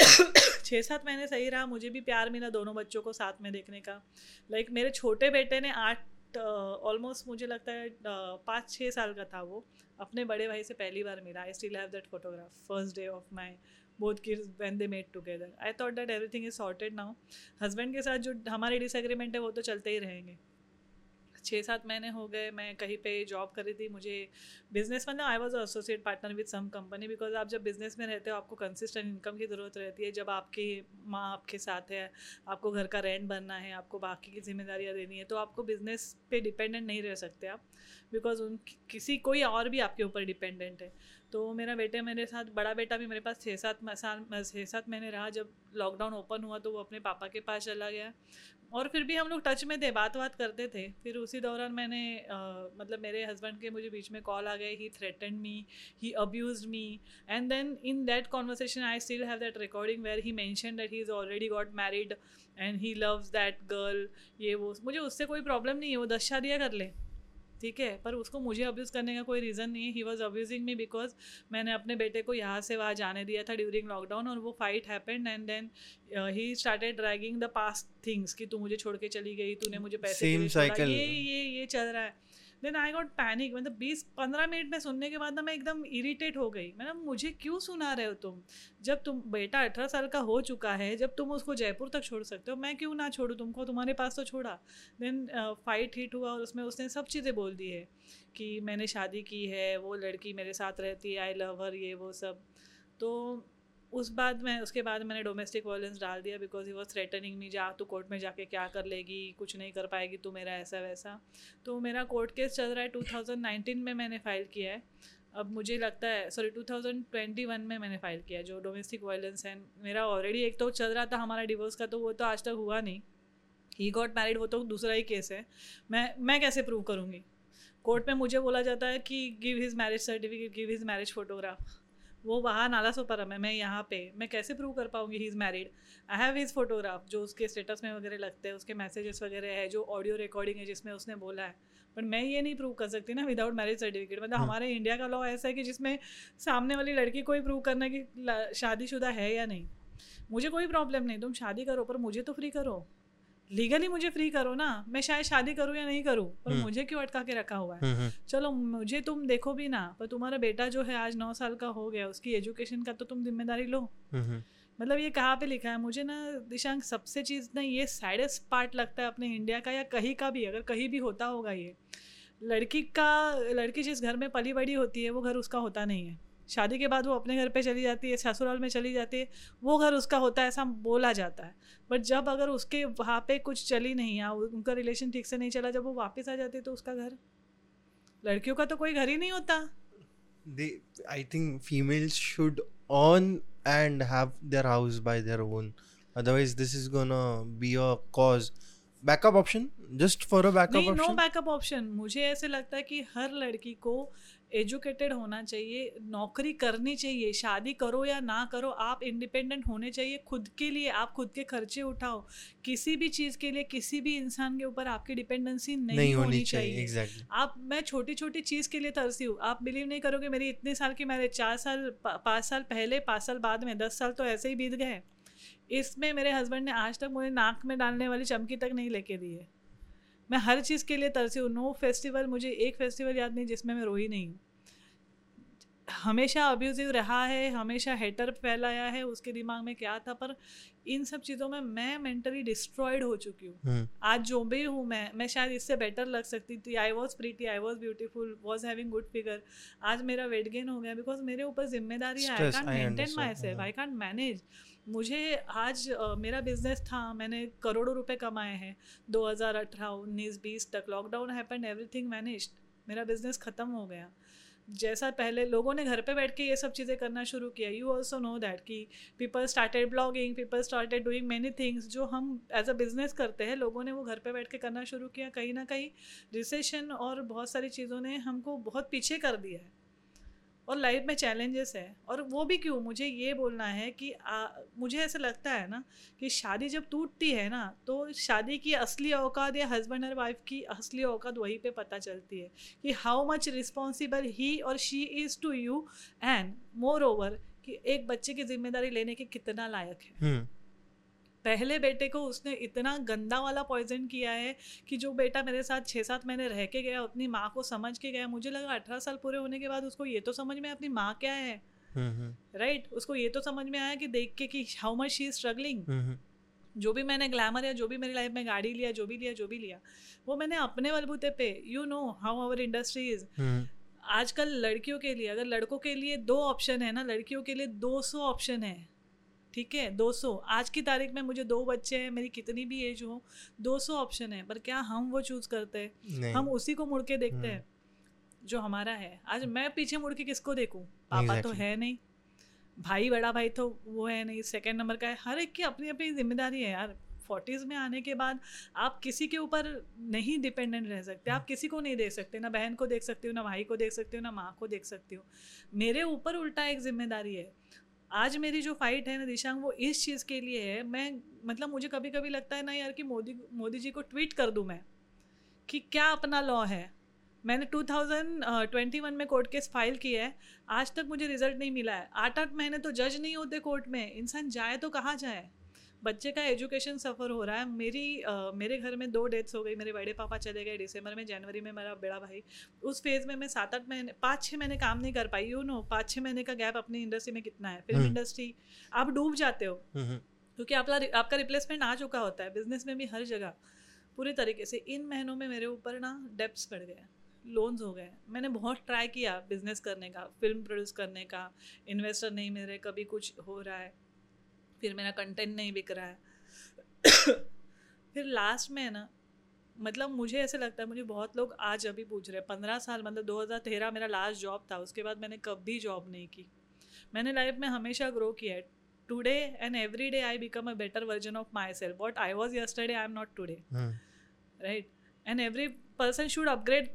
छः सात महीने सही रहा मुझे भी प्यार मिला दोनों बच्चों को साथ में देखने का। लाइक like, मेरे छोटे बेटे ने आठ ऑलमोस्ट uh, मुझे लगता है uh, पाँच छः साल का था वो। अपने बड़े भाई से पहली बार मिला। I still have that photograph first day of my both kids when they made together I thought that everything is sorted now husband के साथ जो हमारे डिसएग्रीमेंट है, वो तो चलते ही रहेंगे। छः सात महीने हो गए, मैं कहीं पे जॉब कर रही थी, मुझे बिज़नेस मतलब I was associate partner with some company because आप जब बिज़नेस में रहते हो, आपको कंसिस्टेंट इनकम की ज़रूरत रहती है, जब आपकी माँ आपके साथ है, आपको घर का रेंट भरना है, आपको बाकी की जिम्मेदारियाँ देनी है तो आपको बिज़नेस पे डिपेंडेंट नहीं रह सकते आप बिकॉज़ उन किसी कोई और भी आपके ऊपर डिपेंडेंट है। तो मेरा बेटे मेरे साथ, बड़ा बेटा भी मेरे पास छः सात साल, छः सात महीने रहा, जब लॉकडाउन ओपन हुआ तो वो अपने पापा के पास चला गया। और फिर भी हम लोग टच में थे बात बात करते थे। फिर उसी दौरान मैंने आ, मतलब मेरे हस्बैंड के मुझे बीच में कॉल आ गए he threaten me he abuse me and then in that conversation I still have that recording where he mention that he is already got married and he loves that girl ये वो। मुझे उससे कोई प्रॉब्लम नहीं है वो दस शादियाँ कर ले। ठीक है? पर उसको मुझे अब्यूज़ करने का कोई रीज़न नहीं है। He was abusing me because मैंने अपने बेटे को यहाँ से वहाँ जाने दिया था ड्यूरिंग लॉकडाउन और वो fight happened and then he started dragging the past things कि तू मुझे छोड़ के चली गई तूने मुझे पैसे. ये ये ये चल रहा है। देन आई गॉट पैनिक मतलब बीस पंद्रह मिनट में सुनने के बाद ना मैं एकदम इरिटेट हो गई। मैंने मुझे क्यों सुना रहे हो तुम? जब तुम, बेटा अठारह साल का हो चुका है, जब तुम उसको जयपुर तक छोड़ सकते हो, मैं क्यों ना छोड़ूँ? तुमको तुम्हारे पास तो छोड़ा। देन फाइट हिट हुआ और उसमें उसने सब चीज़ें बोल दी है कि मैंने शादी की है, वो लड़की मेरे साथ रहती है आई लव हर ये वो सब। तो उस बाद में, उसके बाद मैंने डोमेस्टिक वायलेंस डाल दिया because he was threatening me जा तू कोर्ट में जाके क्या कर लेगी? कुछ नहीं कर पाएगी तू मेरा ऐसा वैसा. तो मेरा कोर्ट केस चल रहा है 2019 में मैंने फ़ाइल किया है। अब मुझे लगता है सॉरी 2021 में मैंने फ़ाइल किया जो डोमेस्टिक वायलेंस है। मेरा ऑलरेडी एक तो चल रहा था हमारा डिवोर्स का तो वो तो आज तक हुआ नहीं। ही गॉट मैरिड वो तो दूसरा ही केस है। मैं मैं कैसे प्रूव करूँगी? कोर्ट में मुझे बोला जाता है कि give his marriage certificate give his marriage photograph वो वहाँ नाला सोपरम है मैं यहाँ पे मैं कैसे प्रूव कर पाऊँगी he is married I have his photograph जो उसके स्टेटस में वगैरह लगते हैं उसके मैसेजेस वगैरह है जो ऑडियो रिकॉर्डिंग है जिसमें उसने बोला है। बट मैं ये नहीं प्रूव कर सकती ना विदाउट मैरिज सर्टिफिकेट मतलब हमारे इंडिया का लॉ ऐसा है कि जिसमें सामने वाली लड़की को ही प्रूव करना कि शादीशुदा है या नहीं। मुझे कोई प्रॉब्लम नहीं तुम शादी करो पर मुझे तो फ्री करो। लीगली मुझे फ्री करो ना मैं शायद शादी करूँ या नहीं करूँ पर हम्म। मुझे क्यों अटका के रखा हुआ है हम्म, हम्म. चलो मुझे तुम देखो भी ना पर तुम्हारा बेटा जो है आज नौ साल का हो गया उसकी एजुकेशन का तो तुम ज़िम्मेदारी लो. मतलब ये कहाँ पे लिखा है मुझे ना दिशांक सबसे चीज़ ना ये सैडेस्ट पार्ट लगता है अपने इंडिया का या कहीं का भी अगर कहीं भी होता होगा ये लड़की का लड़की जिस घर में पली बड़ी होती है वो घर उसका होता नहीं है शादी के बाद वो अपने घर पे चली जाती है ससुराल में चली जाती है वो घर उसका होता है ऐसा बोला जाता है। बट जब अगर उसके वहाँ पे कुछ चली नहीं या उनका रिलेशन ठीक से नहीं चला जब वो वापस आ जाती है तो उसका घर? लड़कियों का तो कोई घर ही नहीं होता। They i think females should own and have their house by their own. Otherwise this is gonna be a cause. Backup option? Just for a backup नहीं नो बैकअप ऑप्शन मुझे ऐसे लगता है कि हर लड़की को एजुकेटेड होना चाहिए नौकरी करनी चाहिए शादी करो या ना करो आप इंडिपेंडेंट होने चाहिए खुद के लिए आप खुद के खर्चे उठाओ। किसी भी चीज़ के लिए किसी भी इंसान के ऊपर आपकी डिपेंडेंसी नहीं, नहीं होनी, होनी चाहिए, चाहिए। एग्जैक्टली आप मैं छोटी छोटी चीज़ के लिए तरसी हूँ। आप बिलीव नहीं करोगे मेरी इतने साल की मैरिज चार साल पा- पाँच साल पहले पाँच साल बाद में दस साल तो ऐसे ही बीत गए इसमें मेरे हस्बैंड ने आज तक मुझे नाक में डालने वाली चमकी तक नहीं लेके दी है। मैं हर चीज़ के लिए तरसी हूँ। नो फेस्टिवल मुझे एक फेस्टिवल याद नहीं जिसमें मैं रोई नहीं हूँ। हमेशा अब्यूजिव रहा है हमेशा हेटर फैलाया है उसके दिमाग में क्या था पर इन सब चीज़ों में मैं मेंटली डिस्ट्रॉयड हो चुकी हूँ। हम्म, आज जो भी हूँ मैं मैं शायद इससे बेटर लग सकती थी। I was pretty I was beautiful was having good figure आज मेरा वेट गेन हो गया बिकॉज़ मेरे ऊपर ज़िम्मेदारी है। I I maintain myself. I can't manage मुझे आज अ, मेरा बिज़नेस था मैंने करोड़ों रुपए कमाए हैं। 2018 19 20 तक लॉकडाउन हैपेंड एवरीथिंग मैनेज्ड मेरा बिज़नेस ख़त्म हो गया। जैसा पहले लोगों ने घर पे बैठ के ये सब चीज़ें करना शुरू किया यू ऑल्सो नो दैट कि people started blogging people started doing many things जो हम एज अ बिज़नेस करते हैं। लोगों ने वो घर पे बैठ के करना शुरू किया। कहीं ना कहीं रिसेशन और बहुत सारी चीज़ों ने हमको बहुत पीछे कर दिया है। और लाइफ में चैलेंजेस है। और वो भी क्यों? मुझे ये बोलना है कि आ, मुझे ऐसा लगता है ना कि शादी जब टूटती है ना तो शादी की असली औकात या हस्बैंड और वाइफ की असली औकात वहीं पे पता चलती है कि हाउ मच रिस्पॉन्सिबल ही और she is to you and moreover कि एक बच्चे की ज़िम्मेदारी लेने के कितना लायक है। हम्म, पहले बेटे को उसने इतना गंदा वाला पॉइजन किया है कि जो बेटा मेरे साथ छः सात महीने रह के गया अपनी माँ को समझ के गया मुझे लगा अठारह साल पूरे होने के बाद उसको ये तो समझ में अपनी माँ क्या है? हम्म, हम्म, राइट उसको ये तो समझ में आया कि देख के कि how much she is struggling जो भी मैंने ग्लैमर या जो भी मेरी लाइफ में गाड़ी लिया जो भी लिया जो भी लिया वो मैंने अपने बलबूते पे you know how our industry is आजकल लड़कियों के लिए अगर लड़कों के लिए दो ऑप्शन है ना लड़कियों के लिए 200 ऑप्शन है। ठीक है? 200 आज की तारीख में मुझे दो बच्चे हैं मेरी कितनी भी एज हो 200 ऑप्शन है पर क्या हम वो चूज़ करते हैं? हम उसी को मुड़ के देखते हैं जो हमारा है। आज मैं पीछे मुड़ के किसको देखूँ? पापा exactly. तो है नहीं। भाई बड़ा भाई तो वो है नहीं सेकंड नंबर का है। हर एक की अपनी अपनी ज़िम्मेदारी है यार। फोर्टीज़ में आने के बाद आप किसी के ऊपर नहीं डिपेंडेंट रह सकते। आप किसी को नहीं देख सकते ना बहन को देख सकते हो ना भाई को देख सकते हो ना माँ को देख सकते हो। मेरे ऊपर उल्टा एक ज़िम्मेदारी है। आज मेरी जो फाइट है ना दिशांग, वो इस चीज़ के लिए है। मैं मतलब मुझे कभी कभी लगता है ना यार कि मोदी मोदी जी को ट्वीट कर दूँ मैं कि क्या अपना लॉ है। मैंने 2021 में कोर्ट केस फ़ाइल किया है। आज तक मुझे रिज़ल्ट नहीं मिला है। आठ आठ महीने तो जज नहीं होते कोर्ट में। इंसान जाए तो कहाँ जाए? बच्चे का एजुकेशन सफ़र हो रहा है। मेरी अ, मेरे घर में दो डेथ्स हो गई। मेरे बड़े पापा चले गए दिसंबर में जनवरी में मेरा बड़ा भाई। उस फ़ेज़ में मैं सात आठ महीने पाँच छः महीने काम नहीं कर पाई। यू नो पाँच छः महीने का गैप अपनी इंडस्ट्री में कितना है? फ़िल्म हम्म। इंडस्ट्री आप डूब जाते हो। हम्म, हम्म, क्योंकि आपका आपका रिप्लेसमेंट आ चुका होता है। बिज़नेस में भी हर जगह पूरी तरीके से। इन महीनों में मेरे ऊपर ना डेप्स पड़ गए। लोन्स हो गए। मैंने बहुत ट्राई किया बिज़नेस करने का फ़िल्म प्रोड्यूस करने का। इन्वेस्टर नहीं मिल रहे कभी कुछ हो रहा है। फिर मेरा कंटेंट नहीं बिक रहा है। फिर लास्ट में है ना मतलब मुझे ऐसे लगता है मुझे बहुत लोग आज अभी पूछ रहे हैं पंद्रह साल मतलब 2013 मेरा लास्ट जॉब था उसके बाद मैंने कभी जॉब नहीं की। मैंने लाइफ में हमेशा ग्रो किया है। Today and every day I become a better version of myself what I was yesterday I am not today right and every person should upgrade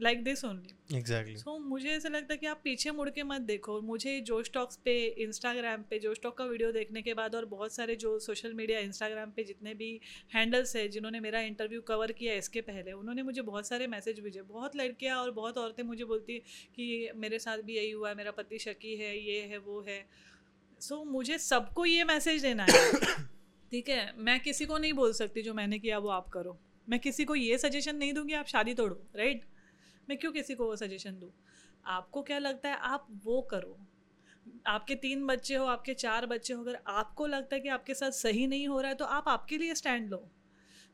like this only exactly so मुझे ऐसा लगता है कि आप पीछे मुड़ के मत देखो। मुझे जो स्टॉक्स पे इंस्टाग्राम पे जो स्टॉक का वीडियो देखने के बाद और बहुत सारे जो सोशल मीडिया इंस्टाग्राम पे जितने भी हैंडल्स है जिन्होंने मेरा इंटरव्यू कवर किया इसके पहले उन्होंने मुझे बहुत सारे मैसेज भेजे। बहुत लड़कियाँ और बहुत औरतें मुझे बोलती कि मेरे साथ भी यही हुआ है मेरा पति शकी है ये है वो है। सो मुझे सबको ये मैसेज देना है। ठीक है? मैं किसी को नहीं बोल सकती जो मैंने किया वो आप करो। मैं किसी को ये सजेशन नहीं दूँगी आप शादी तोड़ो राइट मैं क्यों किसी को वो सजेशन दूँ? आपको क्या लगता है आप वो करो। आपके तीन बच्चे हो, आपके चार बच्चे हो, अगर आपको लगता है कि आपके साथ सही नहीं हो रहा है तो आप आपके लिए स्टैंड लो।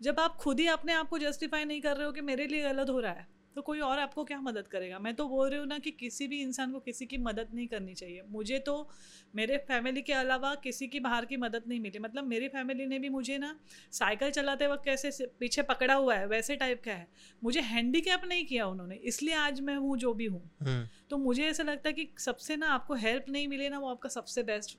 जब आप खुद ही अपने आप को जस्टिफाई नहीं कर रहे हो कि मेरे लिए गलत हो रहा है तो कोई और आपको क्या मदद करेगा? मैं तो बोल रही हूँ ना कि किसी भी इंसान को किसी की मदद नहीं करनी चाहिए। मुझे तो मेरे फैमिली के अलावा किसी की बाहर की मदद नहीं मिली। मतलब मेरी फैमिली ने भी मुझे ना साइकिल चलाते वक्त कैसे पीछे पकड़ा हुआ है वैसे टाइप का है। मुझे हैंडीकैप नहीं किया उन्होंने इसलिए आज मैं हूँ जो भी हूँ। हम्म, तो मुझे ऐसा लगता है कि सबसे ना आपको हेल्प नहीं मिले ना वो आपका सबसे बेस्ट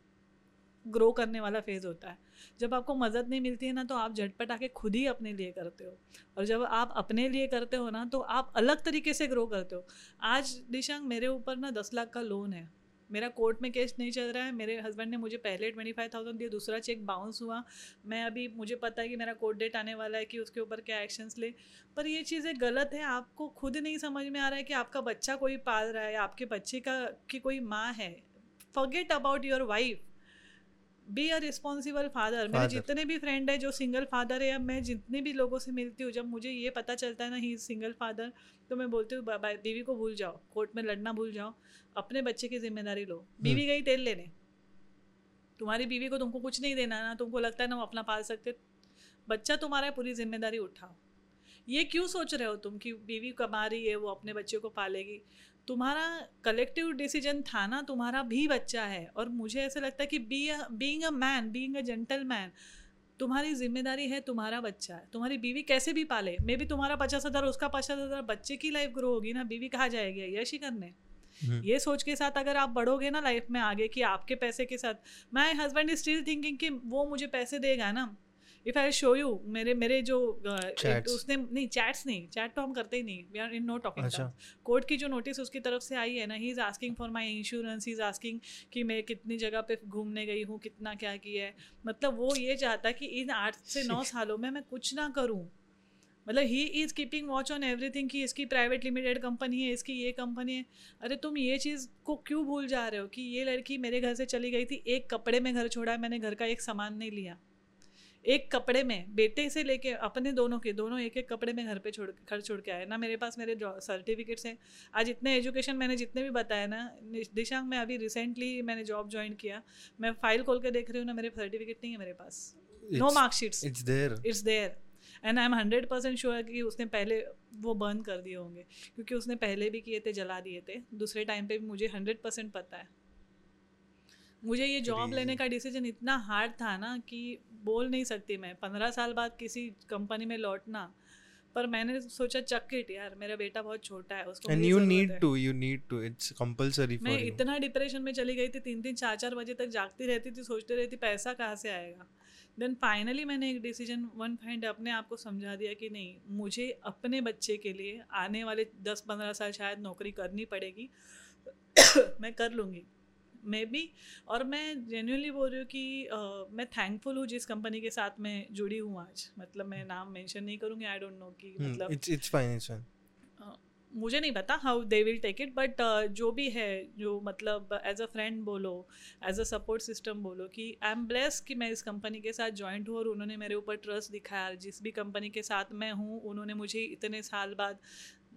ग्रो करने वाला फ़ेज़ होता है। जब आपको मदद नहीं मिलती है ना तो आप झटपट आके खुद ही अपने लिए करते हो। और जब आप अपने लिए करते हो ना तो आप अलग तरीके से ग्रो करते हो। आज दिशांग मेरे ऊपर ना दस लाख का लोन है। मेरा कोर्ट में केस नहीं चल रहा है। मेरे हस्बैंड ने मुझे पहले ट्वेंटी फाइव थाउज़ेंड दिया, दूसरा चेक बाउंस हुआ। मैं अभी, मुझे पता है कि मेरा कोर्ट डेट आने वाला है कि उसके ऊपर क्या एक्शंस ले। पर ये चीज़ें गलत है। आपको खुद नहीं समझ में आ रहा है कि आपका बच्चा कोई पाल रहा है, आपके बच्चे का, की कोई माँ है। Forget about your wife be a responsible father मेरे जितने भी फ्रेंड है जो सिंगल फादर है या मैं जितने भी लोगों से मिलती हूँ जब मुझे ये पता चलता है ना ही सिंगल फादर तो मैं बोलती हूँ "बा- बा- बीवी को भूल जाओ कोर्ट में लड़ना भूल जाओ अपने बच्चे की ज़िम्मेदारी लो। बीवी गई तेल लेने। तुम्हारी बीवी को तुमको कुछ नहीं देना ना तुमको लगता है ना वो अपना पाल सकते बच्चा तुम्हारा है पूरी ज़िम्मेदारी उठाओ। ये क्यों सोच रहे हो तुम कि बीवी कमा रही है वो अपने बच्चे को पालेगी? तुम्हारा कलेक्टिव डिसीज़न था ना तुम्हारा भी बच्चा है और मुझे ऐसा लगता है कि be being a man being a gentleman तुम्हारी ज़िम्मेदारी है तुम्हारा बच्चा। है तुम्हारी बीवी कैसे भी पाले मे भी तुम्हारा पचास हज़ार उसका पचास हज़ार बच्चे की लाइफ ग्रो होगी ना बीवी कहाँ जाएगी यश ही करने ये सोच के साथ अगर आप बढ़ोगे ना लाइफ में आगे कि आपके पैसे के साथ my husband is still thinking कि वो मुझे पैसे देगा ना इफ़ आई शो यू मेरे मेरे जो uh, उसने नहीं चैट्स नहीं चैट तो हम करते ही नहीं we are in no talking court की जो नोटिस उसकी तरफ़ से आई है ना he is asking for my insurance is asking कि मैं कितनी जगह पे घूमने गई हूँ कितना क्या किया है। मतलब वो ये चाहता कि इन आठ से नौ सालों में मैं कुछ ना करूँ। मतलब he is keeping watch on everything कि इसकी प्राइवेट लिमिटेड कंपनी है इसकी ये कंपनी है। अरे तुम ये चीज़ को क्यों भूल जा रहे हो कि ये लड़की मेरे घर से चली गई थी एक कपड़े में घर छोड़ा है मैंने घर का एक सामान नहीं लिया। एक कपड़े में बेटे से लेके अपने दोनों के दोनों एक एक कपड़े में घर पे छोड़ घर छोड़ के आए। ना मेरे पास मेरे सर्टिफिकेट्स हैं। आज इतने एजुकेशन मैंने जितने भी बताया ना दिशांग में अभी रिसेंटली मैंने जॉब ज्वाइन किया। मैं फ़ाइल खोल के देख रही हूँ ना मेरे सर्टिफिकेट नहीं है मेरे पास। No marksheets it's there it's there and I am hundred percent sure कि उसने पहले वो बर्न कर दिए होंगे। क्योंकि उसने पहले भी किए थे जला दिए थे। दूसरे टाइम पे भी मुझे हंड्रेड परसेंट पता है। मुझे ये जॉब लेने का डिसीज़न इतना हार्ड था ना कि बोल नहीं सकती मैं। पंद्रह साल बाद किसी कंपनी में लौटना पर मैंने सोचा चक इट यार मेरा बेटा बहुत छोटा है उसको need है। to you need to it's compulsory for मैं इतना डिप्रेशन में चली गई थी तीन तीन चार चार बजे तक जागती रहती थी सोचती रहती पैसा कहाँ से आएगा? देन फाइनली मैंने एक डिसीज़न वन फाइंड अपने आप को समझा दिया कि नहीं मुझे अपने बच्चे के लिए आने वाले दस पंद्रह साल शायद नौकरी करनी पड़ेगी। मैं कर लूँगी। मे बी और मैं जेन्यूनली बोल रही हूँ कि अ, मैं थैंकफुल हूँ जिस कंपनी के साथ मैं जुड़ी हूँ आज। मतलब मैं नाम मेंशन नहीं करूँगी आई डोंट नो कि Hmm, मतलब fine it's fine. मुझे नहीं पता how they will take it but जो भी है जो मतलब एज अ फ्रेंड बोलो एज अ सपोर्ट सिस्टम बोलो कि आई एम ब्लेस कि मैं इस कंपनी के साथ ज्वाइंट हूँ और उन्होंने मेरे ऊपर ट्रस्ट दिखाया। जिस भी कंपनी के साथ मैं हूँ उन्होंने मुझे इतने साल बाद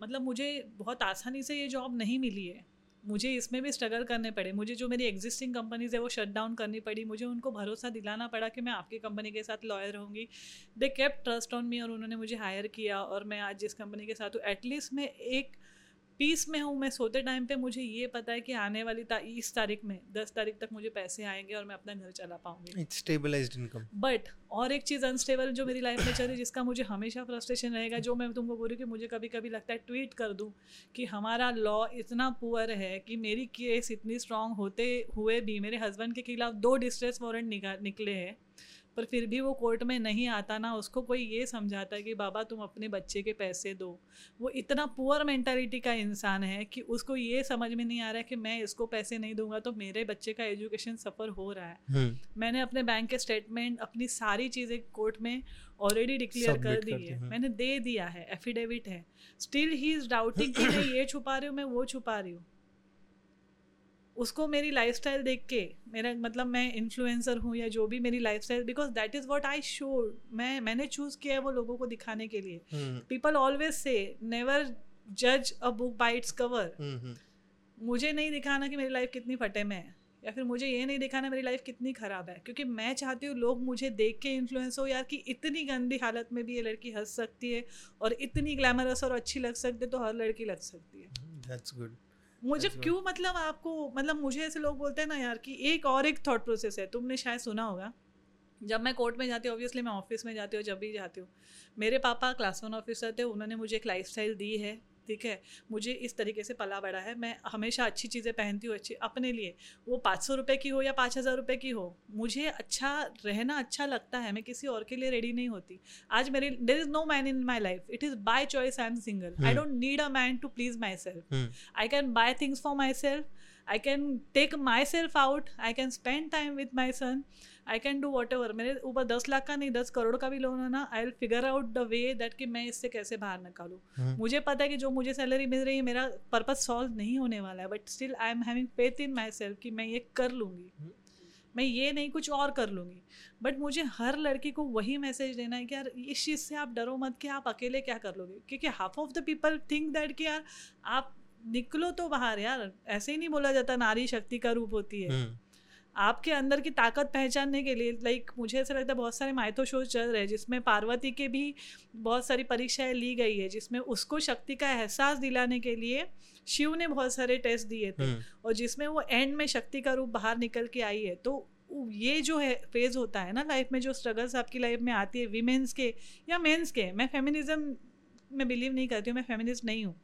मतलब मुझे बहुत आसानी से ये जॉब नहीं मिली है। मुझे इसमें भी स्ट्रगल करने पड़े। मुझे जो मेरी एग्जिस्टिंग कंपनीज़ है, वो शट डाउन करनी पड़ी। मुझे उनको भरोसा दिलाना पड़ा कि मैं आपकी कंपनी के साथ लॉयर रहूँगी। They kept trust on me और उन्होंने मुझे हायर किया और मैं आज जिस कंपनी के साथ हूँ। एटलीस्ट मैं एक पीस में हूँ मैं सोते टाइम पे मुझे ये पता है कि आने वाली ता, इस तारीख में दस तारीख तक मुझे पैसे आएँगे और मैं अपना घर चला पाऊँगी। Income. बट और एक चीज़ अनस्टेबल जो मेरी लाइफ में चल रही है जिसका मुझे हमेशा फ्रस्ट्रेशन रहेगा जो मैं तुमको बोल रही हूँ कि मुझे कभी कभी लगता है ट्वीट कर दूँ कि हमारा लॉ इतना पुअर है कि मेरी केस इतनी स्ट्रांग होते हुए भी मेरे हस्बैंड के खिलाफ दो डिस्ट्रेस वारंट निकले हैं। पर फिर भी वो कोर्ट में नहीं आता ना उसको कोई ये समझाता है कि बाबा तुम अपने बच्चे के पैसे दो। वो इतना पुअर मेंटालिटी का इंसान है कि उसको ये समझ में नहीं आ रहा है कि मैं इसको पैसे नहीं दूँगा तो मेरे बच्चे का एजुकेशन सफ़र हो रहा है। hmm. मैंने अपने बैंक के स्टेटमेंट अपनी सारी चीज़ें कोर्ट में ऑलरेडी डिक्लेयर कर दी है। हाँ। मैंने दे दिया है एफिडेविट है। स्टिल ही इज़ डाउटिंग कि मैं ये छुपा रही हूँ मैं वो छुपा रही हूँ। उसको मेरी लाइफस्टाइल देख के मेरा मतलब मैं इन्फ्लुएंसर हूँ या जो भी मेरी lifestyle because that is what I show मैं मैंने चूज़ किया है वो लोगों को दिखाने के लिए. पीपल ऑलवेज से नेवर जज a book by its cover. मुझे नहीं दिखाना कि मेरी लाइफ कितनी फटे में है या फिर मुझे ये नहीं दिखाना मेरी लाइफ कितनी ख़राब है क्योंकि मैं चाहती हूँ लोग मुझे देख के इन्फ्लुएंस हो यार कि इतनी गंदी हालत में भी ये लड़की हंस सकती है और इतनी ग्लैमरस और अच्छी लग सकती है तो हर लड़की लग सकती है। that's good. मुझे क्यों मतलब आपको मतलब मुझे ऐसे लोग बोलते हैं ना यार कि एक और एक थॉट प्रोसेस है तुमने शायद सुना होगा। जब मैं कोर्ट में जाती हूँ ऑब्वियसली मैं ऑफ़िस में जाती हूँ जब भी जाती हूँ। मेरे पापा क्लास वन ऑफिसर थे उन्होंने मुझे एक लाइफ दी है। ठीक है मुझे इस तरीके से पला बड़ा है। मैं हमेशा अच्छी चीज़ें पहनती हूँ अच्छी अपने लिए। वो पाँच सौ रुपये की हो या पाँच हज़ार रुपये की हो मुझे अच्छा रहना अच्छा लगता है मैं किसी और के लिए रेडी नहीं होती। आज मेरे there is no man in my life it is by choice I am single I. Don't need a man to please myself I can buy things for myself I can take myself out I can spend time time my my son. I can do whatever. मेरे ऊपर दस लाख का नहीं दस करोड़ का भी लोन है ना I will figure out the way that कि मैं इससे कैसे बाहर निकालूँ Hmm. मुझे पता है कि जो मुझे सैलरी मिल रही है मेरा पर्पज सॉल्व नहीं होने वाला है but still I am having faith in myself कि मैं ये कर लूँगी मैं ये नहीं कुछ और कर लूँगी बट मुझे हर लड़की को वही मैसेज देना है कि यार इस चीज़ से आप डरो मत कि आप अकेले क्या कर लोगे क्योंकि half of the people think that कि यार आप निकलो तो बाहर यार ऐसे ही नहीं बोला जाता नारी शक्ति का रूप होती है हम्म, आपके अंदर की ताकत पहचानने के लिए लाइक मुझे ऐसा लगता है बहुत सारे माइथो शोज़ चल रहे हैं जिसमें पार्वती के भी बहुत सारी परीक्षाएँ ली गई है जिसमें उसको शक्ति का एहसास दिलाने के लिए शिव ने बहुत सारे टेस्ट दिए थे हम्म, और जिसमें वो एंड में शक्ति का रूप बाहर निकल के आई है। तो ये जो है फ़ेज़ होता है ना लाइफ में जो स्ट्रगल्स आपकी लाइफ में आती है वीमेंस के या मेंस के मैं फेमिनिज्म में बिलीव नहीं करती हूँ मैं फेमिनिस्ट नहीं हूँ।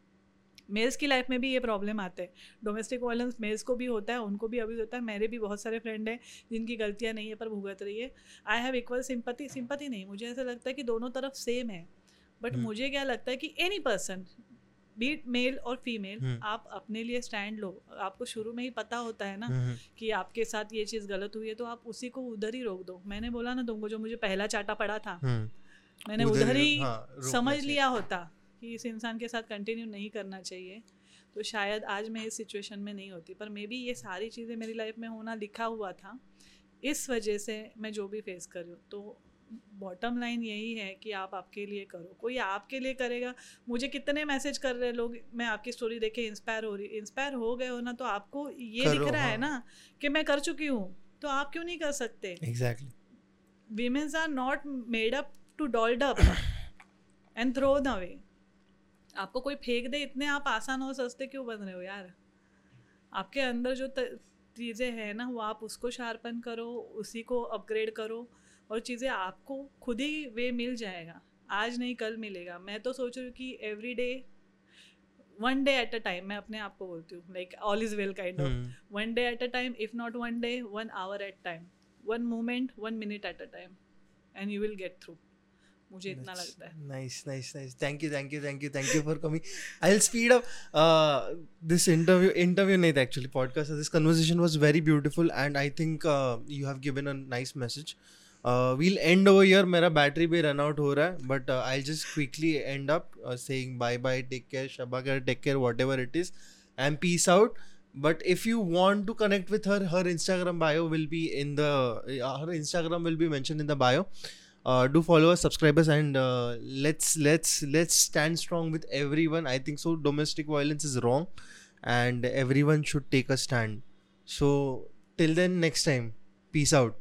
मेल्स की लाइफ में भी ये प्रॉब्लम आते हैं। डोमेस्टिक वायलेंस मेल्स को भी होता है उनको भी अभी होता है। मेरे भी बहुत सारे फ्रेंड हैं जिनकी गलतियाँ नहीं है पर भुगत रही है। I have equal sympathy sympathy नहीं मुझे ऐसा लगता है कि दोनों तरफ़ सेम है। But hmm. मुझे क्या लगता है कि any person be it male और फीमेल हम्म। आप अपने लिए स्टैंड लो। आपको शुरू में ही पता होता है ना हम्म, कि आपके साथ ये चीज़ गलत हुई है तो आप उसी को उधर ही रोक दो। मैंने बोला ना तुमको जो मुझे पहला चाटा पड़ा था हम्म, मैंने उधर उधर ही हाँ, समझ लिया होता। कि इस इंसान के साथ कंटिन्यू नहीं करना चाहिए तो शायद आज मैं इस सिचुएशन में नहीं होती पर मे बी ये सारी चीज़ें मेरी लाइफ में होना लिखा हुआ था इस वजह से मैं जो भी फेस कर रही हूँ तो बॉटम लाइन यही है कि आप आपके लिए करो कोई आपके लिए करेगा मुझे कितने मैसेज कर रहे हैं लोग मैं आपकी स्टोरी देख के इंस्पायर हो रही इंस्पायर हो गए हो ना तो आपको ये दिख रहा हाँ। है। ना कि मैं कर चुकी हूँ तो आप क्यों नहीं कर सकते Exactly. Are not made up to dolled up and throw the away आपको कोई फेंक दे इतने आप आसान और सस्ते क्यों बन रहे हो यार? आपके अंदर जो चीज़ें हैं ना वो आप उसको शार्पन करो उसी को अपग्रेड करो और चीज़ें आपको खुद ही वे मिल जाएगा। आज नहीं कल मिलेगा। मैं तो सोच रही हूँ कि every day one day at a time मैं अपने आप को बोलती हूँ like all is well kind of one day at a time if not one day one hour at time one moment one minute at a time and you will get through मुझे very beautiful I think you have given nice message we'll end over here मेरा बैटरी भी रन आउट हो रहा है but I just quickly end up bye bye take care Shaba care take care whatever it is I am peace out but if you want to connect with her her Instagram bio will be in the Instagram will be mention in the bio uh, do follow us subscribe us and uh, let's let's let's stand strong with everyone. I think so domestic violence is wrong and everyone should take a stand. So till then next time peace out